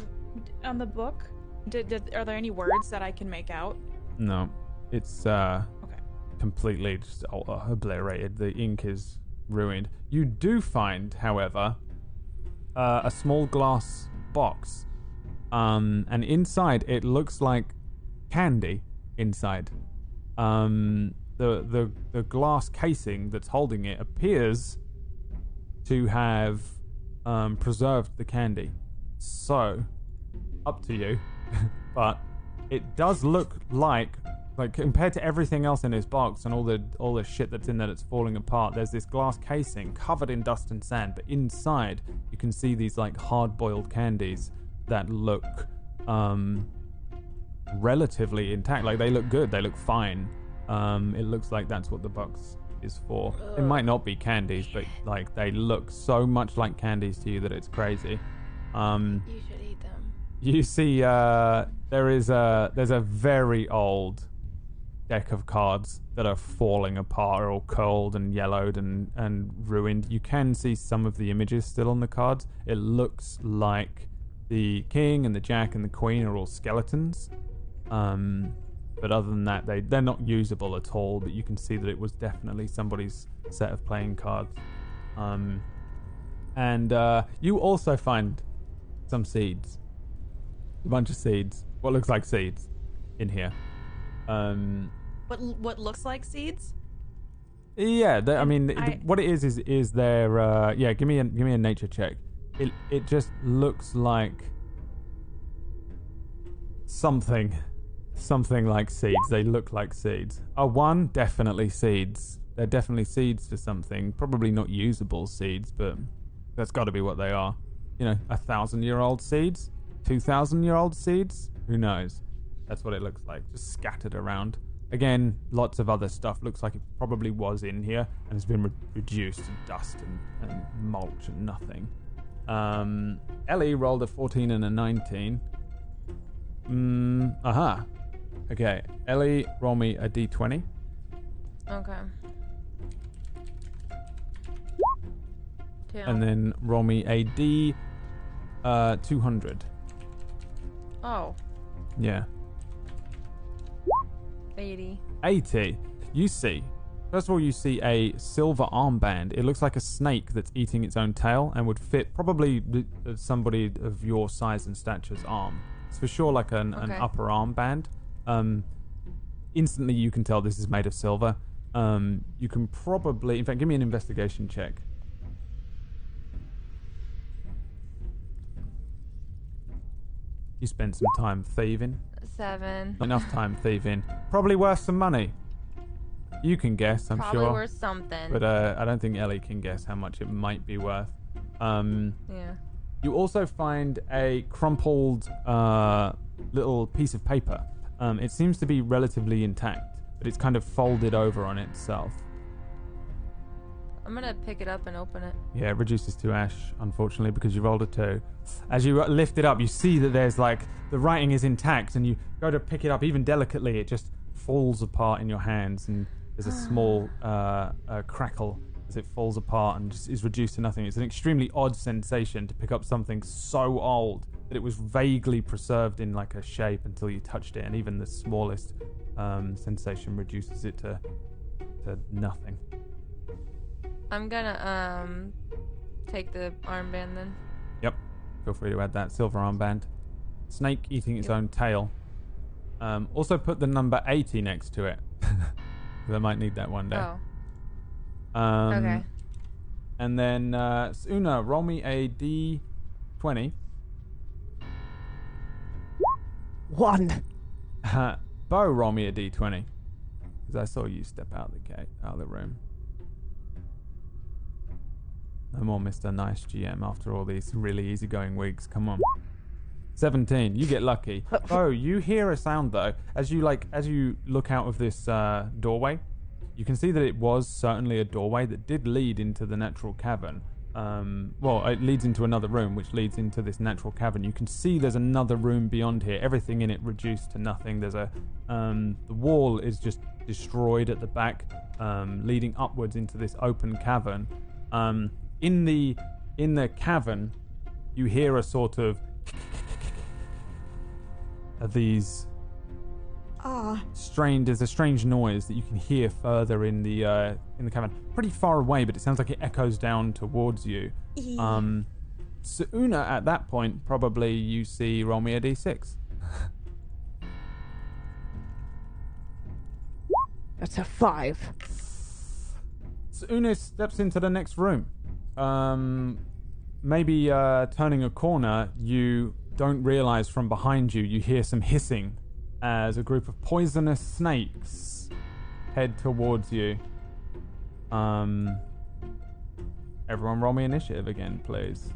on the book, did, did, are there any words that I can make out? No, it's uh, okay. completely just uh, obliterated. The ink is ruined. You do find, however, uh, a small glass box, um, and inside it looks like candy. Inside, um, the the the glass casing that's holding it appears to have um, preserved the candy. So, up to you, but it does look like like compared to everything else in this box and all the all the shit that's in there that's falling apart there's this glass casing covered in dust and sand but inside you can see these like hard boiled candies that look um relatively intact. Like they look good. They look fine. Um it looks like that's what the box is for. It might not be candies but like they look so much like candies to you that it's crazy. Um You should eat them. you see uh there is a there's a very old deck of cards that are falling apart all curled and yellowed and and ruined. You can see some of the images still on the cards. It looks like the king and the jack and the queen are all skeletons. Um but other than that they they're not usable at all but you can see that it was definitely somebody's set of playing cards um and uh you also find some seeds a bunch of seeds. What looks like seeds in here. Um, What what looks like seeds? yeah, the, I mean, I- what it is is is there. Uh, yeah, give me a give me a nature check. It it just looks like something, something like seeds. They look like seeds. A one definitely seeds. They're definitely seeds for something. Probably not usable seeds, but that's got to be what they are. You know, a thousand year old seeds, two thousand year old seeds. Who knows? That's what it looks like, just scattered around. Again, lots of other stuff. Looks like it probably was in here and has been re- reduced to dust and, and mulch and nothing. Um, Ellie rolled a 14 and a 19. Mm, aha. Okay, Ellie, roll me a d20. Okay. Two. And then roll me a d uh, 200. oh, Yeah. 80. 80. You see, first of all, you see a silver armband. It looks like a snake that's eating its own tail and would fit probably uh, somebody of your size and stature's arm. It's for sure like an, an Okay. upper armband. Um, instantly, you can tell this is made of silver. Um, you can probably, in fact, give me an investigation check. You spent some time thieving. Seven. Not enough time thieving. Probably worth some money. You can guess, I'm Probably sure. worth something. But uh, I don't think Ellie can guess how much it might be worth. Um, yeah. You also find a crumpled uh, little piece of paper. Um, it seems to be relatively intact, but it's kind of folded over on itself. I'm gonna pick it up and open it. Yeah, it reduces to ash, unfortunately, because you rolled a two. As you lift it up, you see that there's like the writing is intact, and you go to pick it up even delicately, it just falls apart in your hands, and there's a small uh, uh, crackle as it falls apart and just is reduced to nothing. It's an extremely odd sensation to pick up something so old that it was vaguely preserved in like a shape until you touched it, and even the smallest um, sensation reduces it to to nothing. I'm gonna um take the armband then. Yep. Feel free to add that silver armband. Snake eating its Yep. own tail. Um, also put the number 80 next to it. I might need that one day. Oh, Um, okay. And then, uh, Una, roll me a d20. One. Bo, roll me a d20. Because I saw you step out the gate, out of the room. No more Mr. Nice GM after all these really easygoing weeks. Come on. 17. You get lucky. Oh, you hear a sound though. As you like as you look out of this uh, doorway, you can see that it was certainly a doorway that did lead into the natural cavern. Um, well, it leads into another room, which leads into this natural cavern. You can see there's another room beyond here. Everything in it reduced to nothing. There's a um, the wall is just destroyed at the back, um, leading upwards into this open cavern. Um, in the in the cavern, you hear a sort of of these Ah, strange there's a strange noise that you can hear further in the uh, in the cavern. Pretty far away but it sounds like it echoes down towards you. Ee. um so una at that point probably you see roll me a d6 That's a five. so una steps into the next room. Um maybe uh turning a corner you don't realize from behind you you hear some hissing as a group of poisonous snakes head towards you um everyone roll me initiative again please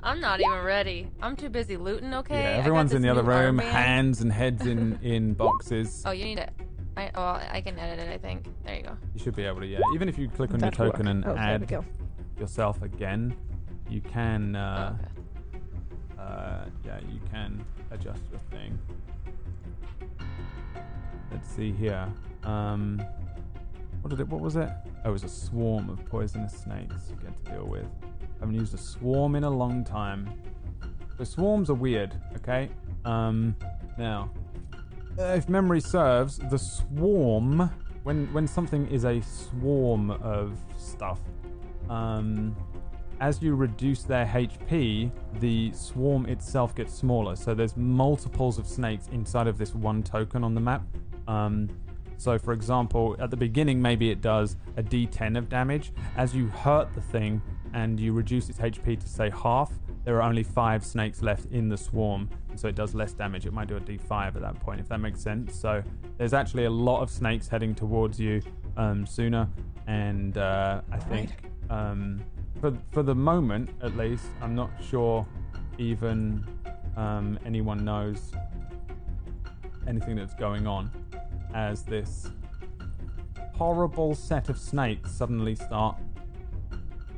I'm not even ready. I'm too busy looting. Okay. yeah everyone's in the other room armband. hands and heads in in boxes Oh, you need it. I oh I can edit it. I think. There you go. you should be able to yeah even if you click on your That'll token work. and oh, add yourself again you can uh okay. Uh, yeah, you can adjust your thing. Let's see here. Um, what did it? What was it? Oh, it was a swarm of poisonous snakes you get to deal with. I haven't used a swarm in a long time. So swarms are weird. Okay. Um, now, if memory serves, the swarm when when something is a swarm of stuff, um, as you reduce their HP, the swarm itself gets smaller. So there's multiples of snakes inside of this one token on the map. Um, so, for example, at the beginning, maybe it does a d10 of damage. As you hurt the thing and you reduce its HP to say half, there are only five snakes left in the swarm, so it does less damage. It might do a d5 at that point, if that makes sense. So, there's actually a lot of snakes heading towards you um, Suna, and uh, I think um, for for the moment, at least, I'm not sure even um, anyone knows anything that's going on as this horrible set of snakes suddenly start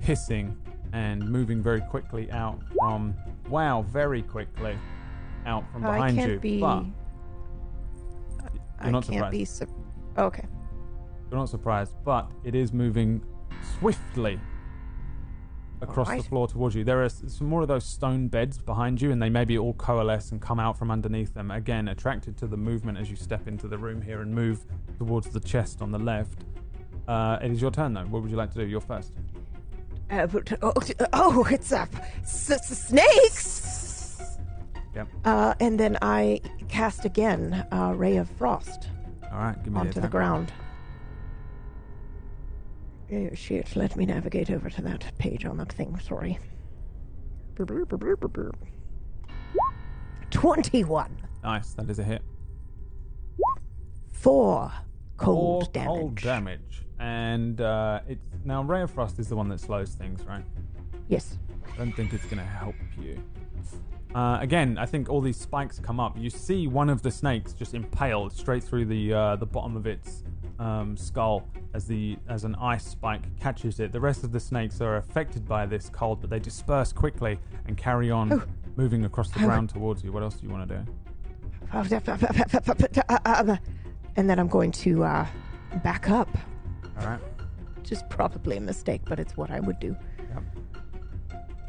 hissing and moving very quickly out from wow very quickly out from I behind can't you be. but I you're not can't surprised. be. Su- okay. You're not surprised, but it is moving swiftly across the floor towards you. There are some more of those stone beds behind you, and they maybe all coalesce and come out from underneath them. Again, attracted to the movement as you step into the room here and move towards the chest on the left. Uh, it is your turn, though. What would you like to do? You're first. Uh, but, oh, oh, it's up. S- s- snakes. Yep. Uh, and then I cast again, uh, ray of frost All right, give me onto the ground. Oh, shit, let me navigate over to that page on the thing, sorry. 21. Nice, that is a hit. Four cold Four damage. Cold damage. And uh, it's now Ray of Frost is the one that slows things, right? Yes. I don't think it's going to help you. Uh, again, I think all these spikes come up. You see one of the snakes just impaled straight through the uh, the bottom of its um, skull as the as an ice spike catches it. The rest of the snakes are affected by this cold, but they disperse quickly and carry on Oh. moving across the Oh. ground towards you. What else do you want to do? And then I'm going to uh, back up. All right. Which is probably a mistake, but it's what I would do. Yep.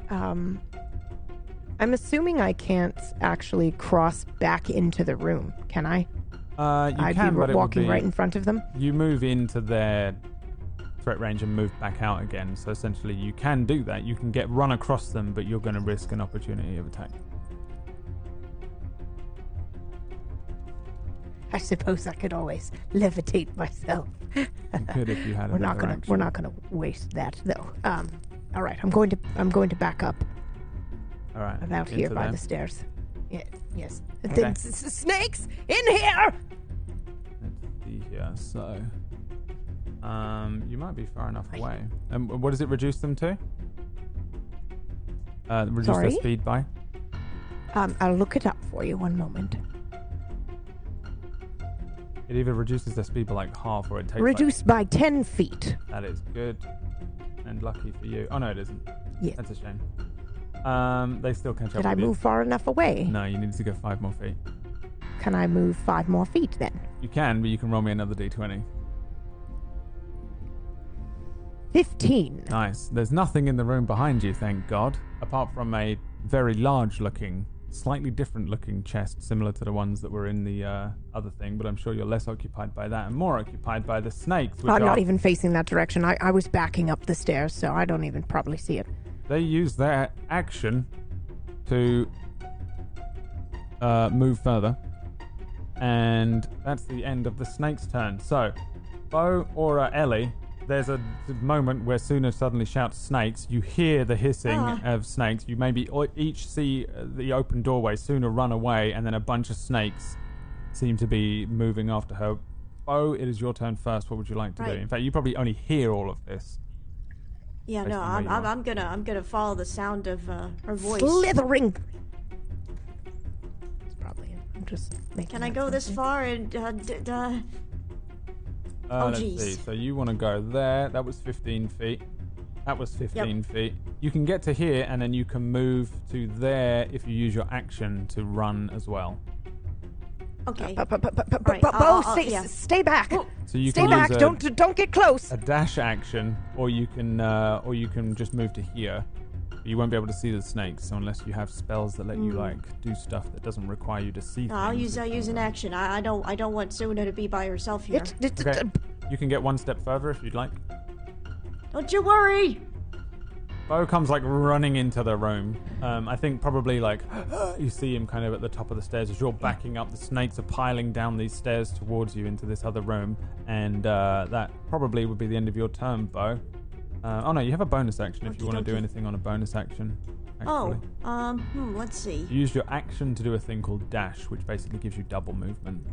Um, I'm assuming I can't actually cross back into the room, can I? Uh, you I'd can, be but walking be, right in front of them. you move into their threat range and move back out again. So essentially, you can do that. You can get run across them, but you're going to risk an opportunity of attack. I suppose I could always levitate myself. You could if you had we're not gonna action. we're not gonna waste that though. Um, all right, I'm going to I'm going to back up All right. about here by them. the stairs. Yeah, yes. Okay. The s- s- snakes in here. Let's see here. So, um, you might be far enough away. Um, what does it reduce them to? Uh, reduce Sorry? their speed by. Um, I'll look it up for you. One moment. It either reduces their speed by like half, or it takes. like- Reduced by ten feet. that is good, and lucky for you. Oh no, it isn't. Yeah. That's a shame. Um, they still catch up. Did I with you. move far enough away? No, you need to go five more feet. Can I move five more feet then? You can, but you can roll me another d20. Fifteen. Nice. There's nothing in the room behind you, thank God, apart from a very large-looking, slightly different-looking chest, similar to the ones that were in the uh, other thing. But I'm sure you're less occupied by that and more occupied by the snakes. I'm are, not even facing that direction. I, I was backing up the stairs, so I don't even probably see it. They use their action to uh, move further, and that's the end of the snake's turn. So, Bo, Aura, Ellie. There's a moment where Suna suddenly shouts snakes. You hear the hissing Ah. of snakes. You maybe each see uh, the open doorway. Suna run away, and then a bunch of snakes seem to be moving after her. Bo, it is your turn first. What would you like to do? In fact, you probably only hear all of this. Yeah, Based no, I'm, I'm. I'm gonna I'm gonna follow the sound of uh, her voice. Slithering. It's probably it. I'm just making. Can I go this far and uh, d- d- uh, Uh, Oh, let's jeez. see. So you want to go there. That was 15 feet. That was 15 feet. You can get to here, and then you can move to there if you use your action to run as well. Okay. But, Right, but, I'll- Bo, I'll- stay, yeah. stay back. So you stay can back. use a, Don't don't get close. a dash action, or you can, uh, or you can just move to here. You won't be able to see the snakes unless you have spells that let you like do stuff that doesn't require you to see. No, I'll use I'll use an action. I, I don't I don't want Suna to be by herself here. It, it, Okay. You can get one step further if you'd like. Don't you worry. Bo comes like running into the room. Um, I think probably like you see him kind of at the top of the stairs as you're backing up. The snakes are piling down these stairs towards you into this other room, and uh, that probably would be the end of your turn, Bo. Uh, oh no, you have a bonus action if you want to do anything on a bonus action. Oh, um, hmm, let's see. You use your action to do a thing called dash, which basically gives you double movement.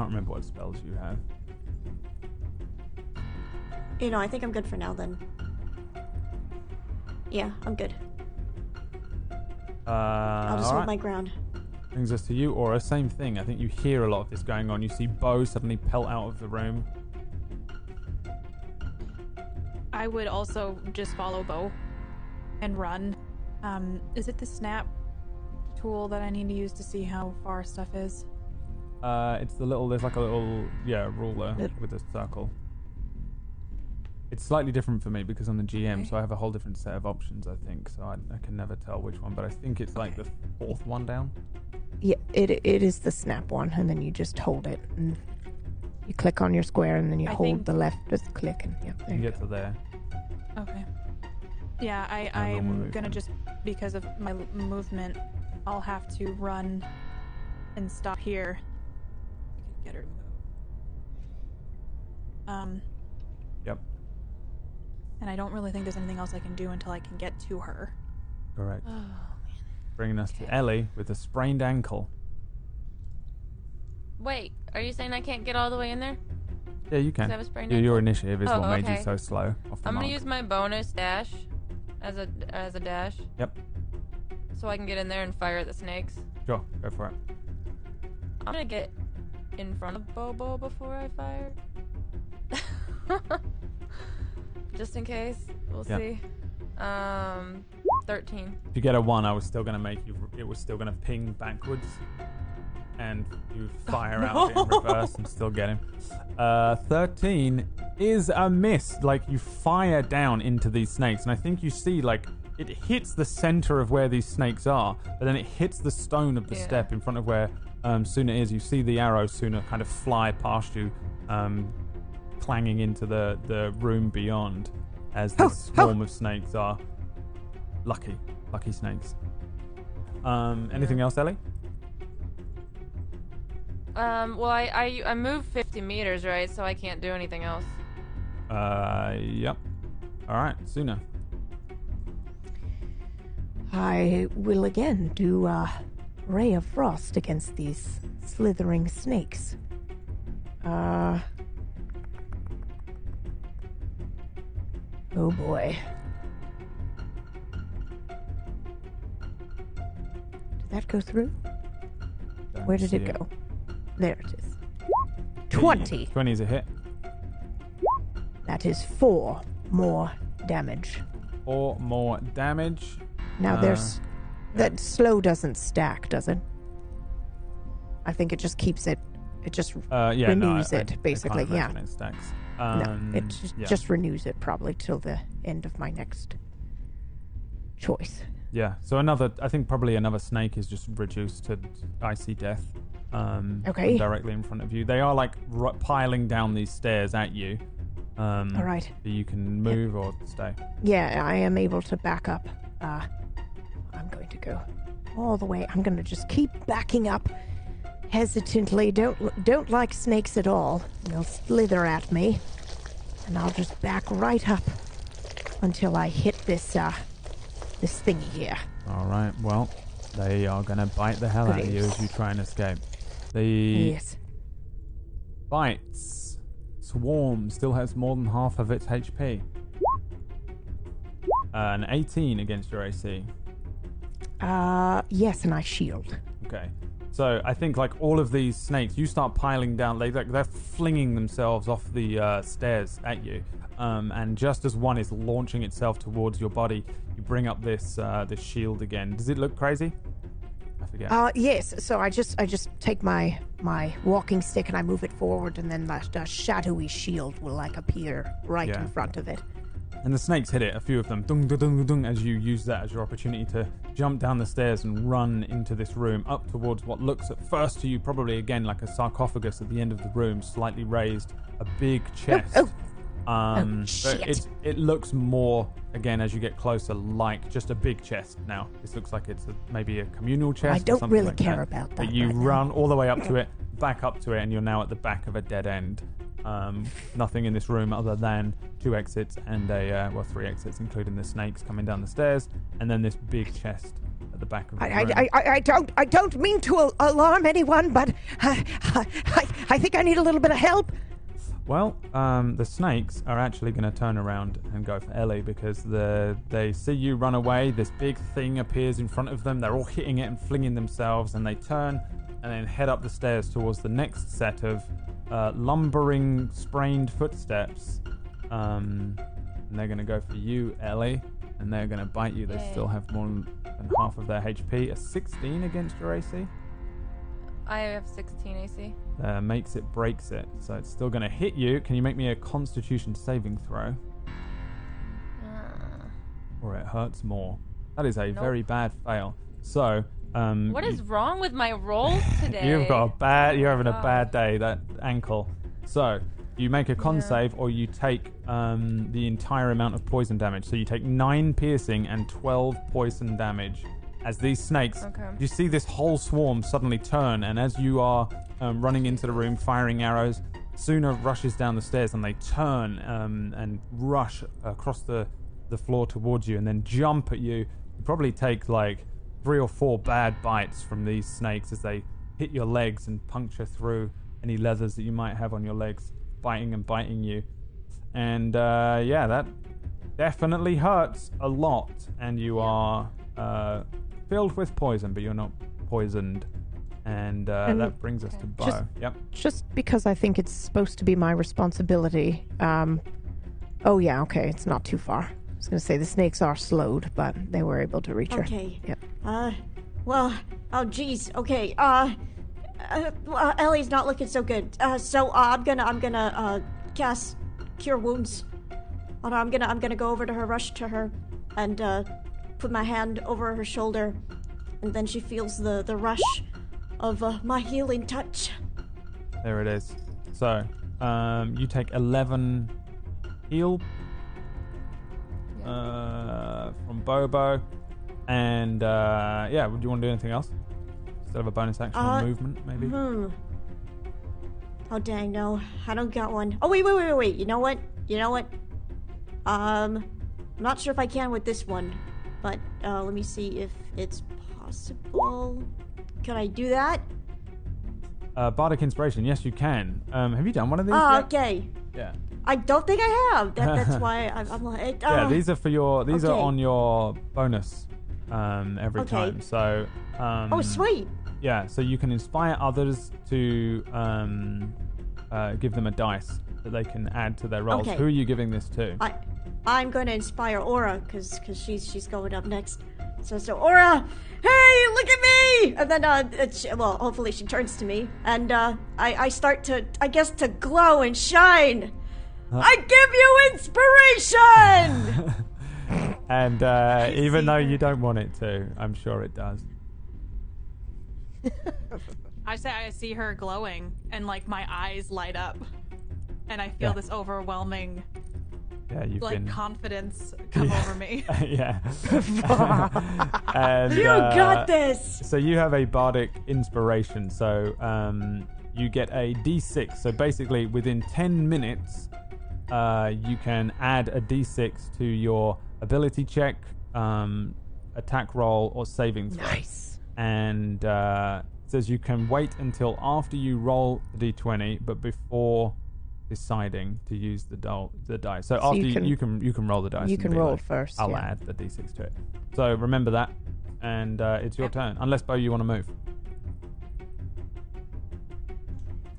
I can't remember what spells you have. You know, I think I'm good for now then. Yeah, I'm good. Uh, I'll just hold alright. my ground. Brings us to you, Aura. Same thing. I think you hear a lot of this going on. You see Bo suddenly pelt out of the room. I would also just follow Bo and run. Um, is it the snap tool that I need to use to see how far stuff is? Uh, it's the little. There's like a little yeah ruler It- with a circle. It's slightly different for me because I'm the GM, Okay. so I have a whole different set of options. I think so. I, I can never tell which one, but I think it's like the fourth one down. Yeah, it it is the snap one, and then you just hold it, and you click on your square, and then you I hold think- the left. Just click, and yep, there You you get go. to there. Okay. Yeah, I, normal I'm movement. gonna just because of my l- movement, I'll have to run and stop here. I could get her to move. Um, Yep. And I don't really think there's anything else I can do until I can get to her. Correct. Oh, man. Bringing us to Ellie with a sprained ankle. Wait, are you saying I can't get all the way in there? Yeah, you can. I have a sprained Your, your initiative is Oh, what made you so slow. Off the I'm gonna use my bonus dash as a as a dash. Yep. So I can get in there and fire at the snakes. Sure, go for it. I'm gonna get in front of Bobo before I fire. Just in case. We'll Yeah. see. Um, 13. If you get a one, I was still gonna make you. It was still gonna ping backwards, and you fire out in reverse and still get him. Uh, Thirteen is a miss. Like you fire down into these snakes, and I think you see like it hits the center of where these snakes are, but then it hits the stone of the Yeah. step in front of where um, Suna is. You see the arrow Suna kind of fly past you, um, clanging into the the room beyond, as this oh. swarm of snakes are lucky, lucky snakes. Um, anything else, Ellie? Um, well, I, I, I moved 50 meters, right? So I can't do anything else. Uh, yep. All right, Suna. I will again do uh, Ray of Frost against these slithering snakes. Uh. Oh boy. Did that go through? Where did see it go? There it is. 20. Twenty is a hit. That is four more damage. Four more damage. Now Uh, there's that slow doesn't stack, does it? I think it just keeps it. It just Uh, yeah, no, I- renews I- it I basically. yeah, imagine It stacks. no, Um, it just, yeah. just renews it probably till the end of my next choice. Yeah. So another, I think probably another snake is just reduced to icy death. Um, Okay. Directly in front of you, they are like r- piling down these stairs at you. Um, All right. so You can move or stay. Yeah, I am able to back up. Uh, I'm going to go all the way. I'm going to just keep backing up hesitantly. Don't don't like snakes at all. They'll slither at me, and I'll just back right up until I hit this uh this thingy here. All right. Well, they are gonna bite the hell out of you as you try and escape. The Yes. bites swarm still has more than half of its HP. Uh, an 18 against your AC. Uh, yes, and I shield. Okay. So I think like all of these snakes, you start piling down. They like they're flinging themselves off the uh, stairs at you, um, and just as one is launching itself towards your body, you bring up this uh, this shield again. Does it look crazy? I forget. Uh, yes. So I just I just take my my walking stick and I move it forward, and then that uh, shadowy shield will like appear right Yeah. in front of it. And the snakes hit it, a few of them, dung, dung, dung, dung, as you use that as your opportunity to jump down the stairs and run into this room up towards what looks at first to you probably again like a sarcophagus at the end of the room, slightly raised, a big chest. oh. Um, Oh, but shit. it, it looks more, again, as you get closer, like just a big chest now. This looks like it's a, maybe a communal chest. I don't something really like care that. about But that you right now. run all the way up to it, back up to it, and you're now at the back of a dead end. Um, nothing in this room other than two exits and a uh, well, three exits, including the snakes coming down the stairs, and then this big chest at the back of the I, room. I, I, I don't I don't mean to al- alarm anyone, but I, I, I think I need a little bit of help. Well, um, the snakes are actually going to turn around and go for Ellie because the they see you run away. This big thing appears in front of them. They're all hitting it and flinging themselves, and they turn and then head up the stairs towards the next set of uh, lumbering, sprained footsteps. Um, and they're going to go for you, Ellie, and they're going to bite you. They Yay. still have more than half of their HP. A 16 against your AC I have 16 AC. uh, makes it breaks it, so it's still going to hit you. Can you make me a Constitution saving throw? Uh, or it hurts more. That is a Nope. very bad fail. So, um, what is wrong with my rolls today? You've got a bad. You're having a Oh. bad day. That ankle. So you make a con Yeah. save, or you take um, the entire amount of poison damage. So you take nine piercing and twelve poison damage. As these snakes, Okay. you see this whole swarm suddenly turn, and as you are um, running into the room, firing arrows, Suna rushes down the stairs and they turn um, and rush across the, the floor towards you and then jump at you. You probably take like three or four bad bites from these snakes as they hit your legs and puncture through any leathers that you might have on your legs, biting and biting you. And uh, yeah, that definitely hurts a lot, and you are uh, filled with poison, but you're not poisoned. And, uh, And that brings us to Bo. Just- Yep. Just because I think it's supposed to be my responsibility. Um, oh yeah, okay, it's not too far. I was gonna say the snakes are slowed, but they were able to reach her. Okay. Yep. Uh, well, oh geez. Okay. Uh, uh well, Ellie's not looking so good. Uh, so uh, I'm gonna I'm gonna uh cast cure wounds Oh no, I'm gonna I'm gonna go over to her, rush to her, and uh, put my hand over her shoulder, and then she feels the the rush of uh, my healing touch. There it is. So, um, you take 11 heal uh, from Bobo. And, uh, yeah, would you want to do anything else? Instead of a bonus action Uh, or movement, maybe? Hmm. Oh dang, no, I don't got one. Oh wait, wait, wait, wait, wait. You know what? You know what? Um, I'm not sure if I can with this one, but uh, let me see if it's possible. Can I do that? Uh, Bardic Inspiration, yes, you can. Um, have you done one of these Oh, yet? okay. Yeah. I don't think I have. That, that's why I'm, I'm like. Yeah, uh, these are for your. These are on your bonus um, every Okay. time. So. Um, Oh, sweet. Yeah, so you can inspire others to um, uh, give them a dice that they can add to their rolls. Okay. Who are you giving this to? I, I'm going to inspire Aura because because she's she's going up next. So so Aura, hey, look at me! And then uh, she, well, hopefully she turns to me, and uh, I I start to I guess to glow and shine. I give you inspiration. and uh, even though you don't want it to, I'm sure it does. I say I see her glowing, and like my eyes light up, and I feel Yeah. this overwhelming Yeah, you've like been. confidence come Yeah. over me. yeah. and, you uh, got this. So you have a bardic inspiration. So um, you get a d6. So basically, within 10 minutes, uh, you can add a d6 to your ability check, um, attack roll, or saving throw. Nice. And uh, it says you can wait until after you roll the d20, but before deciding to use the, the dice. So, So after you can- you can you can roll the dice. You can roll like, first. I'll yeah. add the d6 to it. So remember that, and uh, it's your turn. Unless Bo, you want to move.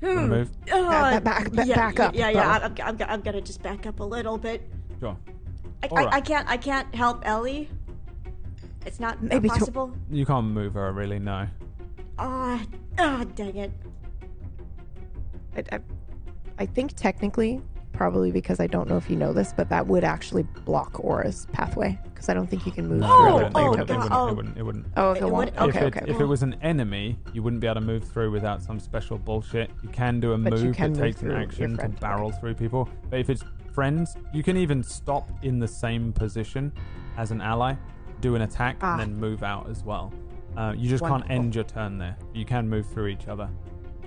Hmm. Want to move? Uh, back- back- back- yeah, back up, Yeah, yeah. Bo. I'm, I'm, I'm, I'm gonna just back up a little bit. Sure. I, All I, right. I can't I can't help Ellie. It's not Maybe to- possible. You can't move her, really. No. Ah, ah, dang it. I, I, I think technically, probably because I don't know if you know this, but that would actually block Aura's pathway because I don't think you can move No, through Oh, it it. wouldn't. oh, it, wouldn't, it, wouldn't, oh. it wouldn't. It wouldn't. Oh, if It it, won't. okay, Okay, if, it, okay. if it was an enemy, you wouldn't be able to move through without some special bullshit. You can do a But move can that takes an action to friend. barrel through people. But if it's friends, you can even stop in the same position as an ally, do an attack, Ah. and then move out as well. Uh, you just can't end your turn there. You can move through each other,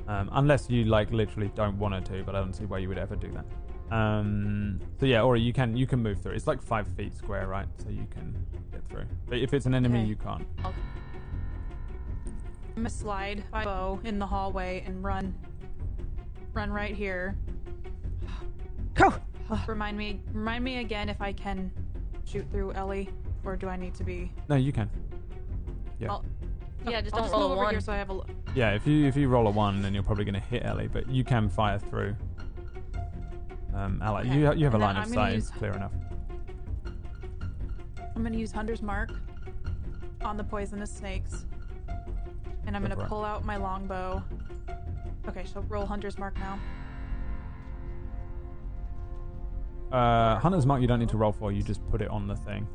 um, unless you like literally don't want to. But I don't see why you would ever do that. Um, so yeah, or you can you can move through. It's like five feet square, right? So you can get through. But if it's an enemy, Okay. you can't. I'm gonna slide my bow in the hallway and run. Run right here. Go. Remind me, remind me again if I can shoot through Ellie, or do I need to be? No, you can. Yeah. I'll- Yeah, just I'll don't just roll move a over one. here so I have a. l- Yeah, if you if you roll a one, then you're probably going to hit Ellie, but you can fire through. Um, Ally, Okay, you you have a line of sight. clear enough. I'm gonna use Hunter's Mark on the poisonous snakes, and I'm gonna pull out my longbow. Okay, so roll Hunter's Mark now. Uh, Hunter's mark you don't need to roll for. You just put it on the thing,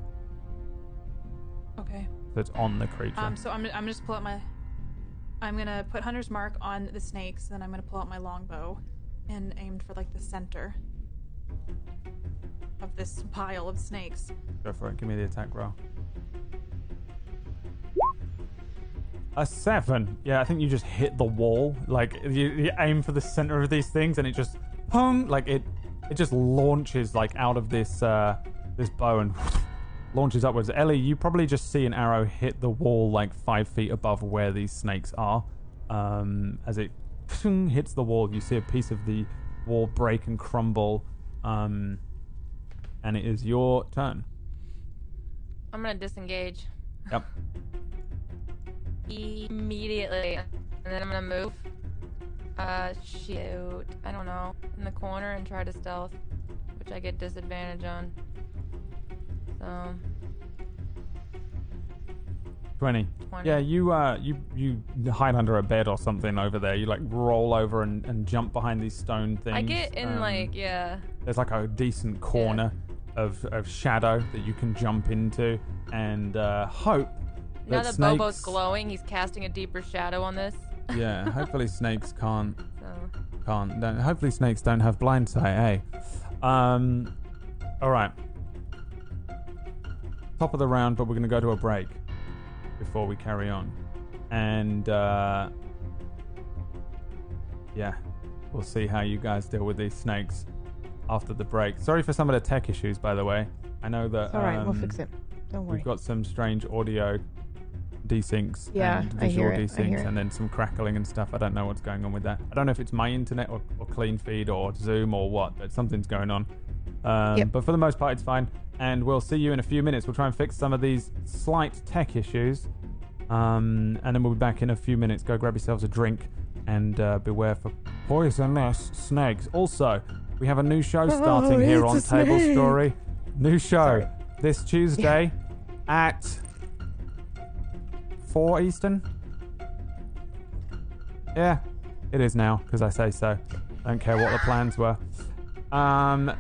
Okay. so it's on the creature. Um, so I'm, I'm just pull out my. I'm gonna put Hunter's Mark on the snakes, then I'm gonna pull out my longbow, and aimed for like the center of this pile of snakes. Go for it. Give me the attack roll. A seven. Yeah, I think you just hit the wall. Like you, you aim for the center of these things, and it just hung like it it just launches like out of this uh this bow and launches upwards. Ellie, you probably just see an arrow hit the wall like five feet above where these snakes are. Um, as it hits the wall, you see a piece of the wall break and crumble. Um, and it is your turn. I'm gonna disengage Yep. immediately, and then I'm gonna move. Uh, shoot. I don't know. In the corner and try to stealth, which I get disadvantage on. So, 20. 20. Yeah, you uh you you hide under a bed or something over there. You like roll over and, and jump behind these stone things. I get in Um, like yeah. there's like a decent corner of, of shadow that you can jump into and uh, hope Now that that Bobo's glowing, he's casting a deeper shadow on this. yeah hopefully snakes can't So can't don't, hopefully snakes don't have blind sight eh um all right top of the round but we're going to go to a break before we carry on and uh yeah we'll see how you guys deal with these snakes after the break sorry for some of the tech issues by the way i know that It's all right. we'll um, fix it. Don't worry. We've got some strange audio desyncs Yeah, and visual hear it, I desyncs and then some crackling and stuff. I don't know what's going on with that. I don't know if it's my internet or, or clean feed or Zoom or what, but something's going on. Um, Yep. But for the most part, it's fine. And we'll see you in a few minutes. We'll try and fix some of these slight tech issues. Um, and then we'll be back in a few minutes. Go grab yourselves a drink and uh, beware for poisonous snakes. Also, we have a new show starting here Oh, it's on Table snake. Story. New show Sorry. this Tuesday at 4 Eastern. Yeah, it is now because I say so. Don't care what the plans were. Um,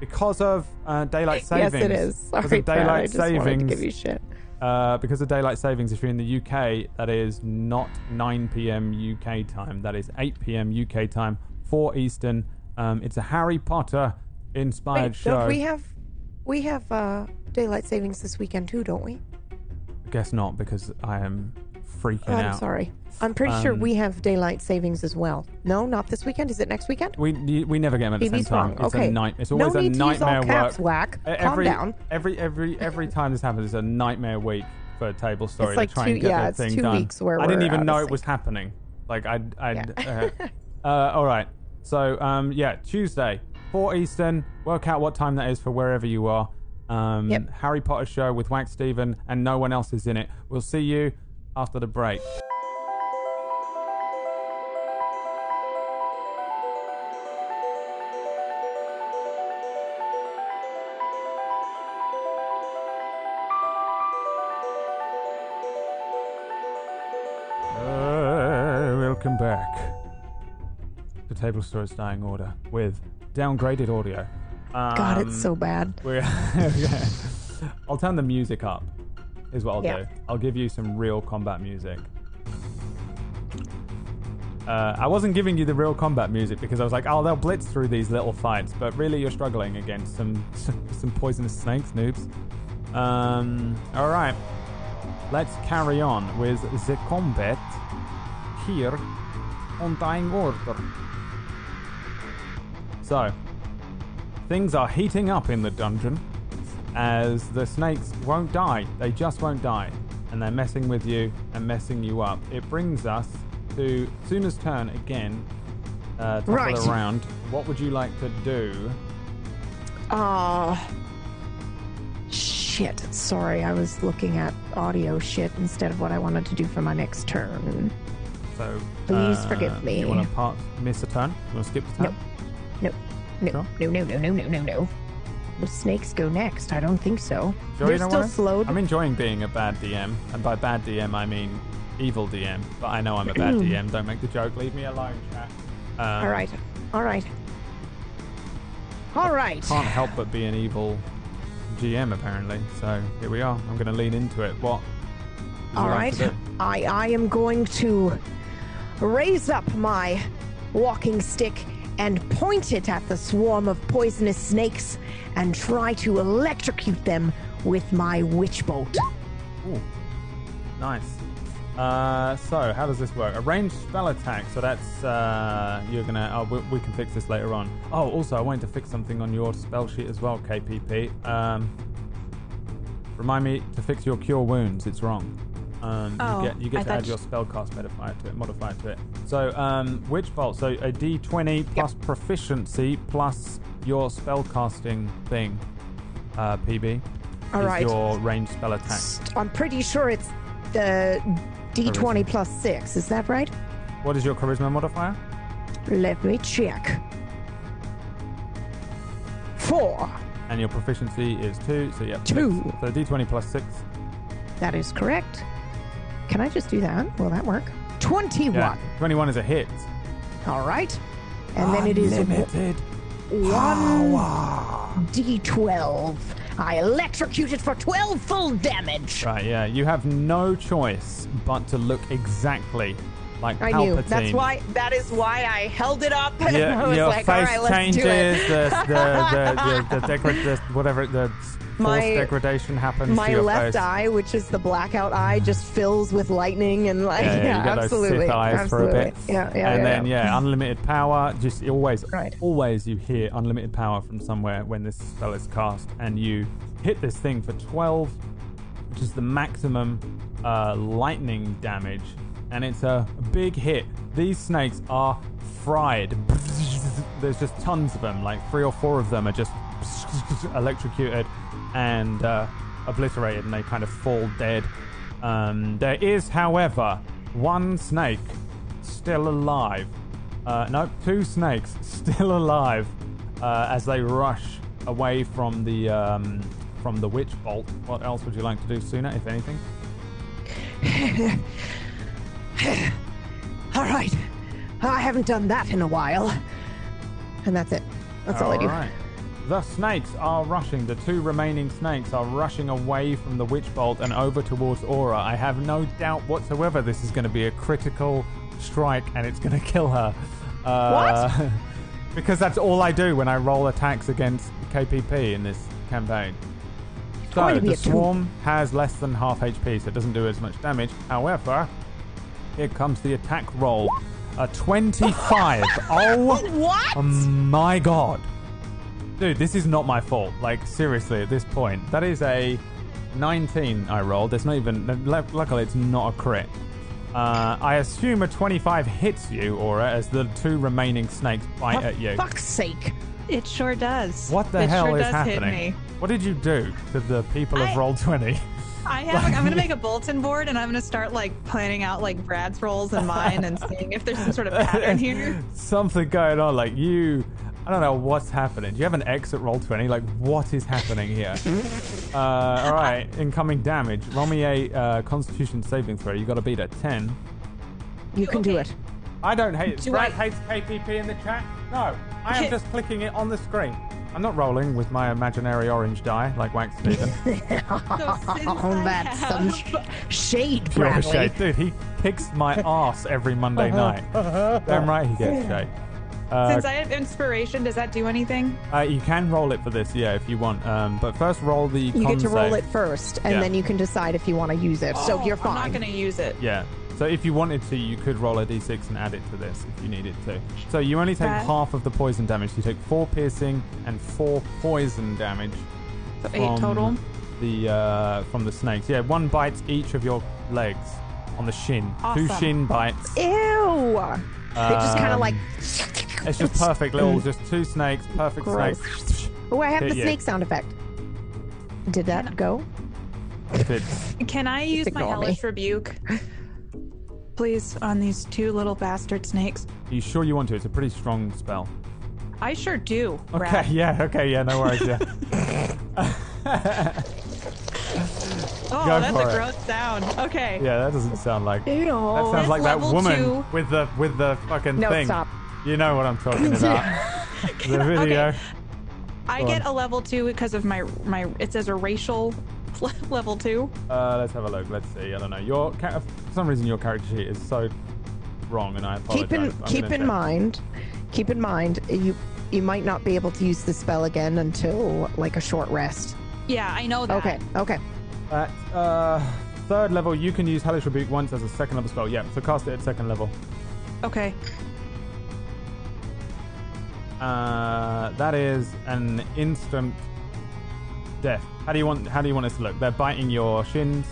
because of uh, daylight savings. Yes, it is. Because Sorry, of Brad, I just wanted to give you shit. Uh, because of daylight savings, if you're in the UK, that is not 9 p.m. UK time. That is 8 p.m. UK time, 4 Eastern. Um, it's a Harry Potter inspired Wait, show. don't we have we have uh, daylight savings this weekend too, don't we? Guess not, because I am freaking Oh, I'm out. sorry. I'm pretty sure Um, we have daylight savings as well. No, not this weekend. Is it next weekend? We we never get them at the same time. wrong. It's okay. a night. It's no always a use all nightmare caps, work. whack. Calm Every, down. Every every every time this happens, it's a nightmare week for a table story like to try two- and get yeah, the it's thing two done. weeks where I didn't even know it was happening. Like I I. Yeah. uh, uh, all right. So um yeah, Tuesday, four Eastern. Work out what time that is for wherever you are. Um, Yep. Harry Potter show with Wax Steven and no one else is in it. We'll see you after the break. Table Stories Dying Order with downgraded audio. Um, God, it's so bad. We're I'll turn the music up. Is what I'll Yeah. do. I'll give you some real combat music. Uh, I wasn't giving you the real combat music because I was like, oh, they'll blitz through these little fights, but really you're struggling against some some poisonous snakes, noobs. Um, all right, let's carry on with the combat here on Dying Order. So, things are heating up in the dungeon as the snakes won't die. They just won't die. And they're messing with you and messing you up. It brings us to Suna's turn again. Uh, top Right. of the round. What would you like to do? Uh, shit. Sorry, I was looking at audio shit instead of what I wanted to do for my next turn. So Please uh, forgive me. You want to part, miss a turn? You want to skip the turn? No, no, no, no, no, no, no, no, no. The snakes go next. I don't think so. Sure, They're you don't still slowed. I'm enjoying being a bad DM, and by bad DM I mean evil DM. But I know I'm a bad DM. Don't make the joke. Leave me alone, chat. Um, all right, all right, all right. Can't help but be an evil GM apparently. So here we are. I'm going to lean into it. What? All right. I I am going to raise up my walking stick and point it at the swarm of poisonous snakes and try to electrocute them with my witch bolt. Ooh, nice. Uh, so how does this work? A ranged spell attack. So that's uh, you're gonna. Oh, we, we can fix this later on. Oh, also I wanted to fix something on your spell sheet as well, KPP. Um, remind me to fix your cure wounds. It's wrong. Um, Oh, you get you get to add your spellcast modifier to it. Modifier to it. So um, witch bolt. So a D20 plus proficiency plus your spellcasting thing. Uh, PB. All is right. Your range spell attack. I'm pretty sure it's the D20 Charisma. plus six. Is that right? What is your charisma modifier? Let me check. Four. And your proficiency is two, so yeah. Two. six. So d20 plus six. That is correct. Can I just do that? Will that work? 21. Yeah. 21 is a hit. All right. And then it is Unlimited. one D12. I electrocute it for 12 full damage. Right, yeah. You have no choice but to look exactly like I Palpatine. knew. That's why. That is why I held it up. And Yeah, I was your like, all face right, let's changes. do it. The the the, the, the, the whatever the force My- degradation happens. to My left face. eye, which is the blackout eye, just fills with lightning and like, Yeah, yeah, yeah, absolutely, those Sith eyes absolutely. for a bit. Yeah, yeah, and yeah, then yeah. unlimited power. Just always, Right. always you hear unlimited power from somewhere when this spell is cast, and you hit this thing for twelve, which is the maximum uh, lightning damage, and it's a big hit. These snakes are fried. There's just tons of them, like three or four of them are just electrocuted and uh, obliterated, and they kind of fall dead. Um, there is, however, one snake still alive. Uh, no, two snakes still alive uh, as they rush away from the um, from the witch bolt. What else would you like to do Suna, if anything? All right. I haven't done that in a while. And that's it. That's all, I do. right. The snakes are rushing. The two remaining snakes are rushing away from the witch bolt and over towards Aura. I have no doubt whatsoever this is going to be a critical strike and it's going to kill her. Uh, what? because that's all I do when I roll attacks against KPP in this campaign. So the two. swarm has less than half HP, so it doesn't do as much damage. However, here comes the attack roll. A 25. oh What? my god. Dude, this is not my fault. Like, seriously, at this point. That is a 19 I rolled. It's not even. Luckily, it's not a crit. Uh, I assume a 25 hits you, Aura, as the two remaining snakes bite at you. fuck's sake. It sure does. What the it hell sure is does happening? Hit me. What did you do to the people of I- Roll20? I have. I'm gonna make a bulletin board, and I'm gonna start like planning out like Brad's rolls and mine, and seeing if there's some sort of pattern here. Something going on. Like, you. I don't know what's happening. Do you have an exit Roll20? Like, what is happening here? uh, all right, incoming damage. Roll me a uh, Constitution saving throw. You got to beat a 10. You can do it. I don't hate. Do Brad I- hates KPP in the chat. No, I am just clicking it on the screen. I'm not rolling with my imaginary orange die like Wax Steven. So Oh, that's have- some sh- shade, Pure Bradley. shade. Dude, he kicks my ass every Monday night. Damn right he gets shade. Uh, Since I have inspiration, does that do anything? uh, you can roll it for this, yeah, if you want. Um, but first, roll the. You con get to roll save. it first, and Yeah. then you can decide if you want to use it. so Oh, you're fine. I'm not gonna use it. Yeah. So if you wanted to, you could roll a d6 and add it to this if you needed to. So you only take Right. half of the poison damage. You take four piercing and four poison damage. So eight from total. The uh, from the snakes. Yeah, one bites each of your legs on the shin. Two Awesome. shin bites. Ew. They just kind of Um, like. It's just perfect little, just two snakes, perfect Gross. snakes. Oh, I have Hit the you. snake sound effect. Did that go? If it's Can I use my ignore me. hellish rebuke, please, on these two little bastard snakes? Are you sure you want to? It's a pretty strong spell. I sure do. Okay, Brad. yeah, okay, yeah, no worries, yeah. Oh, Go that's for a it. gross sound. Okay. yeah, that doesn't sound like. Ew. That sounds It's like that woman two. with the with the fucking No, thing. stop. You know what I'm talking about. the video. I get a level two because of my my. It says a racial level two. Uh, let's have a look. Let's see. I don't know. Your ca- for some reason your character sheet is so wrong, and I apologize. keep in I'm keep in check. mind, keep in mind you you might not be able to use the spell again until like a short rest. Yeah, I know that. Okay, okay. That uh, third level, you can use Hellish Rebuke once as a second level spell. Yeah, so cast it at second level. Okay. Uh, that is an instant death. How do you want? How do you want this to look? They're biting your shins,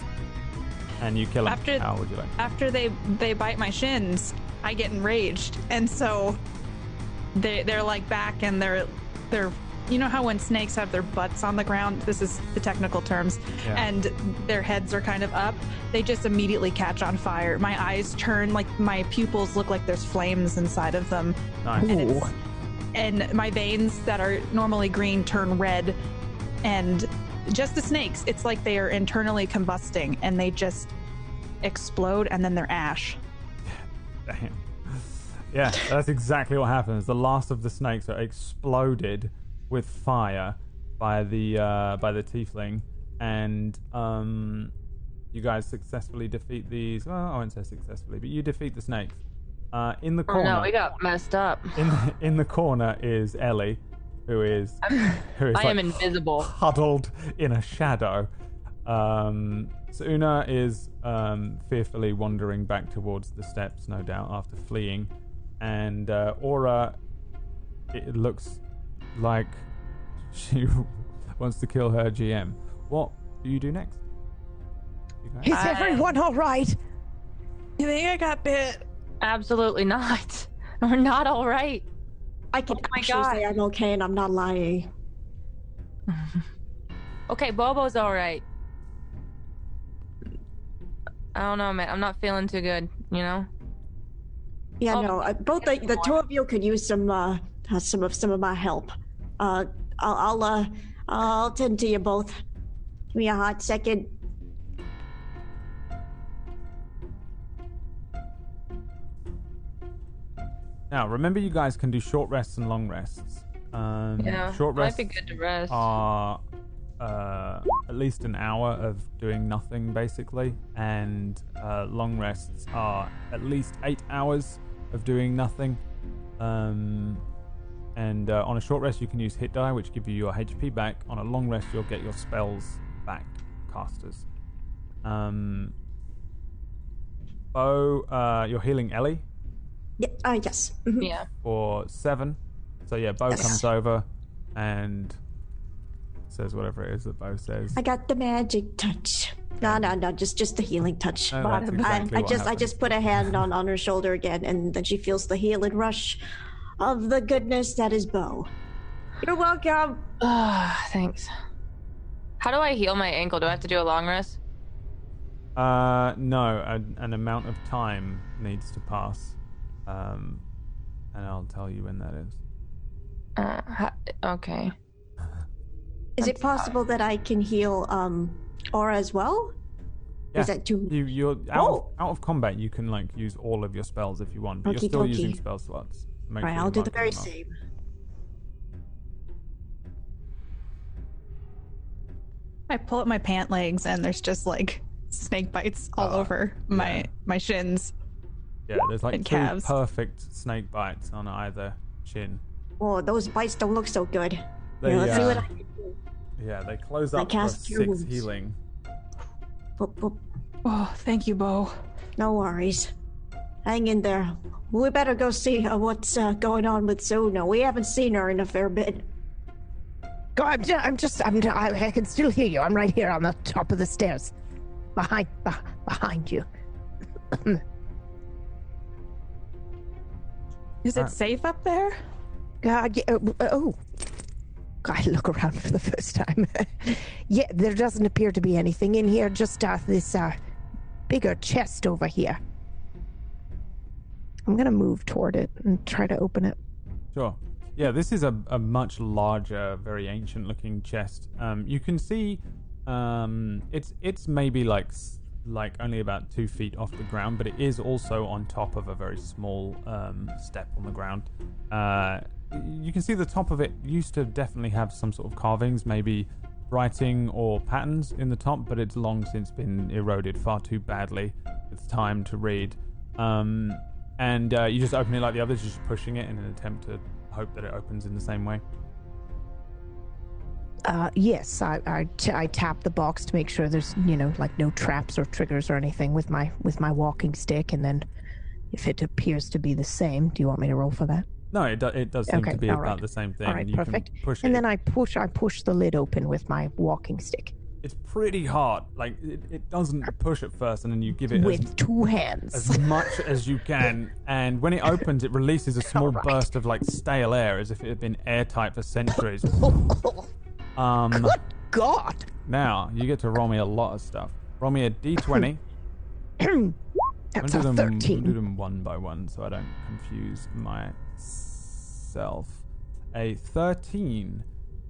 and you kill them. After- how would you like? After they they bite my shins, I get enraged, and so they they're like back and they're they're you know how when snakes have their butts on the ground this is the technical terms Yeah. and their heads are kind of up they just immediately catch on fire my eyes turn like my pupils look like there's flames inside of them Nice. and and my veins that are normally green turn red and just the snakes it's like they are internally combusting and they just explode and then they're ash Damn. Yeah, that's exactly what happens. The last of the snakes are exploded with fire by the uh, by the tiefling, and um, you guys successfully defeat these. Well, I won't say successfully, but you defeat the snakes. Uh, in the corner. Oh no, we got messed up. in the, in the corner is Ellie, who is who is I am like, invisible. huddled in a shadow. Um, so Una is um, fearfully wandering back towards the steps, no doubt, after fleeing. And uh, Aura, it looks like she wants to kill her GM. What do you do next? You? Is everyone all right? you think i got bit Absolutely not. We're not all right. I can Oh my actually God. say I'm okay and I'm not lying. Okay, Bobo's all right. I don't know, man. I'm not feeling too good. You know. Yeah, Oh, no, uh, both the, the two of you could use some uh, uh, some of some of my help. Uh, I'll I'll uh, I'll tend to you both. Give me a hot second. Now, remember, you guys can do short rests and long rests. Um, Yeah. short might rests be good to rest. are uh, at least an hour of doing nothing, basically, and uh, long rests are at least eight hours of doing nothing. Um, and uh, on a short rest, you can use hit die, which give you your HP back. On a long rest, you'll get your spells back, casters. Um, Bo, uh, you're healing Ellie Yeah, uh, yes. mhm. yeah. for seven. So yeah, Bo Yes. comes over and says whatever it is that Bo says. I got the magic touch. No, no, no, just just the healing touch. No, that's I, exactly I what just I just put a hand on on her shoulder again, and then she feels the healing rush of the goodness that is Bo. You're welcome. Ah, thanks. How do I heal my ankle? Do I have to do a long rest? Uh, no, an, an amount of time needs to pass, um, and I'll tell you when that is. Uh, ha- okay. Is it possible that I can heal um Aura as well? Or Is that too? You, you're out, of, Oh. out of combat. You can like use all of your spells if you want, but you're still Okey-dokey. using spell slots. Make Right, sure I'll do the very same. I pull up my pant legs and there's just like snake bites all Ah, over my yeah. my shins. Yeah, there's like two calves. perfect snake bites on either chin. Oh, those bites don't look so good. They, Yeah, let's see what uh, I can do. Yeah, they close up for cast Cure six Wounds. healing. Boop, boop. Oh, thank you, Bo. No worries. Hang in there. We better go see uh, what's uh, going on with Suna. We haven't seen her in a fair bit. Go, I'm, ju- I'm just I'm, I, I can still hear you. I'm right here on the top of the stairs, behind, beh- behind you. Is Uh, it safe up there? Uh, yeah, uh, oh, I look around for the first time. yeah, there doesn't appear to be anything in here. Just uh, this uh, bigger chest over here. I'm gonna move toward it and try to open it. Sure. Yeah, this is a, a much larger, very ancient looking chest. Um, you can see um, it's it's maybe like like only about two feet off the ground, but it is also on top of a very small um, step on the ground. Uh, you can see the top of it used to definitely have some sort of carvings, maybe writing or patterns in the top, but it's long since been eroded far too badly. It's time to read. Um, and uh, you just open it like the others, just pushing it in an attempt to hope that it opens in the same way. Uh, yes, I, I, t- I tap the box to make sure there's you know like no traps or triggers or anything with my with my walking stick, and then if it appears to be the same, do you want me to roll for that? No, it, do, it does seem Okay, to be about right. the same thing. All right, perfect. Can push And it. then I push I push the lid open with my walking stick it's pretty hard. Like it, it doesn't push at first, and then you give it as, with two hands. as much as you can. And when it opens, it releases a small Alright. burst of like stale air, as if it had been airtight for centuries. Um, Good God! now you get to roll me a lot of stuff. Roll me a d20. I'm That's gonna a do them, I'm gonna do them one by one so I don't confuse myself. A 13.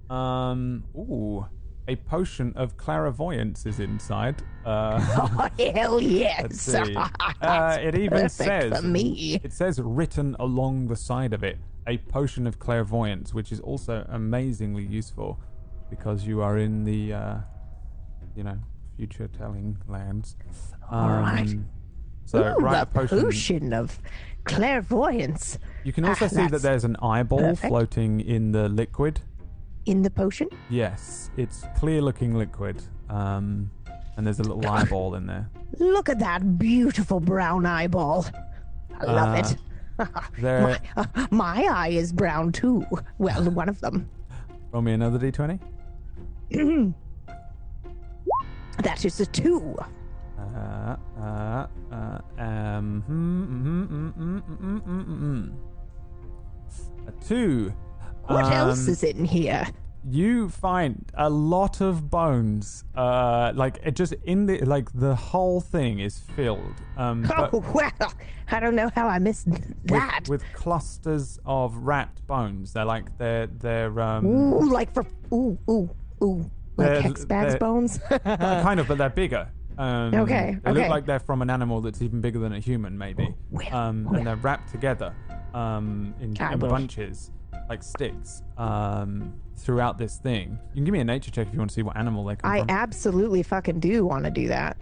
Um, ooh, a potion of clairvoyance is inside. Uh, Oh hell yes! Uh, it even says, for me. it says written along the side of it, a potion of clairvoyance, which is also amazingly useful because you are in the, uh, you know, future telling lands. All right. Um, So Ooh, write a potion. potion of clairvoyance You can also Ah, see that there's an eyeball perfect. floating in the liquid. In the potion. Yes, it's clear looking liquid. Um, and there's a little eyeball in there. Look at that beautiful brown eyeball. I love Uh, it. There, my, uh, my eye is brown too. Well, one of them. roll me another d20. That is a two. Uh, uh, uh, um, hmm, mm, mm, mm, mm, mm, mm, mm. A two. What else Um, is in here? You find a lot of bones. Uh, like it just in the like the whole thing is filled. Um, Oh well, I don't know how I missed that. with, with clusters of rat bones. They're like they're they're um Ooh, like for ooh ooh ooh, like They're- Hexbag's bones. kind of, but they're bigger. Um, Okay, They look like they're from an animal that's even bigger than a human, maybe. well, Um, and they're wrapped together um, in, in bunches, like sticks, um, throughout this thing. You can give me a nature check if you want to see what animal they come I from. absolutely fucking do want to do that.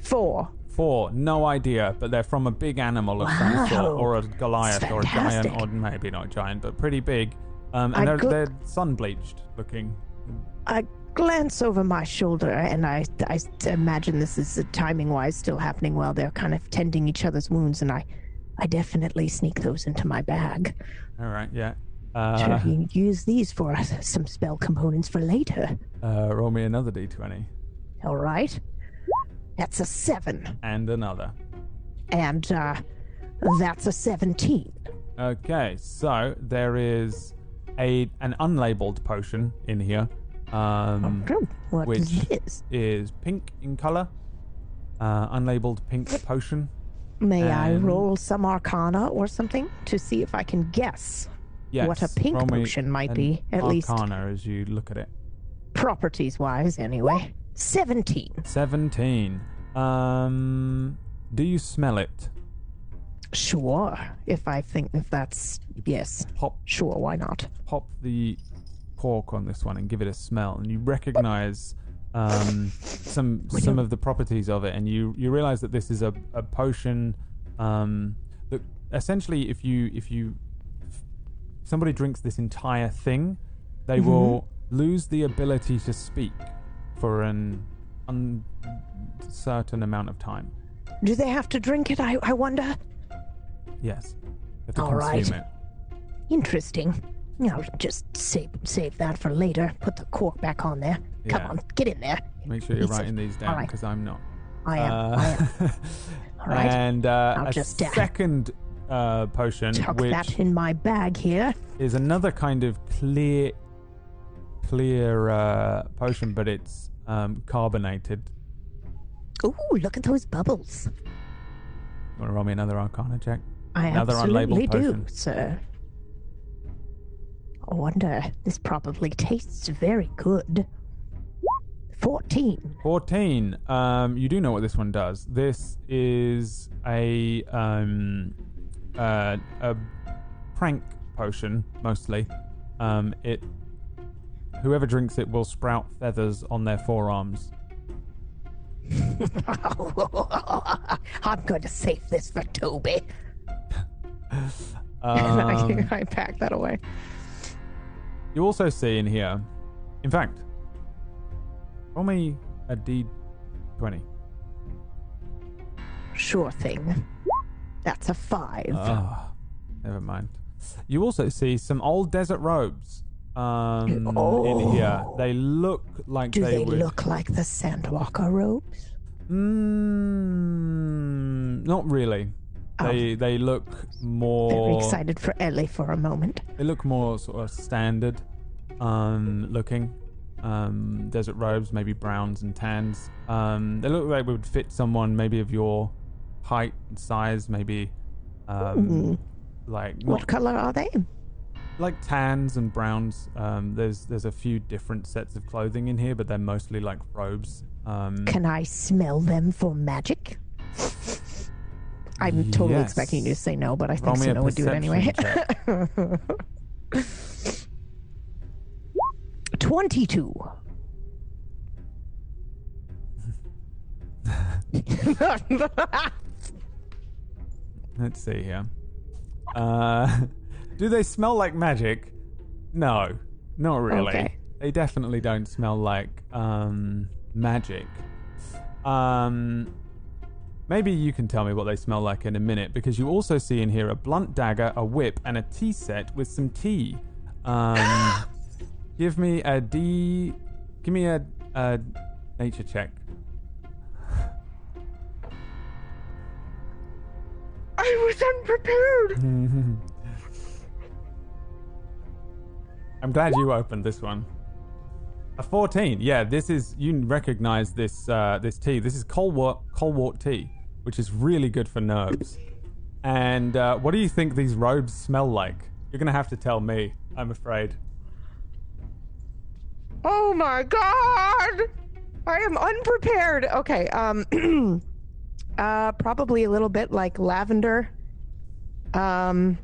Four. Four, no idea, but they're from a big animal of some sort, Wow. or a Goliath, That's or a giant, or maybe not giant, but pretty big. Um, I and they're, they're sun bleached looking. I glance over my shoulder and I, I imagine this is uh, timing wise still happening while they're kind of tending each other's wounds, and I, I definitely sneak those into my bag. All right, yeah. Sure, Uh, you can use these for some spell components for later. uh, roll me another d20 All right. That's a seven, and another. and uh, that's a seventeen. Okay, so there is a an unlabeled potion in here, um, Oh, what which is is pink in color. Uh, unlabeled pink potion. May I roll some arcana or something to see if I can guess Yes. what a pink potion might be, at least Arcana as you look at it. properties wise, anyway? 17. Seventeen. Um, do you smell it? Sure. If I think if that's yes. Pop Sure, why not? pop the cork on this one and give it a smell, and you recognize um, some some of the properties of it, and you you realize that this is a, a potion um, that essentially, if you if you if somebody drinks this entire thing, they will lose the ability to speak for an uncertain amount of time. Do they have to drink it? I, I wonder. Yes, you have to All right. it. Interesting. I'll just save save that for later. Put the cork back on there. Come Yeah. on, get in there. Make sure you're writing these down right. because I'm not. I am. Uh, I am. All right. And uh, I'll a just, uh, second uh, potion, Tuck which that in my bag here. is another kind of clear, clear uh, potion, but it's um, carbonated. Ooh, look at those bubbles. Want to roll me another Arcana check? I Another absolutely unlabeled do, potion. sir. I wonder. This probably tastes very good. 14. 14. Um, you do know what this one does. This is a um, uh, a prank potion, mostly. Um, it whoever drinks it will sprout feathers on their forearms. I'm going to save this for Toby. Um, I pack that away. You also see in here, in fact, roll me a d20. Sure thing. That's a five. Ah, never mind. You also see some old desert robes um, in Oh. here. They look like Do they, they would. look like the Sandwalker robes? Mm, not really. They they look Very more. excited for Ellie for a moment. They look more sort of standard um, looking. Um, desert robes, maybe browns and tans. Um, they look like would fit someone maybe of your height and size, maybe um, like not What color are they? like tans and browns. Um, there's there's a few different sets of clothing in here, but they're mostly like robes. Um, Can I smell them for magic? I'm totally Yes. expecting you to say no, but I think a would do it anyway. 22. Let's see here. Uh, do they smell like magic? No, not really. Okay. They definitely don't smell like um, magic. Um, maybe you can tell me what they smell like in a minute, because you also see in here a blunt dagger, a whip, and a tea set with some tea. Um, give me a D. Give me a, a nature check. I was unprepared. I'm glad you opened this one. A 14. Yeah, this is you recognize this uh, this tea. This is colwort colwort tea, which is really good for nerves. And uh, what do you think these robes smell like? You're gonna have to tell me. I'm afraid. Oh my god! I am unprepared. Okay, um uh probably a little bit like lavender. Um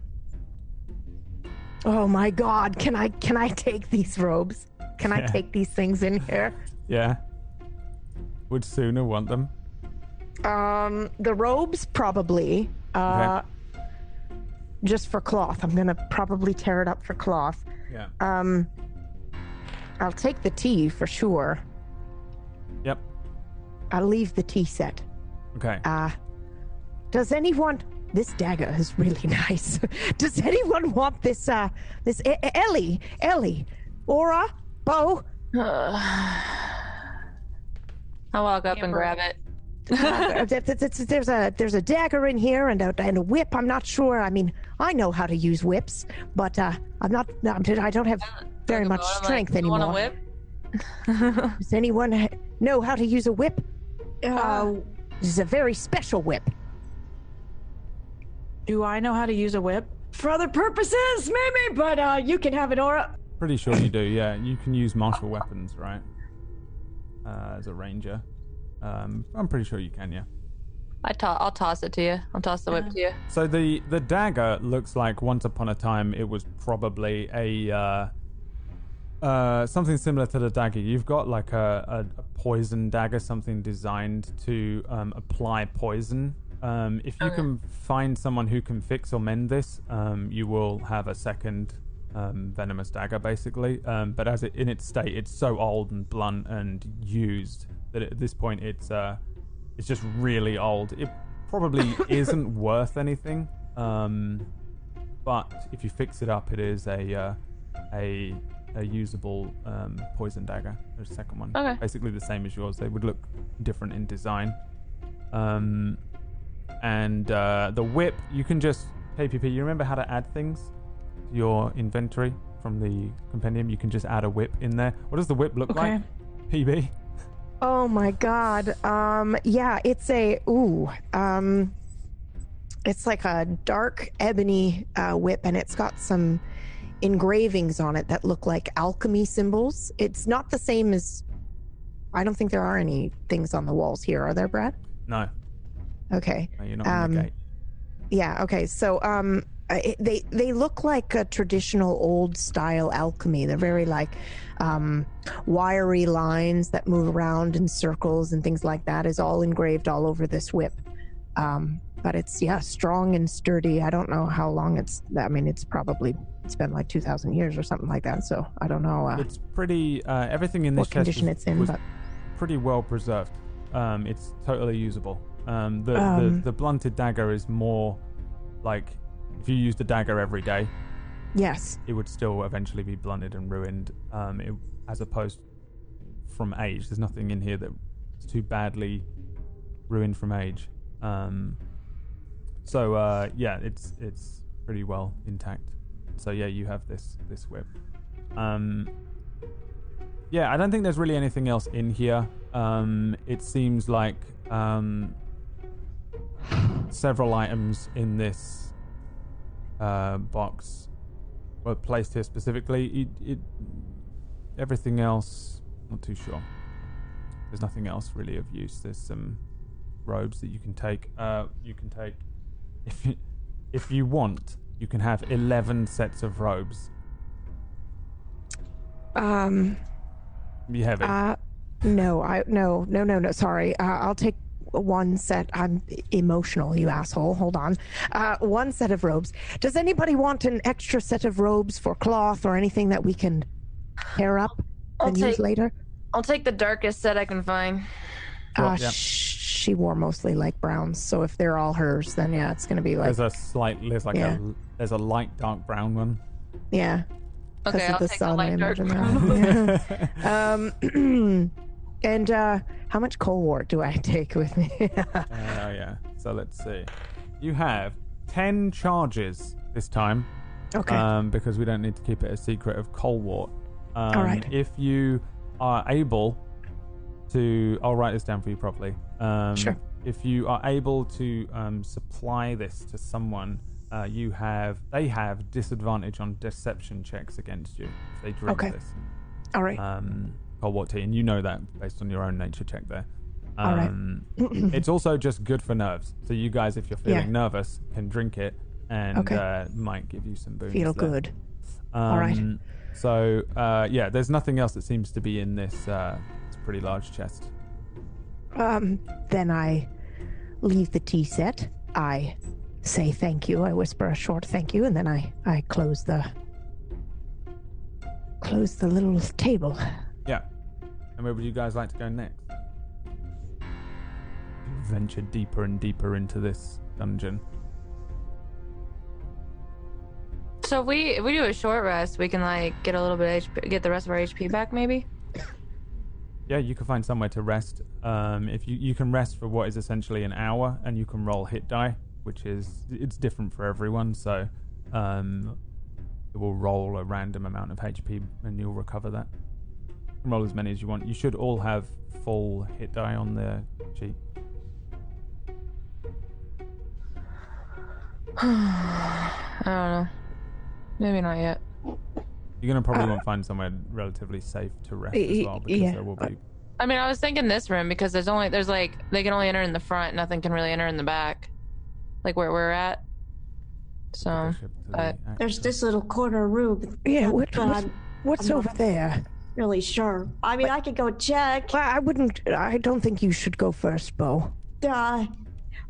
Oh my god, can I can I take these robes? Can I take these things in here? Yeah. Would Suna want them. Um the robes probably. Uh just for cloth. I'm going to probably tear it up for cloth. Yeah. Um I'll take the tea for sure. Yep. I'll leave the tea set. Okay. Uh, does anyone? This dagger is really nice. does anyone want this? Uh, this E- E- Ellie, Ellie, Aura, Bo? I'll walk up and grab it. Uh, th- th- th- there's a there's a dagger in here and a, and a whip. I'm not sure. I mean, I know how to use whips, but uh, I'm not. I'm- I don't have very much about strength like, "You anymore. Want a whip? Does anyone know how to use a whip? Uh, This is a very special whip. do I know how to use a whip? For other purposes, maybe, but uh, you can have it, Aura. Pretty sure you do. Yeah. You can use martial weapons, right? Uh, as a ranger. Um, I'm pretty sure you can. Yeah. I to- I'll toss it to you. I'll toss the whip to you. So the the dagger looks like once upon a time it was probably a uh, uh, something similar to the dagger. You've got like a, a, a poison dagger, something designed to um, apply poison. Um, if you Okay. can find someone who can fix or mend this, um, you will have a second um, venomous dagger, basically. Um, but as it in its state, it's so old and blunt and used that at this point it's uh, it's just really old. It probably isn't worth anything. Um, but if you fix it up, it is a uh, a a usable um, poison dagger. There's a second one, Okay. basically the same as yours. They would look different in design. Um, and uh, the whip, you can just KPP. You remember how to add things to your inventory from the compendium? You can just add a whip in there. What does the whip look Okay. like? PB. Oh my god. Um yeah, it's a ooh. Um it's like a dark ebony uh, whip and it's got some engravings on it that look like alchemy symbols. It's not the same as I don't think there are any things on the walls here, are there, Brad? No, Okay. no, you're not Um, gate. Yeah, okay. So um they they look like a traditional old style alchemy. They're very like um wiry lines that move around in circles and things like that is all engraved all over this whip. Um but it's yeah, strong and sturdy. I don't know how long it's. I mean, it's probably it's been like two thousand years or something like that. So I don't know uh, It's pretty. Uh, everything in this what condition chest it's in, but pretty well preserved. Um, it's totally usable. Um, the, Um, the the blunted dagger is more like if you used a dagger every day, yes, it would still eventually be blunted and ruined. Um, it, as opposed from age, there's nothing in here that's too badly ruined from age. Um, so uh, yeah, it's it's pretty well intact. So yeah, you have this this whip. Um, yeah, I don't think there's really anything else in here. Um, it seems like um, several items in this uh, box were placed here specifically. It, it, everything else, not too sure. There's nothing else really of use. There's some robes that you can take. Uh, you can take if you, if you want. You can have eleven sets of robes. um, Be heavy. uh, no, I no no no no. Sorry, uh, I'll take one set. I'm emotional, you asshole. Hold on. Uh, one set of robes. Does anybody want an extra set of robes for cloth or anything that we can pair up I'll and use take- later? I'll take the darkest set I can find. Well, uh, yeah. sh- she wore mostly like browns, so if they're all hers, then yeah, it's gonna be like there's a slight. There's like Yeah. a. There's a light dark brown one. yeah. Okay, because I'll of the take sun, the I light dark imagine brown. that. um, and uh, how much Colwart do I take with me? Oh yeah. So let's see. You have ten charges this time. okay. Um, because we don't need to keep it a secret of Colwart. Um, All right. If you are able to, I'll write this down for you properly. Um, Sure. If you are able to um, supply this to someone, uh, you have they have disadvantage on deception checks against you if they drink Okay. this. all right. Um, Colwart tea, and you know that based on your own nature check there. All right. Um, it's also just good for nerves. So you guys, if you're feeling Yeah. nervous, can drink it, and Okay. uh, might give you some boons. Feel there. good. Um, All right. So uh, yeah, there's nothing else that seems to be in this. Uh, it's a pretty large chest. Um, then I leave the tea set. I say thank you. I whisper a short thank you, and then I I close the close the little table. And where would you guys like to go next? Venture deeper and deeper into this dungeon. So if we if we do a short rest, we can like get a little bit of HP, get the rest of our HP back, maybe. Yeah, you can find somewhere to rest. Um, if you you can rest for what is essentially an hour, and you can roll hit die, which is it's different for everyone. So um, it will roll a random amount of HP, and you'll recover that. You can roll as many as you want. You should all have full hit die on their cheek. I don't know. Maybe not yet. You're gonna probably want to find somewhere relatively safe to rest as well, because yeah, there will be. I mean, I was thinking this room because there's only there's like they can only enter in the front, nothing can really enter in the back, like where we're at. So leadership to the uh. There's this little corner room. Yeah, but what, what's, what's I'm over not- there? Really sure. I mean, I could go check. Well, I wouldn't. I don't think you should go first, Bo. Uh,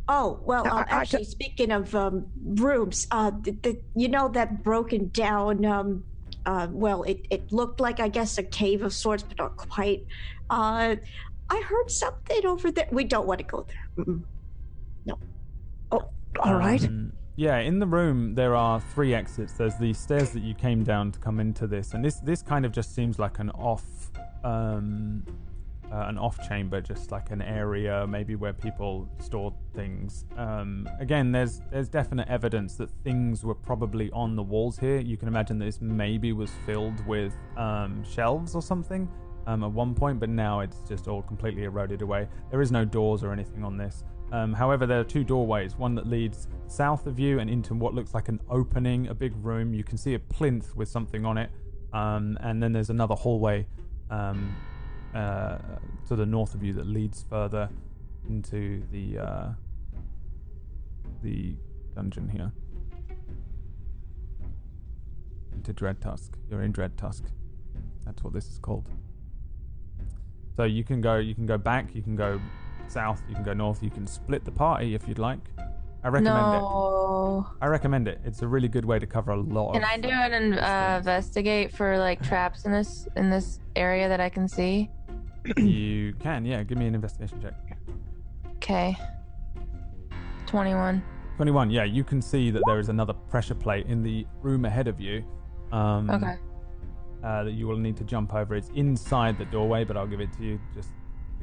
oh well. I- Um, I- I actually, speaking of um, rooms, uh, the, the, you know that broken down. Um, uh, well, it, it looked like I guess a cave of sorts, but not quite. Uh, I heard something over there. We don't want to go there. Mm-mm. All right. Yeah, in the room there are three exits. There's the stairs that you came down to come into this, and this this kind of just seems like an off, um, uh, an off chamber, just like an area maybe where people stored things. Um, again, there's there's definite evidence that things were probably on the walls here. You can imagine this maybe was filled with um, shelves or something. Um, at one point, but now it's just all completely eroded away. There is no doors or anything on this. Um, however, there are two doorways one that leads south of you and into what looks like an opening, a big room. You can see a plinth with something on it. Um, and then there's another hallway um, uh, to the north of you that leads further into the uh, the dungeon here. Into Dread Tusk. You're in Dread Tusk. That's what this is called. So you can go you can go back, you can go south, you can go north, you can split the party if you'd like. I recommend it. No. I recommend it. It's a really good way to cover a lot. Can I do an uh, investigate for like traps in this in this area that I can see? You can, yeah. Give me an investigation check. Okay. Twenty-one. 21, yeah, you can see that there is another pressure plate in the room ahead of you. Um, Okay. Uh, that you will need to jump over. It's inside the doorway, but I'll give it to you just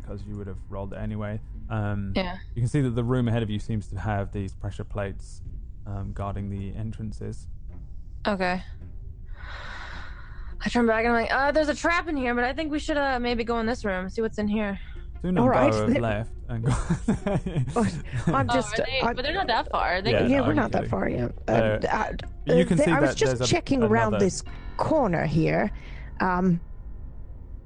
because you would have rolled it anyway. Um, Yeah. You can see that the room ahead of you seems to have these pressure plates um, guarding the entrances. Okay. I turn back and I'm like, uh, there's a trap in here, but I think we should uh maybe go in this room, see what's in here. Soon All right, have then- left and go. I'm Oh, just. are they, I- but they're not that far. They Yeah, can yeah, no, we're I'm not that far yet. Uh, Uh, uh, you can uh, see I was that just there's a- checking around another- this corner here. Um,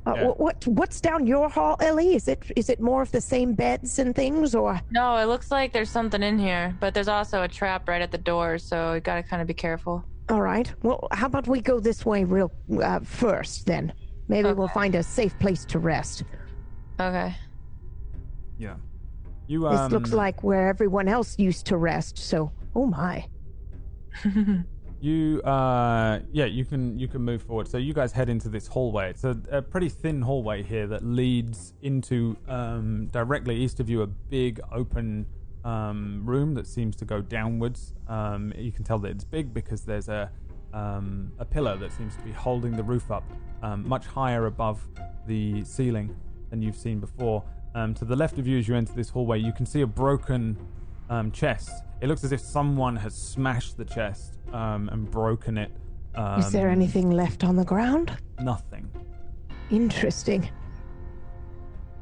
uh, Yeah. what what's down your hall, Ellie? Is it is it more of the same beds and things, or No, it looks like there's something in here, but there's also a trap right at the door, so you gotta kind of be careful. all right? Well, how about we go this way real uh, first then? Maybe we'll find a safe place to rest. Okay. yeah. You, This um, looks like where everyone else used to rest. So, oh my. You, uh, yeah, you can you can move forward. So you guys head into this hallway. It's a, a pretty thin hallway here that leads into um, directly east of you a big open um, room that seems to go downwards. Um, you can tell that it's big because there's a um, a pillar that seems to be holding the roof up um, much higher above the ceiling than you've seen before. Um, to the left of you, as you enter this hallway, you can see a broken um, chest. It looks as if someone has smashed the chest um, and broken it. Um, Is there anything left on the ground? Nothing. Interesting.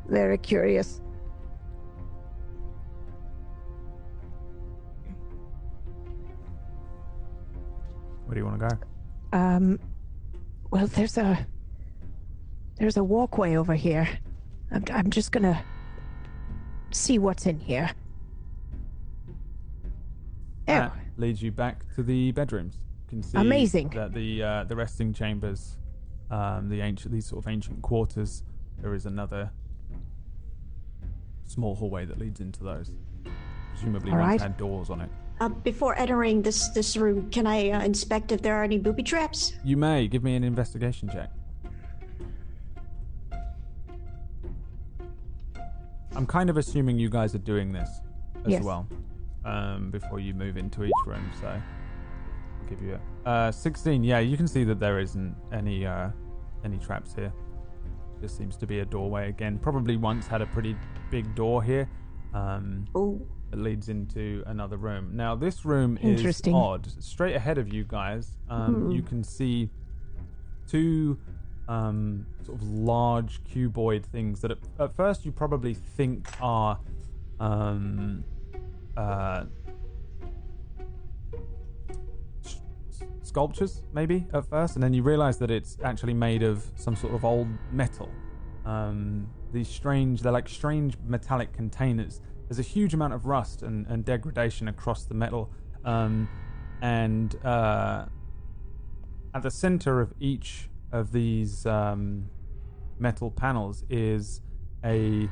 Very curious. Where do you want to go? Um, well, there's a there's a walkway over here. I'm I'm just gonna see what's in here. That leads you back to the bedrooms. You can see Amazing. that the uh, the resting chambers, um, the ancient these sort of ancient quarters. There is another small hallway that leads into those. Presumably, All once right. had doors on it. Uh, before entering this this room, can I uh, inspect if there are any booby traps? You may give me an investigation check. I'm kind of assuming you guys are doing this as Yes. well um, before you move into each room. So I'll give you a uh, 16. Yeah, you can see that there isn't any uh, any traps here. Just seems to be a doorway again. Probably once had a pretty big door here. Um, Oh, that leads into another room. Now, this room is odd. Straight ahead of you guys, um, you can see two um, sort of large cuboid things that at, at first you probably think are um, uh, sculptures, maybe at first, and then you realize that it's actually made of some sort of old metal. Um, these strange, they're like strange metallic containers. There's a huge amount of rust and, and degradation across the metal. Um, and uh, at the center of each of these um, metal panels is a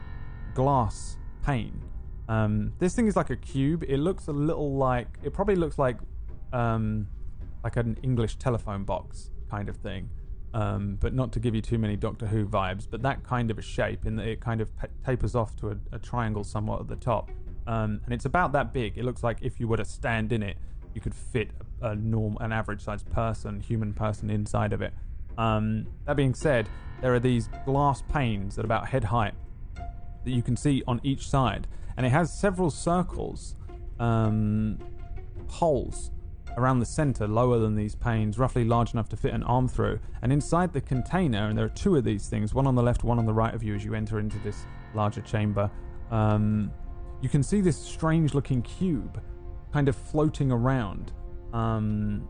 glass pane. Um, this thing is like a cube. It looks a little like it probably looks like um, like an English telephone box kind of thing, um, but not to give you too many Doctor Who vibes. But that kind of a shape, in that it kind of tapers off to a, a triangle somewhat at the top, um, and it's about that big. It looks like if you were to stand in it, you could fit a, a an average-sized person, human person inside of it. Um, that being said, there are these glass panes at about head height that you can see on each side, and it has several circles, um, holes around the center, lower than these panes, roughly large enough to fit an arm through. And inside the container, and there are two of these things, one on the left, one on the right of you as you enter into this larger chamber. Um, you can see this strange-looking cube, kind of floating around. Um,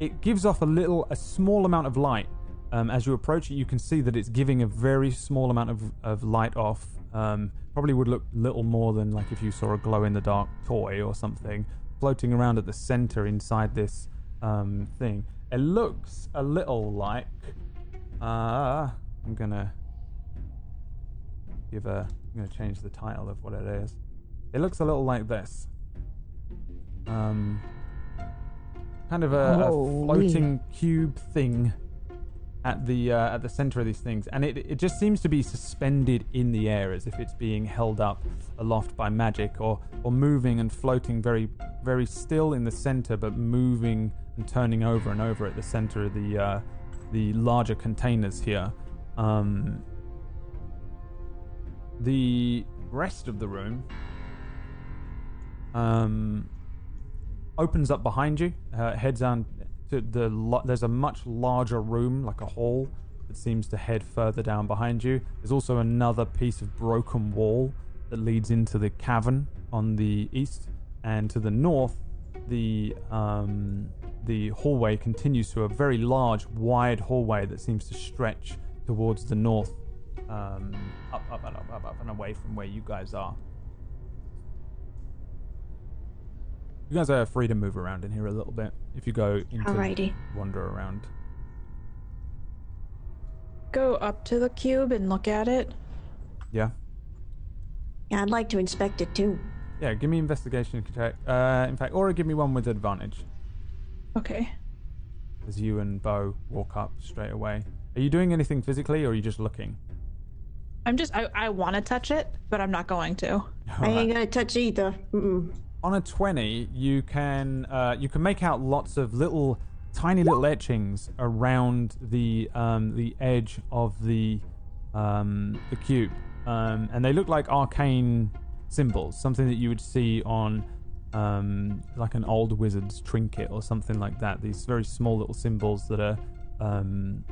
it gives off a little, a small amount of light. Um, as you approach it, you can see that it's giving a very small amount of, of light off. Um, probably would look little more than like if you saw a glow in the dark toy or something floating around at the center inside this um, thing. It looks a little like. Uh, I'm gonna give a. I'm gonna change the title of what it is. It looks a little like this. um, kind of a, a floating cube thing at the uh, at the center of these things, and it it just seems to be suspended in the air as if it's being held up aloft by magic, or or moving and floating very very still in the center, but moving and turning over and over at the center of the uh, the larger containers here. Um, the rest of the room um, opens up behind you, uh, heads down to the. There's a much larger room, like a hall, that seems to head further down behind you. There's also another piece of broken wall that leads into the cavern on the east, and to the north, the um, the hallway continues to a very large, wide hallway that seems to stretch towards the north, um, up, up, up, up, up, and away from where you guys are. You guys are free to move around in here a little bit if you go into Alrighty. wander around. Go up to the cube and look at it. Yeah, Yeah, I'd like to inspect it too. yeah. Give me investigation check. Uh, in fact, or give me one with advantage. Okay. As you and Bo walk up straight away. Are you doing anything physically, or are you just looking? I'm just I, I want to touch it, but I'm not going to. I ain't gonna touch either. Mm-mm. On a 20 you can uh, you can make out lots of little tiny little etchings around the um, the edge of the um, the cube. Um, and they look like arcane symbols something that you would see on um, like an old wizard's trinket or something like that. These very small little symbols that are um,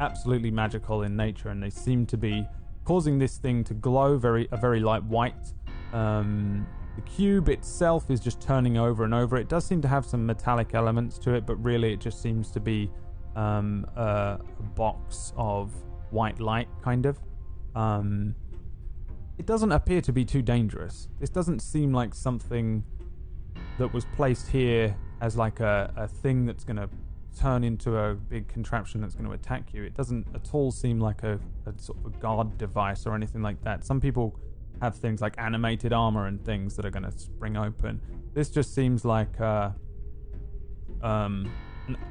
absolutely magical in nature and they seem to be causing this thing to glow very a very light white um, the cube itself is just turning over and over. It does seem to have some metallic elements to it, but really it just seems to be um, a, box of white light, kind of. Um, it doesn't appear to be too dangerous. This doesn't seem like something that was placed here as like a, a thing that's going to turn into a big contraption that's going to attack you. It doesn't at all seem like a, a sort of a guard device or anything like that. Some people have things like animated armor and things that are going to spring open. This just seems like uh, um,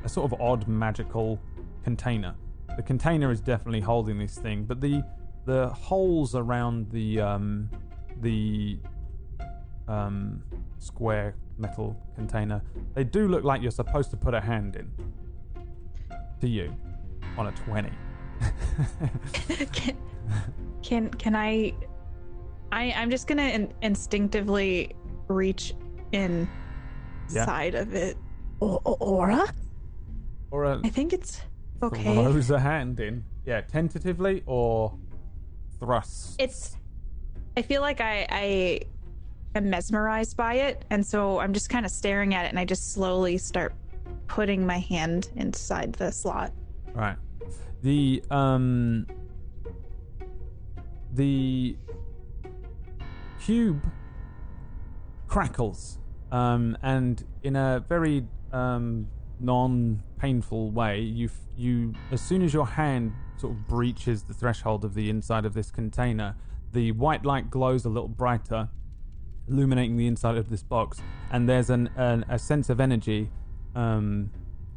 a sort of odd magical container. The container is definitely holding this thing, but the the holes around the um, the um, square metal container they do look like you're supposed to put a hand in. To you, on a twenty. can, can can I? I I'm just gonna in, instinctively reach in Yeah. side of it. O- o- aura? or a I think it's okay. throws a hand in. Yeah, tentatively or thrust. It's. I feel like I I am mesmerized by it, and so I'm just kind of staring at it, and I just slowly start putting my hand inside the slot. Right. The um the cube crackles um and in a very um non-painful way you f- you as soon as your hand sort of breaches the threshold of the inside of this container the white light glows a little brighter illuminating the inside of this box, and there's an, an a sense of energy um,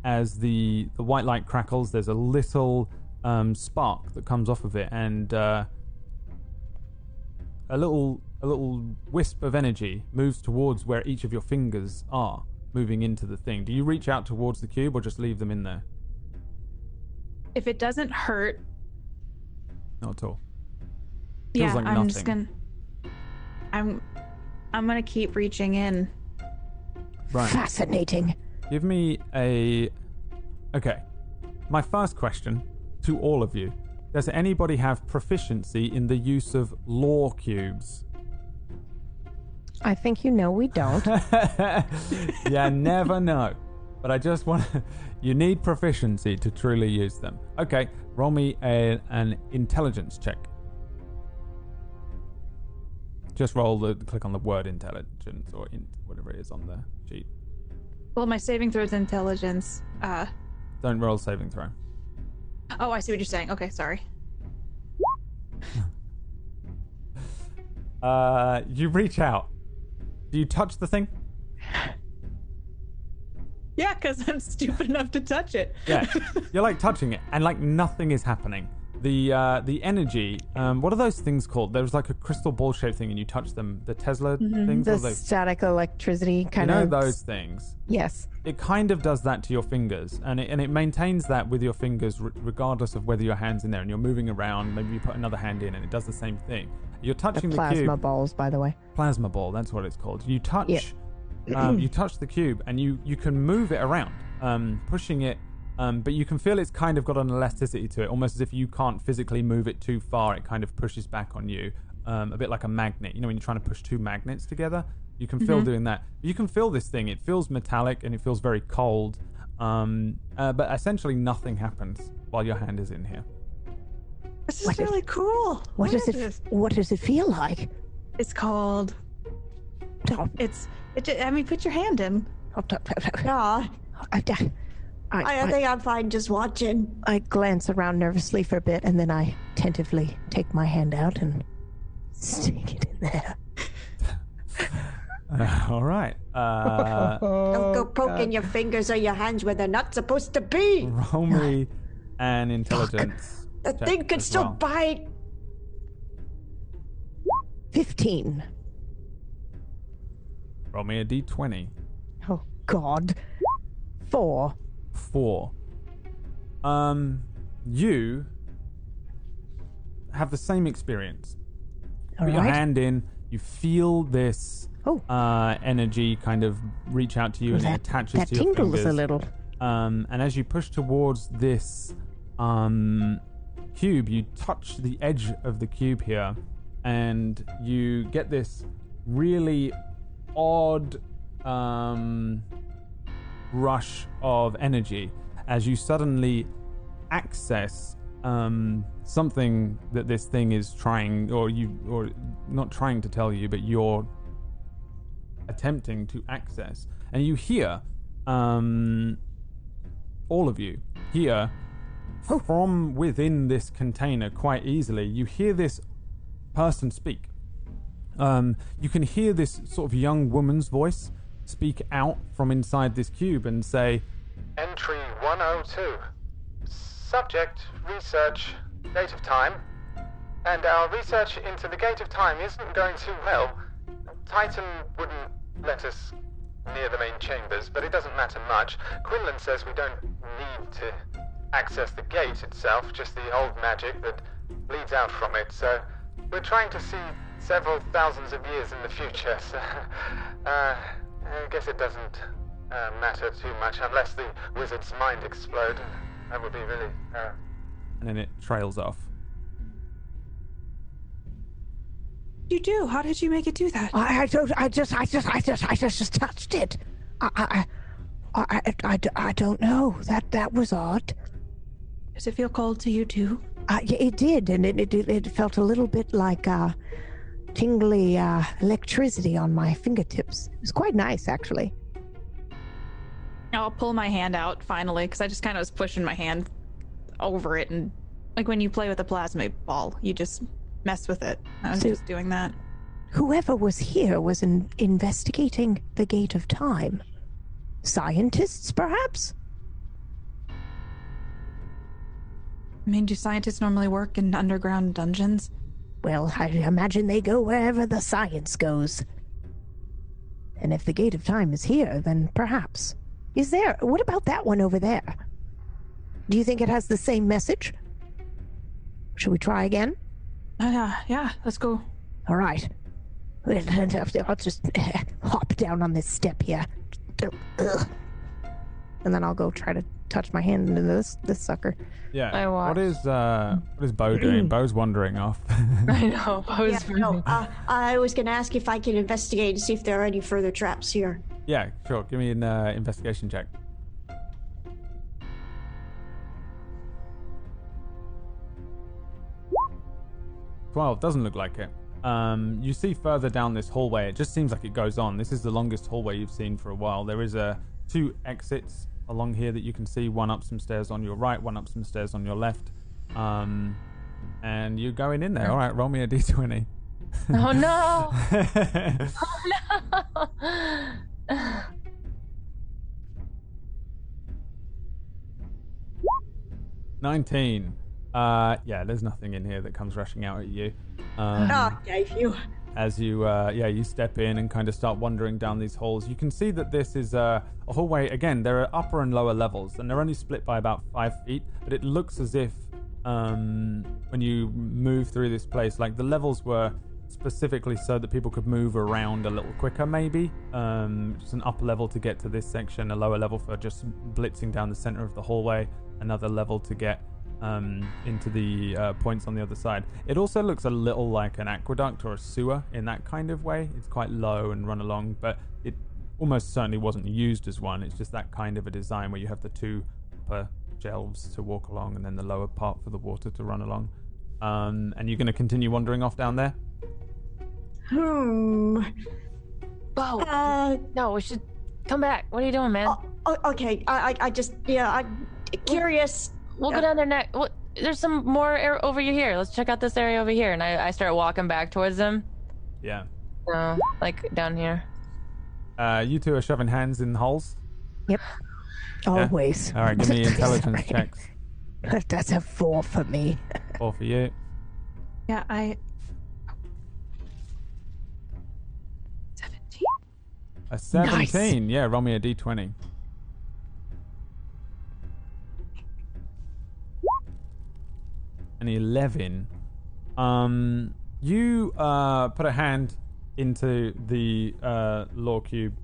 as the the white light crackles. There's a little um, spark that comes off of it, and uh, a little a little wisp of energy moves towards where each of your fingers are, moving into the thing. Do you reach out towards the cube, or just leave them in there? If it doesn't hurt, Not at all. Feels yeah, like I'm just gonna. I'm. I'm gonna keep reaching in. Right. Fascinating. Give me a. Okay. My first question to all of you Does anybody have proficiency in the use of lore cubes? I think you know we don't. you never know. But I just want You need proficiency to truly use them. Okay, roll me a, an intelligence check. Just roll the click on the word intelligence or in, whatever it is on the sheet. Well, my saving throw is intelligence. Uh. Don't roll saving throw. Oh, I see what you're saying. Okay, sorry. Uh, you reach out. Do you touch the thing? Yeah, because I'm stupid enough to touch it. Yeah. You're like touching it, and like nothing is happening. The uh, the energy. Um, what are those things called? There's like a crystal ball shaped thing, and you touch them. The Tesla things. The static electricity you kind know of. those things. Yes. It kind of does that to your fingers, and it, and it maintains that with your fingers, r- regardless of whether your hand's in there and you're moving around. Maybe you put another hand in, and it does the same thing. You're touching the, plasma cube. balls, by the way. plasma ball. That's what it's called. You touch, Yeah. um, you touch the cube, and you you can move it around, um, pushing it. Um, but you can feel it's kind of got an elasticity to it, almost as if you can't physically move it too far. It kind of pushes back on you, um, a bit like a magnet. You know, when you're trying to push two magnets together, you can feel doing that. You can feel this thing. It feels metallic and it feels very cold. Um, uh, but essentially, nothing happens while your hand is in here. This is What is- really cool. What does it? is this? What does it feel like? It's called. Oh, It's. It. I mean, put your hand in. oh, Nah, I, I, I, I think I'm fine just watching. I glance around nervously for a bit, and then I tentatively take my hand out and stick it in there. all right. Uh, Don't go poking your fingers or your hands where they're not supposed to be. roll me an intelligence. The thing could still well. bite. Fifteen. Roll me a d20. Oh God. Four. Four. Um, you have the same experience. All Put your hand in. You feel this Oh. uh, energy kind of reach out to you, and it attaches that to your tingles fingers. a little. Um, and as you push towards this um, cube, you touch the edge of the cube here, and you get this really odd um, rush of energy as you suddenly access um, something that this thing is trying, or you, or not trying to tell you, but you're attempting to access, and you hear um, all of you hear from within this container quite easily. You hear this person speak. Um, you can hear this sort of young woman's voice speak out from inside this cube and say, Entry 102. Subject, research, date of time. And our research into the gate of time isn't going too well. Titan wouldn't let us near the main chambers, but it doesn't matter much. Quinlan says we don't need to access the gate itself, just the old magic that leads out from it. So we're trying to see several thousands of years in the future. So uh, I guess it doesn't uh, matter too much unless the wizard's mind explode. That would be really. Uh, and then it trails off. You do. How did you make it do that? I, I don't. I just. I just. I just. I just, just touched it. I. I. I, I, I, I don't know. That that was odd. Does it feel cold to you too? Uh, yeah, it did, and it, it it felt a little bit like uh, tingly uh, electricity on my fingertips. It was quite nice, actually. I'll pull my hand out finally because I just kind of was pushing my hand over it and like when you play with a plasma ball, you just mess with it. I was So- just doing that. Whoever was here was in, investigating the gate of time. Scientists, perhaps. I mean, do scientists normally work in underground dungeons? Well, I imagine they go wherever the science goes. And if the gate of time is here, then perhaps. Is there? What about that one over there? Do you think it has the same message? Should we try again? Uh, yeah, let's go. All right. Well, I'll just hop down on this step here. And then I'll go try to touch my hand into this this sucker. Yeah. I watch. What is uh what is Bo doing? Bo's wandering off. I know. I was Yeah, no, uh, I was gonna ask if I can investigate and see if there are any further traps here. yeah, sure. Give me an uh, investigation check. Twelve doesn't look like it. Um, you see further down this hallway. It just seems like it goes on. This is the longest hallway you've seen for a while. There is a two exits along here that you can see one up some stairs on your right, one up some stairs on your left. Um, and you're going in there. All right, roll me a d20. Oh no! oh no! Nineteen. Uh, yeah, there's nothing in here that comes rushing out at you. Um, oh, gave you as you uh, yeah you step in and kind of start wandering down these halls. You can see that this is uh, a hallway. Again there are upper and lower levels and they're only split by about five feet but it looks as if um, when you move through this place like the levels were specifically so that people could move around a little quicker maybe. Um, just an upper level to get to this section a lower level for just blitzing down the center of the hallway another level to get um, into the uh, points on the other side. It also looks a little like an aqueduct or a sewer in that kind of way. It's quite low and run along, but it almost certainly wasn't used as one. It's just that kind of a design where you have the two upper shelves to walk along and then the lower part for the water to run along. Um, and you're going to continue wandering off down there? Hmm. Bo, Uh, no, we should come back. What are you doing, man? o- o- okay. I, I, I just, yeah, I'm curious. We'll go down there next. What? There's some more air over here. Let's check out this area over here. And I, I start walking back towards them. Yeah. Uh, like down here. Uh, you two are shoving hands in holes. Yep. Always. All right, give me intelligence checks. That's a four for me. Four for you. Yeah, I. 17. A 17. Yeah, roll me a d20. An 11. Um, you uh, put a hand into the uh, lore cube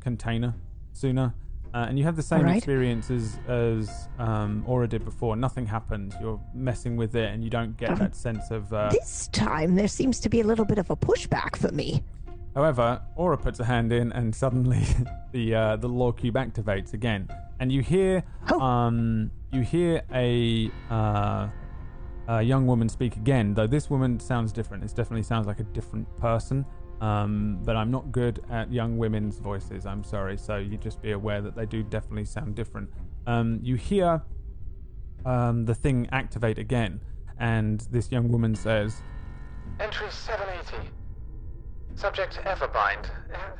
container Suna, uh, and you have the same Alright. experience as, as um, Aura did before. Nothing happens. You're messing with it, and you don't get Um, that sense of. Uh, This time there seems to be a little bit of a pushback for me. However, Aura puts a hand in, and suddenly the uh, the lore cube activates again, and you hear Oh. um you hear a uh, a young woman speak again. Though this woman sounds different. It definitely sounds like a different person. Um, but I'm not good at young women's voices. I'm sorry. So you just be aware that they do definitely sound different. Um, you hear um, the thing activate again, and this young woman says, Entry 780. Subject Everbind.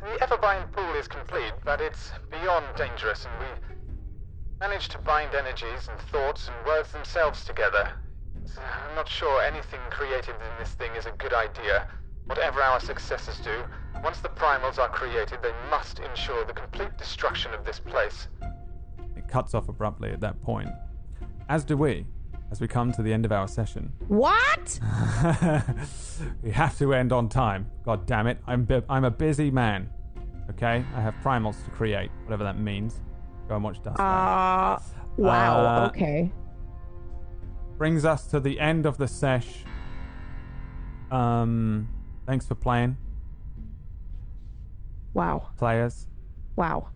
The Everbind pool is complete, but it's beyond dangerous, and we managed to bind energies and thoughts and words themselves together. So I'm not sure anything created in this thing is a good idea. Whatever our successors do, once the primals are created, they must ensure the complete destruction of this place. It cuts off abruptly at that point. As do we, as we come to the end of our session. What? we have to end on time. God damn it. I'm, bu- I'm a busy man. Okay? I have primals to create, whatever that means. Go and watch Dust. Land. Uh, wow. Uh, okay. Brings us to the end of the sesh. Um, thanks for playing, Wow. players. Wow.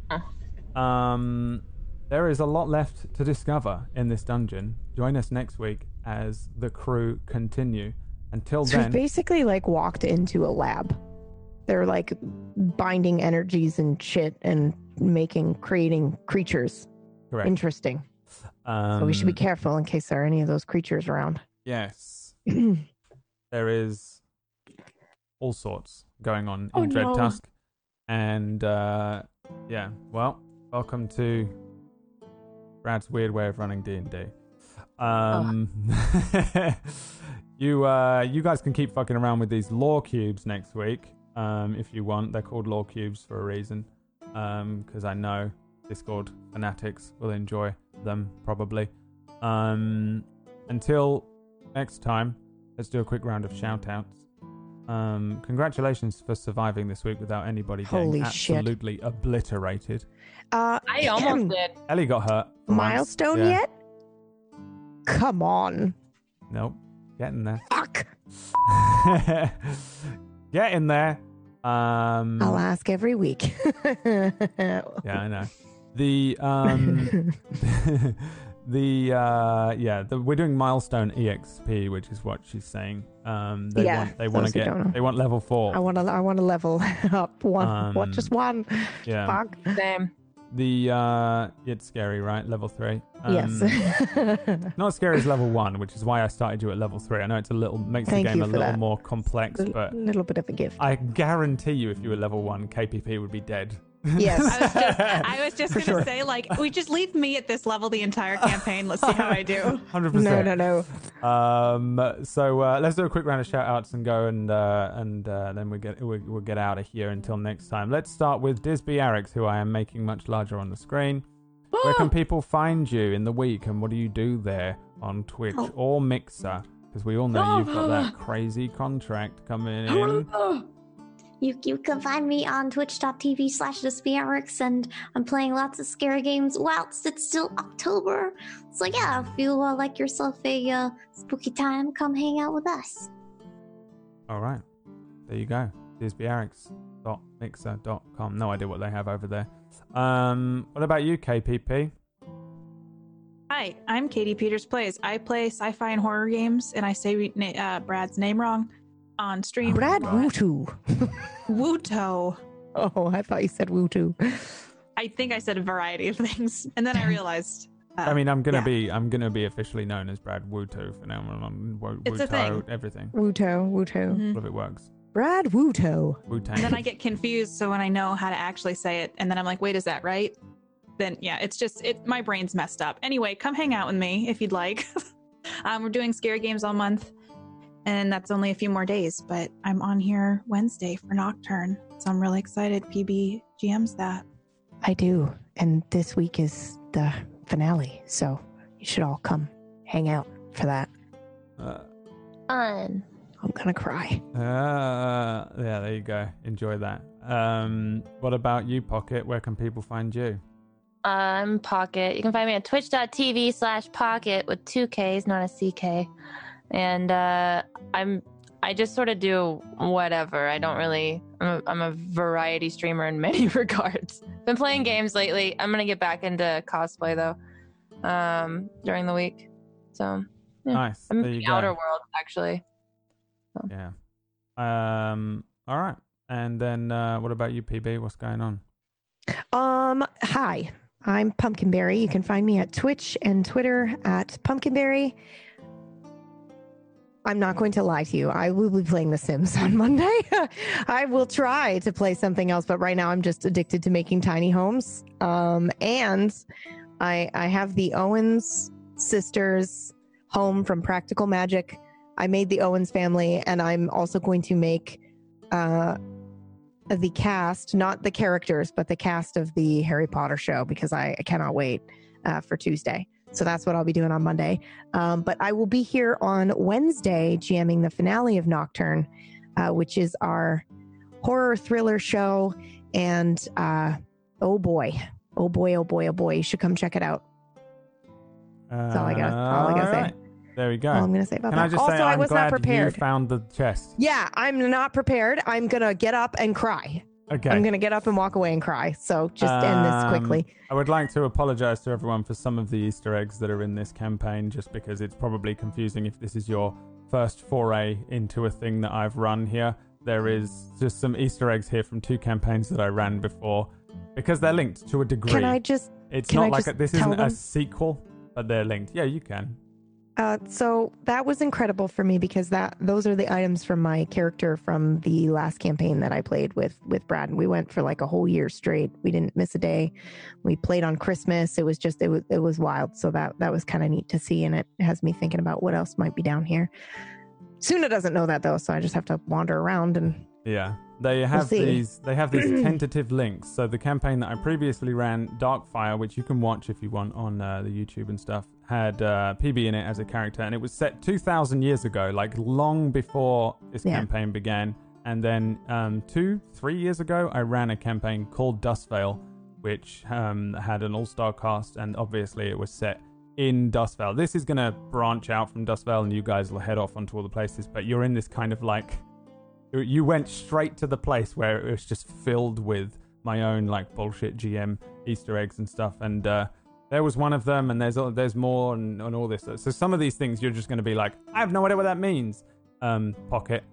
Um, there is a lot left to discover in this dungeon. Join us next week as the crew continue. Until So we've basically like walked into a lab. They're like binding energies and shit and making creating creatures. correct. Interesting. Um, so we should be careful in case there are any of those creatures around. Yes, there is all sorts going on in Oh, Dread no. Tusk, and uh, yeah, well, welcome to Brad's weird way of running D and D. Um, you uh, you guys can keep fucking around with these lore cubes next week um, if you want. They're called lore cubes for a reason, because I know Discord fanatics will enjoy them probably. Um, until next time, let's do a quick round of shout outs. Um, congratulations for surviving this week without anybody getting Holy shit. absolutely obliterated. Uh, I almost did. Ellie got hurt. once. milestone Yeah. yet? Come on. Nope. Getting there. Fuck. Get in there. Um, I'll ask every week. yeah, I know. The um, the uh, yeah, the, we're doing milestone exp, which is what she's saying. Um, they Yeah, want they want to who don't get they want level four. I want to. I want to level up one. Um, what? Just one. yeah. Fuck. Same. The uh, it's scary, right? Level three. Um, yes. Not as scary as level one, which is why I started you at level three. I know it's a little makes Thank the game a little that. more complex, a but a little bit of a gift. I guarantee you, if you were level one, KPP would be dead Yes. I was just, I was just gonna sure. say, like, we just leave me at this level the entire campaign. Let's see how I do. Hundred no, percent. no, no. Um, so uh, let's do a quick round of shout outs and go and uh, and uh, then we get we, we'll get out of here until next time. Let's start with Disby Arix, who I am making much larger on the screen. Where can people find you in the week, and what do you do there on Twitch Oh. or Mixer? Because we all know you've got that crazy contract coming in. You, you can find me on twitch.tv slash thespiarix and I'm playing lots of scary games whilst it's still October. So yeah, if you uh, like yourself a uh, spooky time, come hang out with us. All right, there you go. DisbyArix.mixer.com. No idea what they have over there. Um, what about you, KPP? Hi, I'm Katie Peters Plays. I play sci-fi and horror games, and I say uh, Brad's name wrong on stream. Brad Wutu. Wuto. Oh, I thought you said Wutu. I think I said a variety of things, and then I realized. Uh, I mean, I'm gonna yeah. be I'm gonna be officially known as Brad Wuto for now. On Wu- It's a Wuto, thing. everything. Wuto, Wuto. Mhm. All of it works. Brad Wuto. Wu And then I get confused, so when I know how to actually say it, and then I'm like, "Wait, is that right?" Then yeah, it's just it. My brain's messed up. Anyway, come hang out with me if you'd like. um, we're doing scary games all month, and that's only a few more days. But I'm on here Wednesday for Nocturne, so I'm really excited. PB GM's that. I do. And this week is the finale. So you should all come hang out for that. Uh, Fun. I'm going to cry. uh, yeah, there you go. Enjoy that. Um, what about you, Pocket? Where can people find you? I'm Pocket. You can find me at twitch.tv slash pocket with two Ks, not a CK. And uh, I'm I just sort of do whatever. I don't really. I'm a, I'm a variety streamer in many regards. Been playing games lately. I'm gonna get back into cosplay though, um, during the week. So Yeah. Nice. I'm there in you the go. Outer World actually. Yeah. Um. All right. And then, uh, what about you, PB? What's going on? Um, hi. I'm Pumpkinberry. You can find me at Twitch and Twitter at Pumpkinberry. I'm not going to lie to you. I will be playing The Sims on Monday. I will try to play something else, but right now I'm just addicted to making tiny homes. Um, and I I have the Owens sisters home from Practical Magic. I made the Owens family, and I'm also going to make uh, the cast, not the characters, but the cast of the Harry Potter show because I, I cannot wait uh, for Tuesday. So that's what I'll be doing on Monday. Um, but I will be here on Wednesday jamming the finale of Nocturne, uh, which is our horror thriller show. And uh, oh boy, oh boy, oh boy, oh boy, you should come check it out. That's all I got- all I gotta say. There we go. All I'm going to say about Can I that. just also, say, I I'm was glad not prepared. you found the chest. Yeah, I'm not prepared. I'm going to get up and cry. Okay. I'm going to get up and walk away and cry. So just end this Um, quickly. I would like to apologize to everyone for some of the Easter eggs that are in this campaign, just because it's probably confusing if this is your first foray into a thing that I've run here. There is just some Easter eggs here from two campaigns that I ran before, because they're linked to a degree. Can I just it's not I like a, this isn't a sequel, but they're linked. Yeah, you can. Uh, so that was incredible for me because that those are the items from my character from the last campaign that I played with with Brad. And we went for like a whole year straight. We didn't miss a day. We played on Christmas. It was just it was it was wild. So that that was kind of neat to see, and it has me thinking about what else might be down here. Suna doesn't know that though, so I just have to wander around and Yeah, they have see. these. They have these tentative links. So the campaign that I previously ran, Darkfire, which you can watch if you want on uh, the YouTube and stuff, had uh, PB in it as a character, and it was set 2,000 years ago, like long before this Yeah. campaign began. And then um, two, three years ago, I ran a campaign called Dustvale, which um, had an all-star cast, and obviously it was set in Dustvale. This is going to branch out from Dustvale, and you guys will head off onto all the places. But you're in this kind of like you went straight to the place where it was just filled with my own like bullshit GM Easter eggs and stuff, and uh, there was one of them, and there's there's more and, and all this. So some of these things you're just going to be like, I have no idea what that means. Um, Pocket,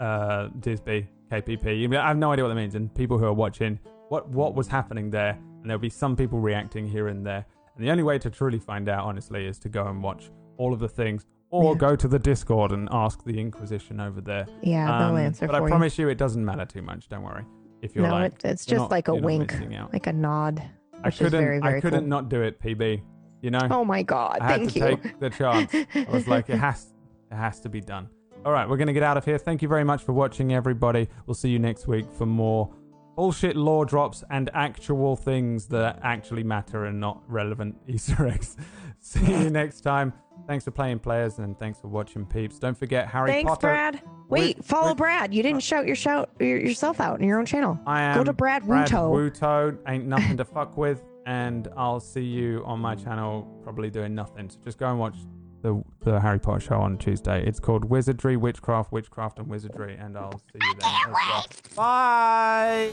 uh, Disby, KPP. You- I have no idea what that means, and people who are watching, what what was happening there, and there'll be some people reacting here and there. And the only way to truly find out, honestly, is to go and watch all of the things, or Yeah. go to the Discord and ask the Inquisition over there. yeah, Um, they'll answer but I promise you, it doesn't matter too much. Don't worry. If you're no, like, it's just not- like a wink, like a nod. I couldn't. very, very I couldn't cool. not do it, PB. You know. Oh my god! I had Thank to you. take the chance. I was like, it has, it has to be done. All right, we're gonna get out of here. Thank you very much for watching, everybody. We'll see you next week for more bullshit lore drops and actual things that actually matter and not relevant Easter eggs. see you next time. Thanks for playing, players, and thanks for watching, peeps. Don't forget Harry Thanks, Potter. Brad. Wait, Wait, follow wait. Brad. You didn't uh, shout your shout yourself out in your own channel. I am Go to Brad Brad Wuto. Wuto. Ain't nothing to fuck with, and I'll see you on my channel probably doing nothing. So just go and watch the the Harry Potter show on Tuesday. It's called Wizardry, Witchcraft, Witchcraft, and Wizardry, and I'll see you then as well. Bye.